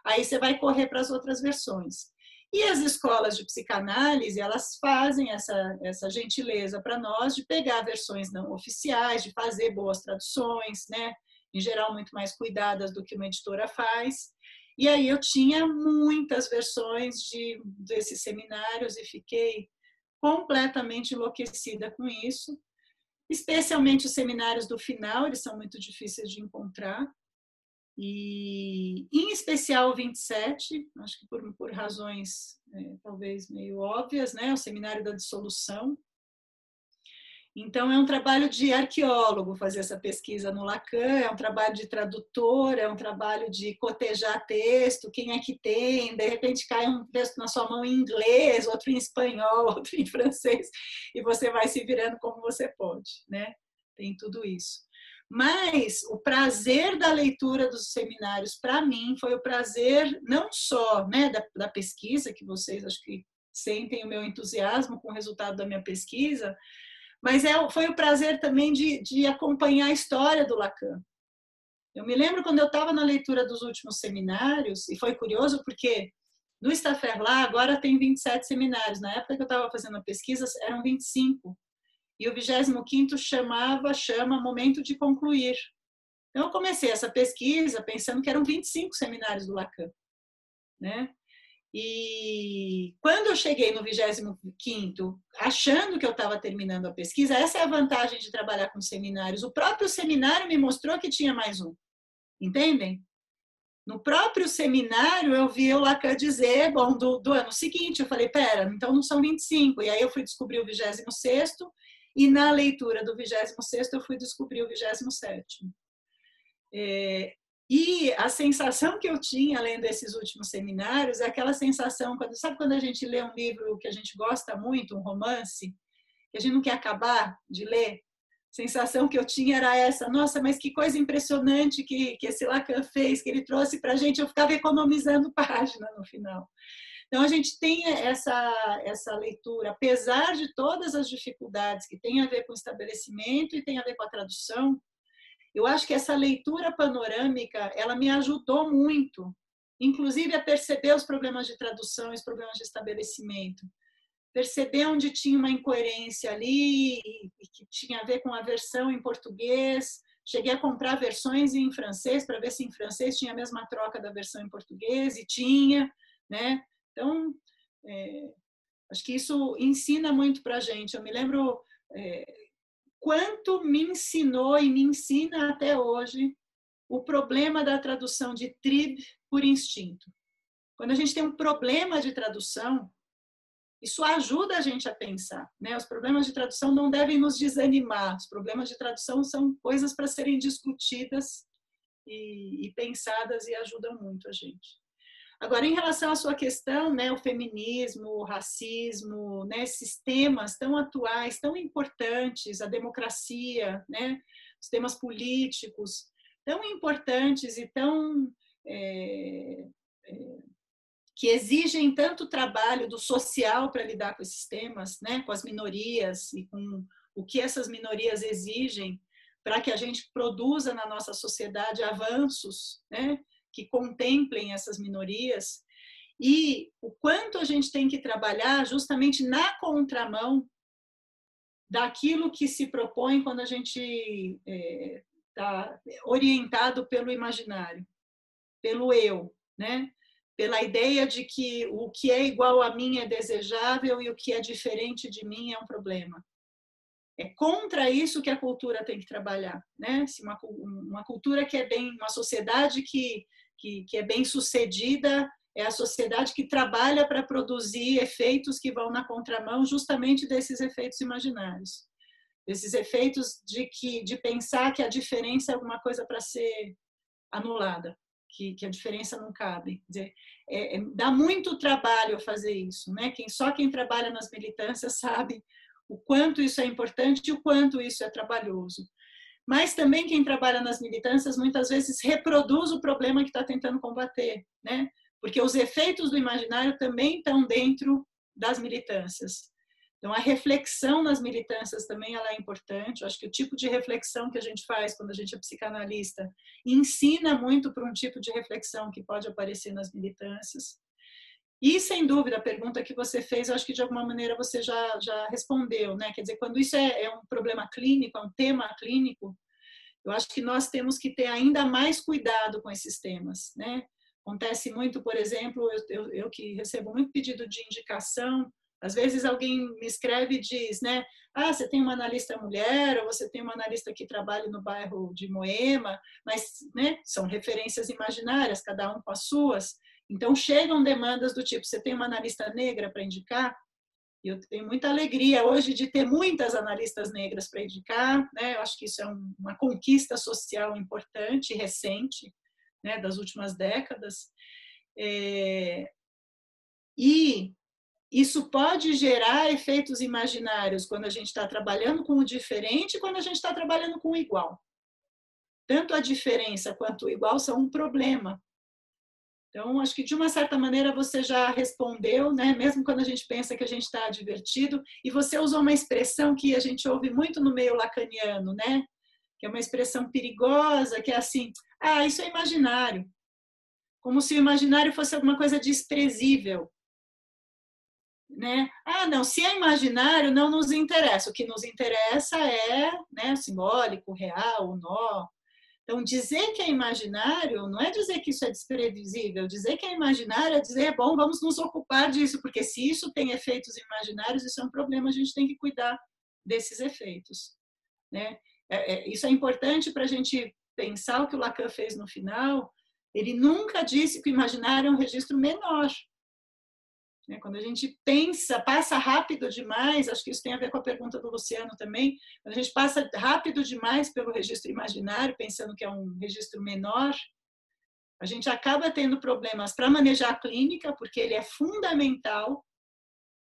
Aí você vai correr para as outras versões. E as escolas de psicanálise, elas fazem essa, essa gentileza para nós de pegar versões não oficiais, de fazer boas traduções, né? em geral muito mais cuidadas do que uma editora faz. E aí eu tinha muitas versões de desses seminários e fiquei completamente enlouquecida com isso especialmente os seminários do final, eles são muito difíceis de encontrar. E, em especial, o 27, acho que por, por razões é, talvez meio óbvias, né? o seminário da dissolução, então, é um trabalho de arqueólogo fazer essa pesquisa no Lacan, é um trabalho de tradutor, é um trabalho de cotejar texto, quem é que tem, de repente cai um texto na sua mão em inglês, outro em espanhol, [laughs] outro em francês, e você vai se virando como você pode, né? Tem tudo isso. Mas o prazer da leitura dos seminários, para mim, foi o prazer não só né, da, da pesquisa, que vocês acho que sentem o meu entusiasmo com o resultado da minha pesquisa, mas é, foi o prazer também de, de acompanhar a história do Lacan. Eu me lembro quando eu estava na leitura dos últimos seminários, e foi curioso porque no lá agora tem 27 seminários. Na época que eu estava fazendo a pesquisa, eram 25. E o 25 chamava, chama Momento de Concluir. Então, eu comecei essa pesquisa pensando que eram 25 seminários do Lacan. Né? E quando eu cheguei no 25º, achando que eu estava terminando a pesquisa, essa é a vantagem de trabalhar com seminários. O próprio seminário me mostrou que tinha mais um. Entendem? No próprio seminário, eu vi o Lacan dizer, bom, do, do ano seguinte, eu falei, pera, então não são 25. E aí eu fui descobrir o 26 e na leitura do 26 eu fui descobrir o 27 é, e a sensação que eu tinha lendo esses últimos seminários é aquela sensação, quando, sabe quando a gente lê um livro que a gente gosta muito, um romance, que a gente não quer acabar de ler? sensação que eu tinha era essa: nossa, mas que coisa impressionante que, que esse Lacan fez, que ele trouxe para a gente. Eu ficava economizando [laughs] página no final. Então, a gente tem essa, essa leitura, apesar de todas as dificuldades que tem a ver com o estabelecimento e tem a ver com a tradução, eu acho que essa leitura panorâmica, ela me ajudou muito, inclusive a perceber os problemas de tradução os problemas de estabelecimento. Perceber onde tinha uma incoerência ali e que tinha a ver com a versão em português. Cheguei a comprar versões em francês para ver se em francês tinha a mesma troca da versão em português e tinha, né? Então, é, acho que isso ensina muito para gente. Eu me lembro é, quanto me ensinou e me ensina até hoje o problema da tradução de trib por instinto. Quando a gente tem um problema de tradução, isso ajuda a gente a pensar. Né? Os problemas de tradução não devem nos desanimar. Os problemas de tradução são coisas para serem discutidas e, e pensadas e ajudam muito a gente. Agora, em relação à sua questão, né, o feminismo, o racismo, né, esses temas tão atuais, tão importantes, a democracia, né, os temas políticos, tão importantes e tão é, é, que exigem tanto trabalho do social para lidar com esses temas, né, com as minorias e com o que essas minorias exigem para que a gente produza na nossa sociedade avanços, né, que contemplem essas minorias e o quanto a gente tem que trabalhar justamente na contramão daquilo que se propõe quando a gente está é, orientado pelo imaginário, pelo eu, né? Pela ideia de que o que é igual a mim é desejável e o que é diferente de mim é um problema. É contra isso que a cultura tem que trabalhar, né? Se uma, uma cultura que é bem, uma sociedade que que, que é bem sucedida é a sociedade que trabalha para produzir efeitos que vão na contramão justamente desses efeitos imaginários, desses efeitos de que de pensar que a diferença é alguma coisa para ser anulada, que, que, a diferença não cabe. Dizer, é, é, dá muito trabalho fazer isso, né? Quem só quem trabalha nas militâncias sabe o quanto isso é importante e o quanto isso é trabalhoso mas também quem trabalha nas militâncias muitas vezes reproduz o problema que está tentando combater, né? Porque os efeitos do imaginário também estão dentro das militâncias. Então a reflexão nas militâncias também ela é importante. Eu acho que o tipo de reflexão que a gente faz quando a gente é psicanalista ensina muito para um tipo de reflexão que pode aparecer nas militâncias. E, sem dúvida, a pergunta que você fez, eu acho que de alguma maneira você já, já respondeu, né? Quer dizer, quando isso é, é um problema clínico, é um tema clínico, eu acho que nós temos que ter ainda mais cuidado com esses temas, né? Acontece muito, por exemplo, eu, eu, eu que recebo muito pedido de indicação, às vezes alguém me escreve e diz, né? Ah, você tem uma analista mulher, ou você tem uma analista que trabalha no bairro de Moema, mas né, são referências imaginárias, cada um com as suas. Então, chegam demandas do tipo: você tem uma analista negra para indicar? E eu tenho muita alegria hoje de ter muitas analistas negras para indicar. Né? Eu acho que isso é uma conquista social importante, recente, né, das últimas décadas. É... E isso pode gerar efeitos imaginários quando a gente está trabalhando com o diferente e quando a gente está trabalhando com o igual. Tanto a diferença quanto o igual são um problema então, acho que de uma certa maneira você já respondeu, né? mesmo quando a gente pensa que a gente está divertido, e você usou uma expressão que a gente ouve muito no meio lacaniano, né? que é uma expressão perigosa, que é assim: ah, isso é imaginário. Como se o imaginário fosse alguma coisa desprezível. Né? Ah, não, se é imaginário, não nos interessa. O que nos interessa é né, o simbólico, o real, o nó, então, dizer que é imaginário não é dizer que isso é desprevisível. Dizer que é imaginário é dizer, bom, vamos nos ocupar disso, porque se isso tem efeitos imaginários, isso é um problema, a gente tem que cuidar desses efeitos. Né? É, é, isso é importante para a gente pensar o que o Lacan fez no final. Ele nunca disse que o imaginário é um registro menor. Né? Quando a gente pensa, passa rápido demais, acho que isso tem a ver com a pergunta do Luciano também, quando a gente passa rápido demais pelo registro imaginário, pensando que é um registro menor, a gente acaba tendo problemas para manejar a clínica, porque ele é fundamental.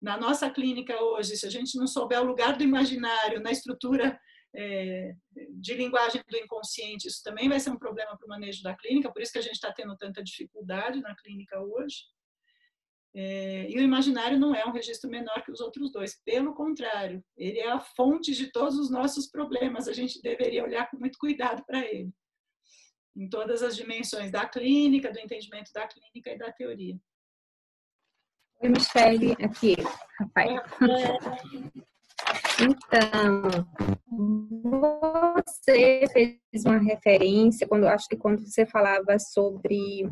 Na nossa clínica hoje, se a gente não souber o lugar do imaginário na estrutura é, de linguagem do inconsciente, isso também vai ser um problema para o manejo da clínica, por isso que a gente está tendo tanta dificuldade na clínica hoje. É, e o imaginário não é um registro menor que os outros dois, pelo contrário, ele é a fonte de todos os nossos problemas, a gente deveria olhar com muito cuidado para ele, em todas as dimensões da clínica, do entendimento da clínica e da teoria. Oi, Michele, aqui, Rafael. Então, você fez uma referência quando acho que quando você falava sobre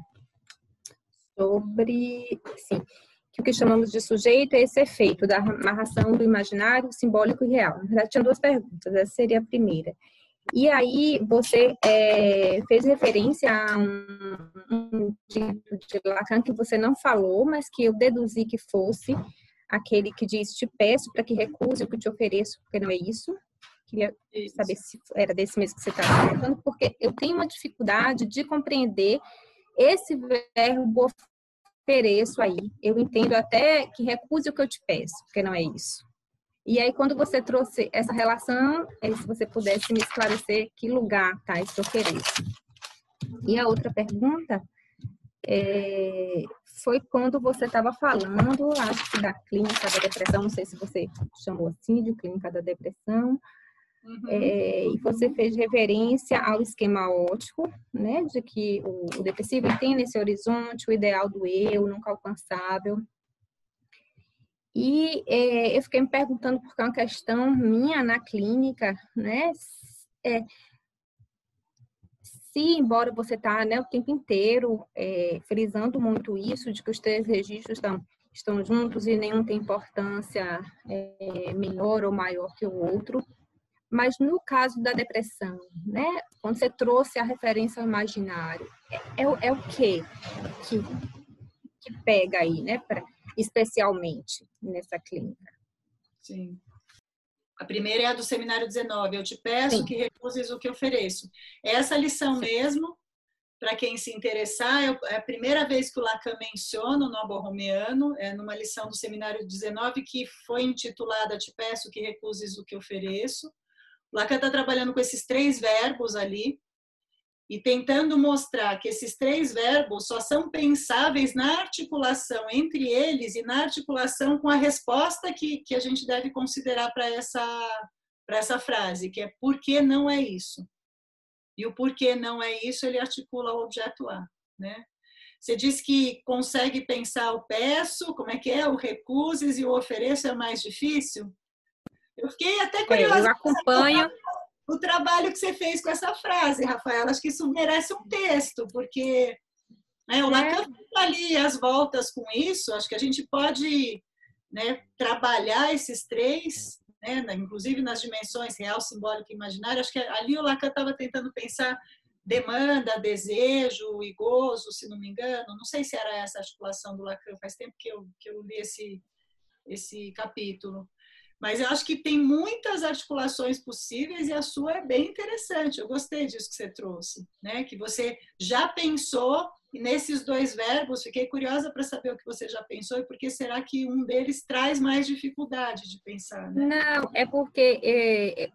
sobre, sim, que o que chamamos de sujeito é esse efeito da amarração do imaginário, simbólico e real. Na verdade, tinha duas perguntas, essa seria a primeira. E aí, você é, fez referência a um, um dito de Lacan que você não falou, mas que eu deduzi que fosse aquele que diz: Te peço para que recuse o que te ofereço, porque não é isso. Queria saber se era desse mesmo que você estava falando, porque eu tenho uma dificuldade de compreender esse verbo ofereço aí, eu entendo até que recuse o que eu te peço, porque não é isso. E aí, quando você trouxe essa relação, é se você pudesse me esclarecer que lugar tá esse ofereço. E a outra pergunta é, foi quando você estava falando, acho que da clínica da depressão, não sei se você chamou assim, de clínica da depressão, Uhum. É, e você fez referência ao esquema ótico, né, de que o, o depressivo tem nesse horizonte o ideal do eu, nunca alcançável. E é, eu fiquei me perguntando, porque é uma questão minha na clínica, né, é, se, embora você está né, o tempo inteiro é, frisando muito isso, de que os três registros estão, estão juntos e nenhum tem importância é, menor ou maior que o outro, mas no caso da depressão, né? Quando você trouxe a referência ao imaginário, é, é, é o quê que, que pega aí, né? Pra, especialmente nessa clínica. Sim. A primeira é a do seminário 19. Eu te peço Sim. que recuses o que ofereço. É essa lição Sim. mesmo, para quem se interessar, é a primeira vez que o Lacan menciona o Nobo Romeano, é numa lição do seminário 19 que foi intitulada Te peço que recuses o que ofereço. Lacan está trabalhando com esses três verbos ali e tentando mostrar que esses três verbos só são pensáveis na articulação entre eles e na articulação com a resposta que, que a gente deve considerar para essa, para essa frase, que é por que não é isso? E o porquê não é isso, ele articula o objeto A, né? Você diz que consegue pensar o peço, como é que é, o recuses e o ofereço é mais difícil? Eu fiquei até curiosa. É, eu acompanho. O trabalho que você fez com essa frase, Rafaela. Acho que isso merece um texto, porque né, o Lacan é. ali as voltas com isso. Acho que a gente pode né, trabalhar esses três, né, inclusive nas dimensões real, simbólica e imaginária. Acho que ali o Lacan estava tentando pensar demanda, desejo e gozo, se não me engano. Não sei se era essa a articulação do Lacan, faz tempo que eu, que eu li esse, esse capítulo. Mas eu acho que tem muitas articulações possíveis e a sua é bem interessante. Eu gostei disso que você trouxe, né? Que você já pensou nesses dois verbos, fiquei curiosa para saber o que você já pensou e por que será que um deles traz mais dificuldade de pensar, né? Não, é porque é, é,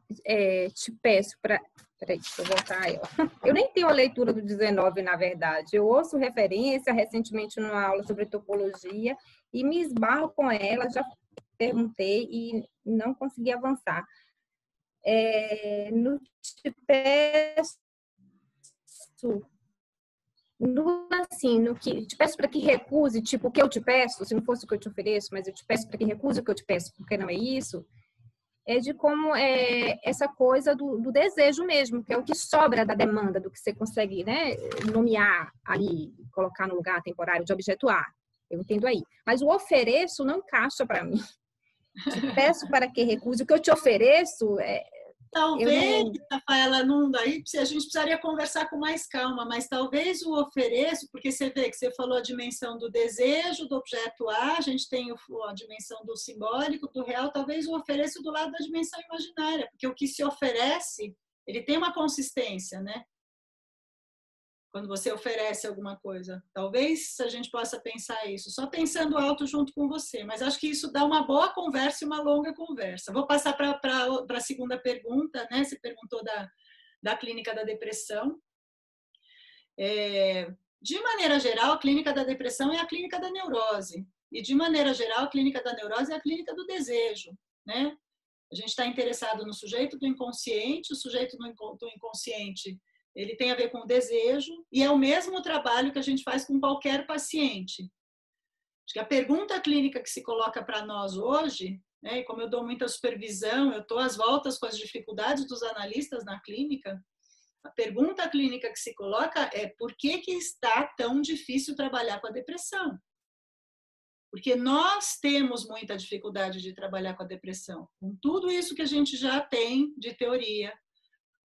é te peço para Peraí, deixa eu voltar aí. [laughs] Eu nem tenho a leitura do 19, na verdade. Eu ouço referência recentemente numa aula sobre topologia e me esbarro com ela, já perguntei e não consegui avançar. É, no te peço, no, assim, no que te peço para que recuse, tipo, o que eu te peço, se não fosse o que eu te ofereço, mas eu te peço para que recuse o que eu te peço, porque não é isso, é de como é essa coisa do, do, desejo mesmo, que é o que sobra da demanda, do que você consegue né, nomear ali, colocar no lugar temporário de objeto A. Eu entendo aí. Mas o ofereço não encaixa para mim. Te peço para que recuse. O que eu te ofereço é. Talvez, não... Rafaela, não, daí a gente precisaria conversar com mais calma, mas talvez o ofereço, porque você vê que você falou a dimensão do desejo, do objeto A, a gente tem a dimensão do simbólico, do real, talvez o ofereço do lado da dimensão imaginária, porque o que se oferece, ele tem uma consistência, né? Quando você oferece alguma coisa. Talvez a gente possa pensar isso, só pensando alto junto com você, mas acho que isso dá uma boa conversa e uma longa conversa. Vou passar para a segunda pergunta, né? Você perguntou da, da clínica da depressão. É, de maneira geral, a clínica da depressão é a clínica da neurose. E, de maneira geral, a clínica da neurose é a clínica do desejo, né? A gente está interessado no sujeito do inconsciente, o sujeito do inconsciente ele tem a ver com desejo e é o mesmo trabalho que a gente faz com qualquer paciente. Acho que a pergunta clínica que se coloca para nós hoje, né, e como eu dou muita supervisão, eu estou às voltas com as dificuldades dos analistas na clínica, a pergunta clínica que se coloca é por que, que está tão difícil trabalhar com a depressão? Porque nós temos muita dificuldade de trabalhar com a depressão. Com tudo isso que a gente já tem de teoria,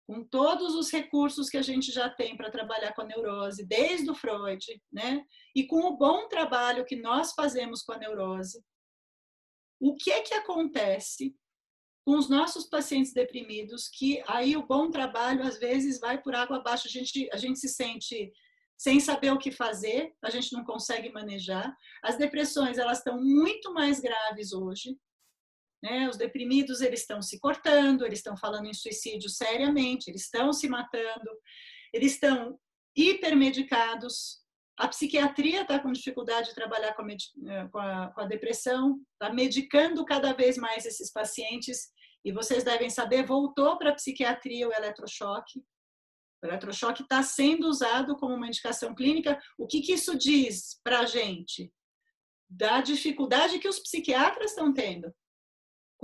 com todos os recursos que a gente já tem para trabalhar com a neurose, desde o Freud, né? E com o bom trabalho que nós fazemos com a neurose, o que é que acontece com os nossos pacientes deprimidos que aí o bom trabalho às vezes vai por água abaixo, a gente a gente se sente sem saber o que fazer, a gente não consegue manejar. As depressões, elas estão muito mais graves hoje, né? Os deprimidos eles estão se cortando, eles estão falando em suicídio seriamente, eles estão se matando, eles estão hipermedicados. A psiquiatria está com dificuldade de trabalhar com a, eh, com a, com a depressão, está medicando cada vez mais esses pacientes. E vocês devem saber, voltou para a psiquiatria o eletrochoque. O eletrochoque está sendo usado como uma indicação clínica. O que, que isso diz para a gente? Da dificuldade que os psiquiatras estão tendo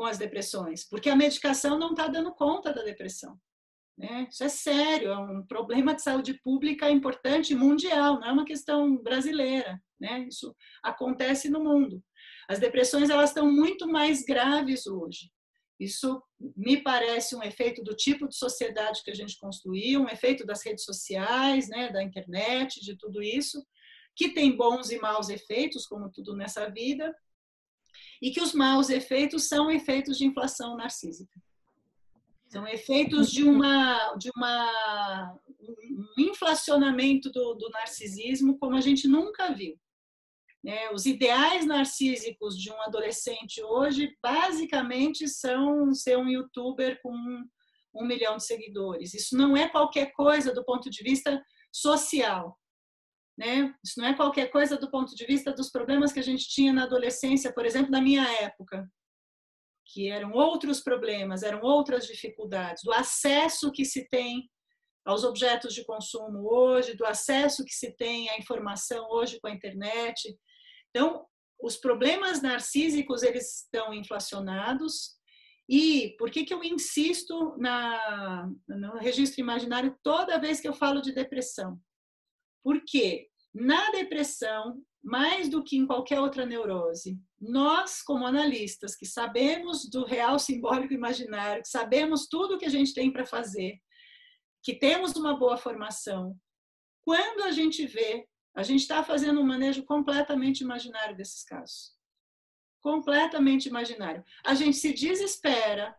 com as depressões, porque a medicação não está dando conta da depressão. Né? Isso é sério, é um problema de saúde pública importante mundial, não é uma questão brasileira. Né? Isso acontece no mundo. As depressões elas estão muito mais graves hoje. Isso me parece um efeito do tipo de sociedade que a gente construiu, um efeito das redes sociais, né, da internet, de tudo isso, que tem bons e maus efeitos, como tudo nessa vida, e que os maus efeitos são efeitos de inflação narcísica. São efeitos de uma de uma um inflacionamento do, do narcisismo como a gente nunca viu. Né? Os ideais narcísicos de um adolescente hoje basicamente são ser um youtuber com um, um milhão de seguidores. Isso não é qualquer coisa do ponto de vista social. Né? Isso não é qualquer coisa do ponto de vista dos problemas que a gente tinha na adolescência, por exemplo, na minha época, que eram outros problemas, eram outras dificuldades, do acesso que se tem aos objetos de consumo hoje, do acesso que se tem à informação hoje com a internet. Então, os problemas narcísicos eles estão inflacionados. E por que, que eu insisto na, no registro imaginário toda vez que eu falo de depressão? Porque na depressão, mais do que em qualquer outra neurose, nós, como analistas, que sabemos do real simbólico imaginário, que sabemos tudo o que a gente tem para fazer, que temos uma boa formação, quando a gente vê, a gente está fazendo um manejo completamente imaginário desses casos. Completamente imaginário. A gente se desespera,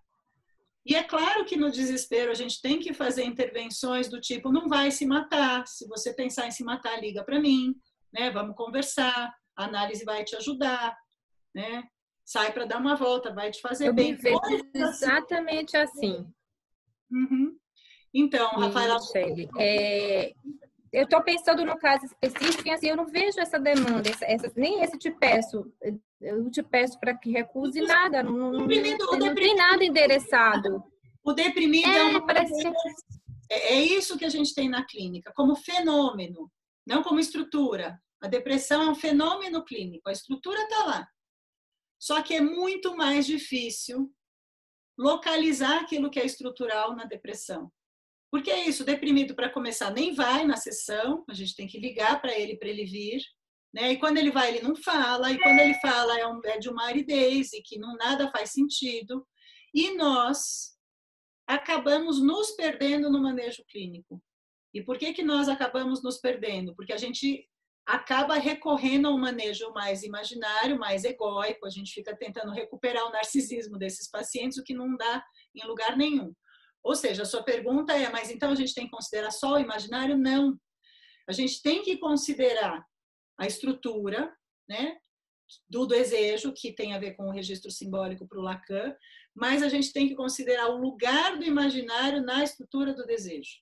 e é claro que no desespero a gente tem que fazer intervenções do tipo não vai se matar, se você pensar em se matar, liga para mim, né? Vamos conversar, a análise vai te ajudar, né? Sai para dar uma volta, vai te fazer Eu bem. Me assim. exatamente assim. Uhum. Então, Rafaela, é, eu estou pensando no caso específico e assim, eu não vejo essa demanda, essa, essa, nem esse te peço, eu te peço para que recuse nada, não, não, não tem nada endereçado. O deprimido é, é uma parece... é, é isso que a gente tem na clínica, como fenômeno, não como estrutura. A depressão é um fenômeno clínico, a estrutura está lá. Só que é muito mais difícil localizar aquilo que é estrutural na depressão. Porque é isso, deprimido para começar nem vai na sessão, a gente tem que ligar para ele para ele vir, né? E quando ele vai, ele não fala, e quando ele fala é, um, é de uma aridez e que não nada faz sentido. E nós acabamos nos perdendo no manejo clínico. E por que que nós acabamos nos perdendo? Porque a gente acaba recorrendo a um manejo mais imaginário, mais egóico, a gente fica tentando recuperar o narcisismo desses pacientes, o que não dá em lugar nenhum. Ou seja, a sua pergunta é, mas então a gente tem que considerar só o imaginário? Não. A gente tem que considerar a estrutura, né? do desejo, que tem a ver com o registro simbólico para o Lacan, mas a gente tem que considerar o lugar do imaginário na estrutura do desejo.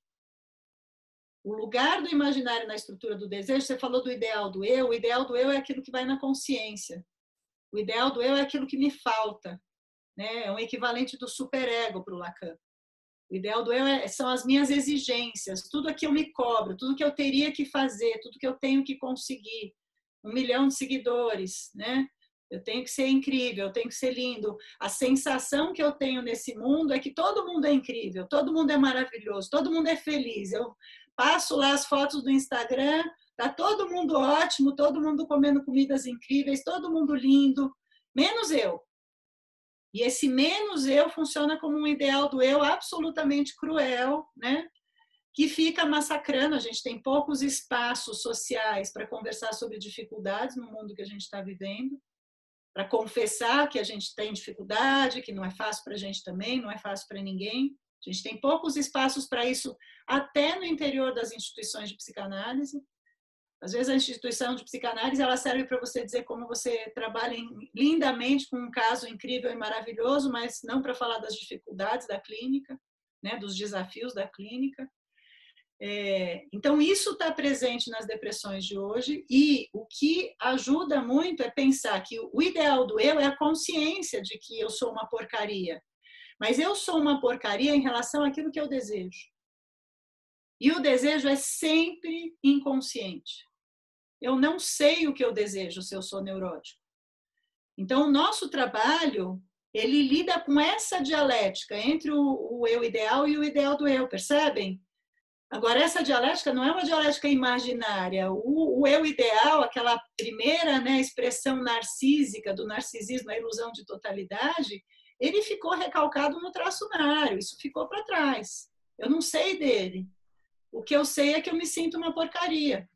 O lugar do imaginário na estrutura do desejo, você falou do ideal do eu, o ideal do eu é aquilo que vai na consciência. O ideal do eu é aquilo que me falta. Né? É um equivalente do superego para o Lacan. O ideal do eu é, são as minhas exigências, tudo que eu me cobro, tudo que eu teria que fazer, tudo que eu tenho que conseguir. Um milhão de seguidores, né? Eu tenho que ser incrível, eu tenho que ser lindo. A sensação que eu tenho nesse mundo é que todo mundo é incrível, todo mundo é maravilhoso, todo mundo é feliz. Eu passo lá as fotos do Instagram, tá todo mundo ótimo, todo mundo comendo comidas incríveis, todo mundo lindo, menos eu. E esse menos eu funciona como um ideal do eu absolutamente cruel, né? Que fica massacrando. A gente tem poucos espaços sociais para conversar sobre dificuldades no mundo que a gente está vivendo para confessar que a gente tem dificuldade, que não é fácil para a gente também, não é fácil para ninguém. A gente tem poucos espaços para isso, até no interior das instituições de psicanálise. Às vezes a instituição de psicanálise ela serve para você dizer como você trabalha lindamente com um caso incrível e maravilhoso, mas não para falar das dificuldades da clínica, né, dos desafios da clínica. É, então, isso está presente nas depressões de hoje, e o que ajuda muito é pensar que o ideal do eu é a consciência de que eu sou uma porcaria. Mas eu sou uma porcaria em relação àquilo que eu desejo. E o desejo é sempre inconsciente. Eu não sei o que eu desejo se eu sou neurótico. Então, o nosso trabalho, ele lida com essa dialética entre o, o eu ideal e o ideal do eu, percebem? Agora, essa dialética não é uma dialética imaginária. O, o eu ideal, aquela primeira né, expressão narcísica do narcisismo, a ilusão de totalidade, ele ficou recalcado no traçonário, isso ficou para trás. Eu não sei dele. O que eu sei é que eu me sinto uma porcaria.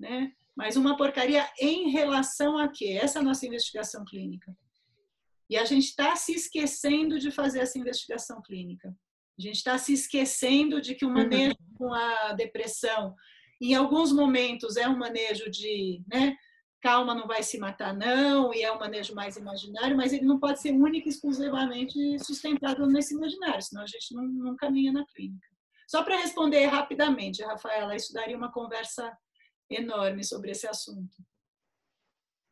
Né? Mas uma porcaria em relação a quê? Essa é a nossa investigação clínica. E a gente está se esquecendo de fazer essa investigação clínica. A gente está se esquecendo de que o uhum. manejo com a depressão, em alguns momentos, é um manejo de, né, calma, não vai se matar, não, e é um manejo mais imaginário, mas ele não pode ser único e exclusivamente sustentado nesse imaginário, senão a gente não, não caminha na clínica. Só para responder rapidamente, Rafaela, isso daria uma conversa enorme sobre esse assunto.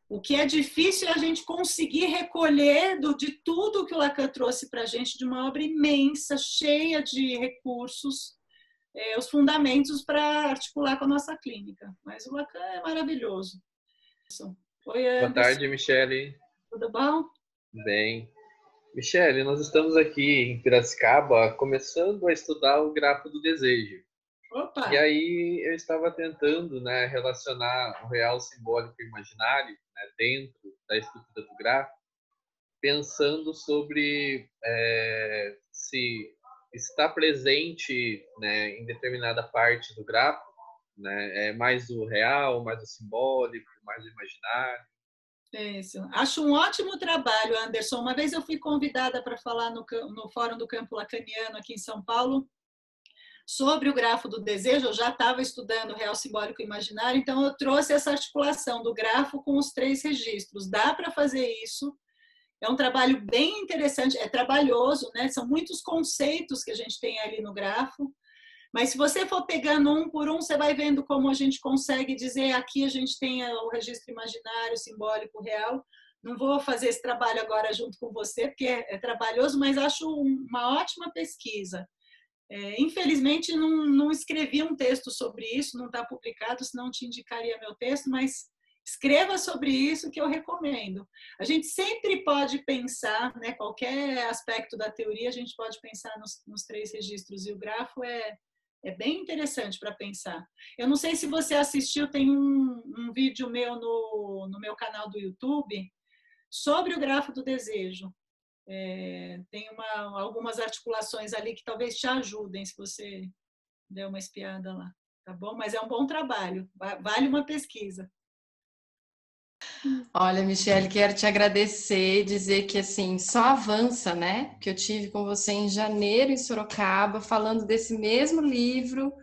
O que é difícil é a gente conseguir recolher do, de tudo que o Lacan trouxe para a gente, de uma obra imensa, cheia de recursos, é, os fundamentos para articular com a nossa clínica. Mas o Lacan é maravilhoso. Oi, Boa tarde, Michele. Tudo bom? Bem. Michele, nós estamos aqui em Piracicaba começando a estudar o grafo do desejo. Opa. E aí eu estava tentando né, relacionar o real simbólico e imaginário né, dentro da estrutura do gráfico, pensando sobre é, se está presente né, em determinada parte do gráfico, né, é mais o real, mais o simbólico, mais o imaginário. Isso. Acho um ótimo trabalho, Anderson. Uma vez eu fui convidada para falar no, no Fórum do Campo Lacaniano aqui em São Paulo sobre o grafo do desejo, eu já estava estudando real simbólico e imaginário, então eu trouxe essa articulação do grafo com os três registros. Dá para fazer isso. É um trabalho bem interessante, é trabalhoso, né? São muitos conceitos que a gente tem ali no grafo. Mas se você for pegando um por um, você vai vendo como a gente consegue dizer aqui a gente tem o registro imaginário, simbólico, real. Não vou fazer esse trabalho agora junto com você, porque é, é trabalhoso, mas acho uma ótima pesquisa. É, infelizmente, não, não escrevi um texto sobre isso, não está publicado, senão te indicaria meu texto, mas escreva sobre isso que eu recomendo. A gente sempre pode pensar, né, qualquer aspecto da teoria, a gente pode pensar nos, nos três registros, e o grafo é, é bem interessante para pensar. Eu não sei se você assistiu, tem um, um vídeo meu no, no meu canal do YouTube sobre o grafo do desejo. É, tem uma, algumas articulações ali que talvez te ajudem se você der uma espiada lá, tá bom? Mas é um bom trabalho, vale uma pesquisa. Olha, Michelle, quero te agradecer dizer que assim só avança, né? Que eu tive com você em janeiro em Sorocaba, falando desse mesmo livro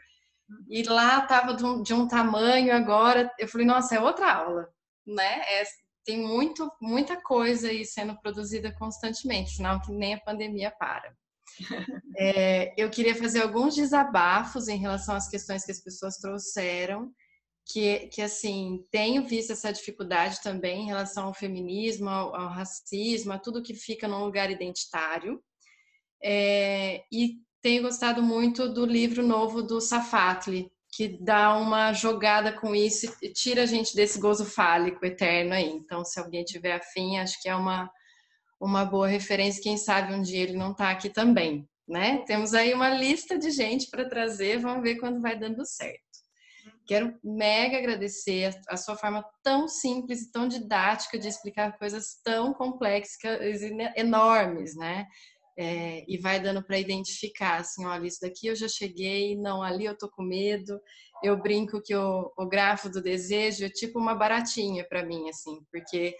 E lá estava de, um, de um, tamanho agora. Eu falei, nossa, é outra aula, né? É, tem muito, muita coisa aí sendo produzida constantemente, sinal que nem a pandemia para. [laughs] É, eu queria fazer alguns desabafos em relação às questões que as pessoas trouxeram, que, que assim, tenho visto essa dificuldade também em relação ao feminismo, ao, ao racismo, a tudo que fica num lugar identitário. É, e tenho gostado muito do livro novo do Safatli, que dá uma jogada com isso e tira a gente desse gozo fálico eterno aí. Então, se alguém tiver afim, acho que é uma, uma boa referência. Quem sabe um dia ele não está aqui também, né? Temos aí uma lista de gente para trazer, vamos ver quando vai dando certo. Quero mega agradecer a sua forma tão simples e tão didática de explicar coisas tão complexas, enormes, né? É, e vai dando para identificar, assim, olha, isso daqui eu já cheguei, não, ali eu tô com medo. Eu brinco que o, o grafo do desejo é tipo uma baratinha para mim, assim, porque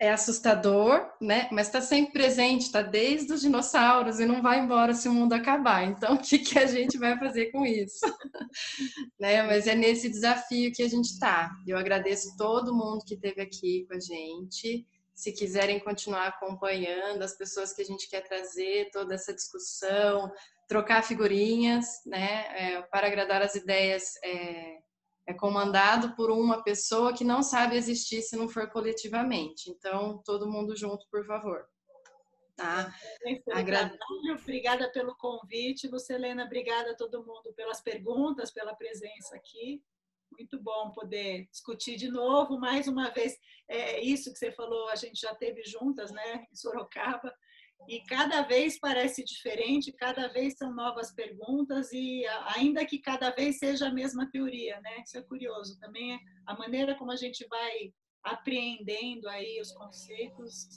é assustador, né? Mas está sempre presente, está desde os dinossauros e não vai embora se o mundo acabar. Então, [laughs] o que, que a gente vai fazer com isso? [laughs] né? Mas é nesse desafio que a gente está. Eu agradeço todo mundo que esteve aqui com a gente se quiserem continuar acompanhando as pessoas que a gente quer trazer, toda essa discussão, trocar figurinhas, né? É, para agradar as ideias é, é, comandado por uma pessoa que não sabe existir se não for coletivamente. Então, todo mundo junto, por favor. Tá? Agrade... Obrigada pelo convite, Lucelena. Obrigada a todo mundo pelas perguntas, pela presença aqui muito bom poder discutir de novo, mais uma vez, é, isso que você falou, a gente já teve juntas, né, em Sorocaba, e cada vez parece diferente, cada vez são novas perguntas e ainda que cada vez seja a mesma teoria, né? Isso é curioso. Também é a maneira como a gente vai apreendendo aí os conceitos,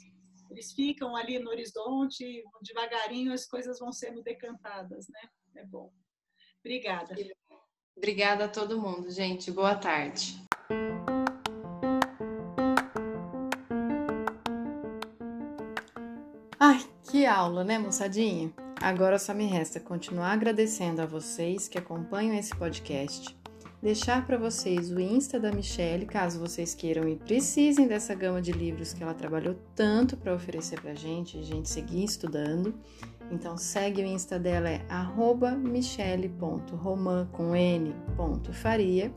eles ficam ali no horizonte, devagarinho as coisas vão sendo decantadas, né? É bom. Obrigada. Obrigada a todo mundo, gente. Boa tarde. Ai, que aula, né, moçadinha? Agora só me resta continuar agradecendo a vocês que acompanham esse podcast, deixar para vocês o Insta da Michelle, caso vocês queiram e precisem dessa gama de livros que ela trabalhou tanto para oferecer para gente, a gente seguir estudando. Então segue o Insta dela é michele.roman com n.faria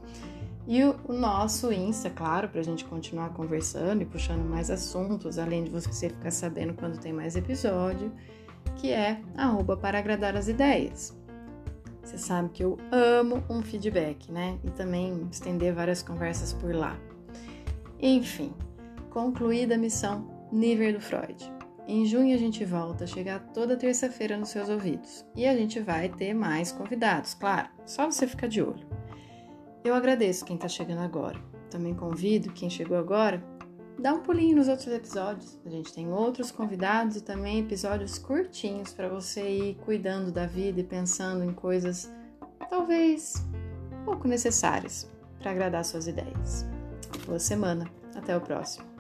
e o, o nosso Insta, claro, para a gente continuar conversando e puxando mais assuntos, além de você ficar sabendo quando tem mais episódio, que é arroba para agradar as ideias. Você sabe que eu amo um feedback, né? E também estender várias conversas por lá. Enfim, concluída a missão Nível do Freud. Em junho a gente volta a chegar toda terça-feira nos seus ouvidos. E a gente vai ter mais convidados, claro, só você ficar de olho. Eu agradeço quem está chegando agora. Também convido quem chegou agora, dá um pulinho nos outros episódios. A gente tem outros convidados e também episódios curtinhos para você ir cuidando da vida e pensando em coisas talvez pouco necessárias para agradar suas ideias. Boa semana, até o próximo.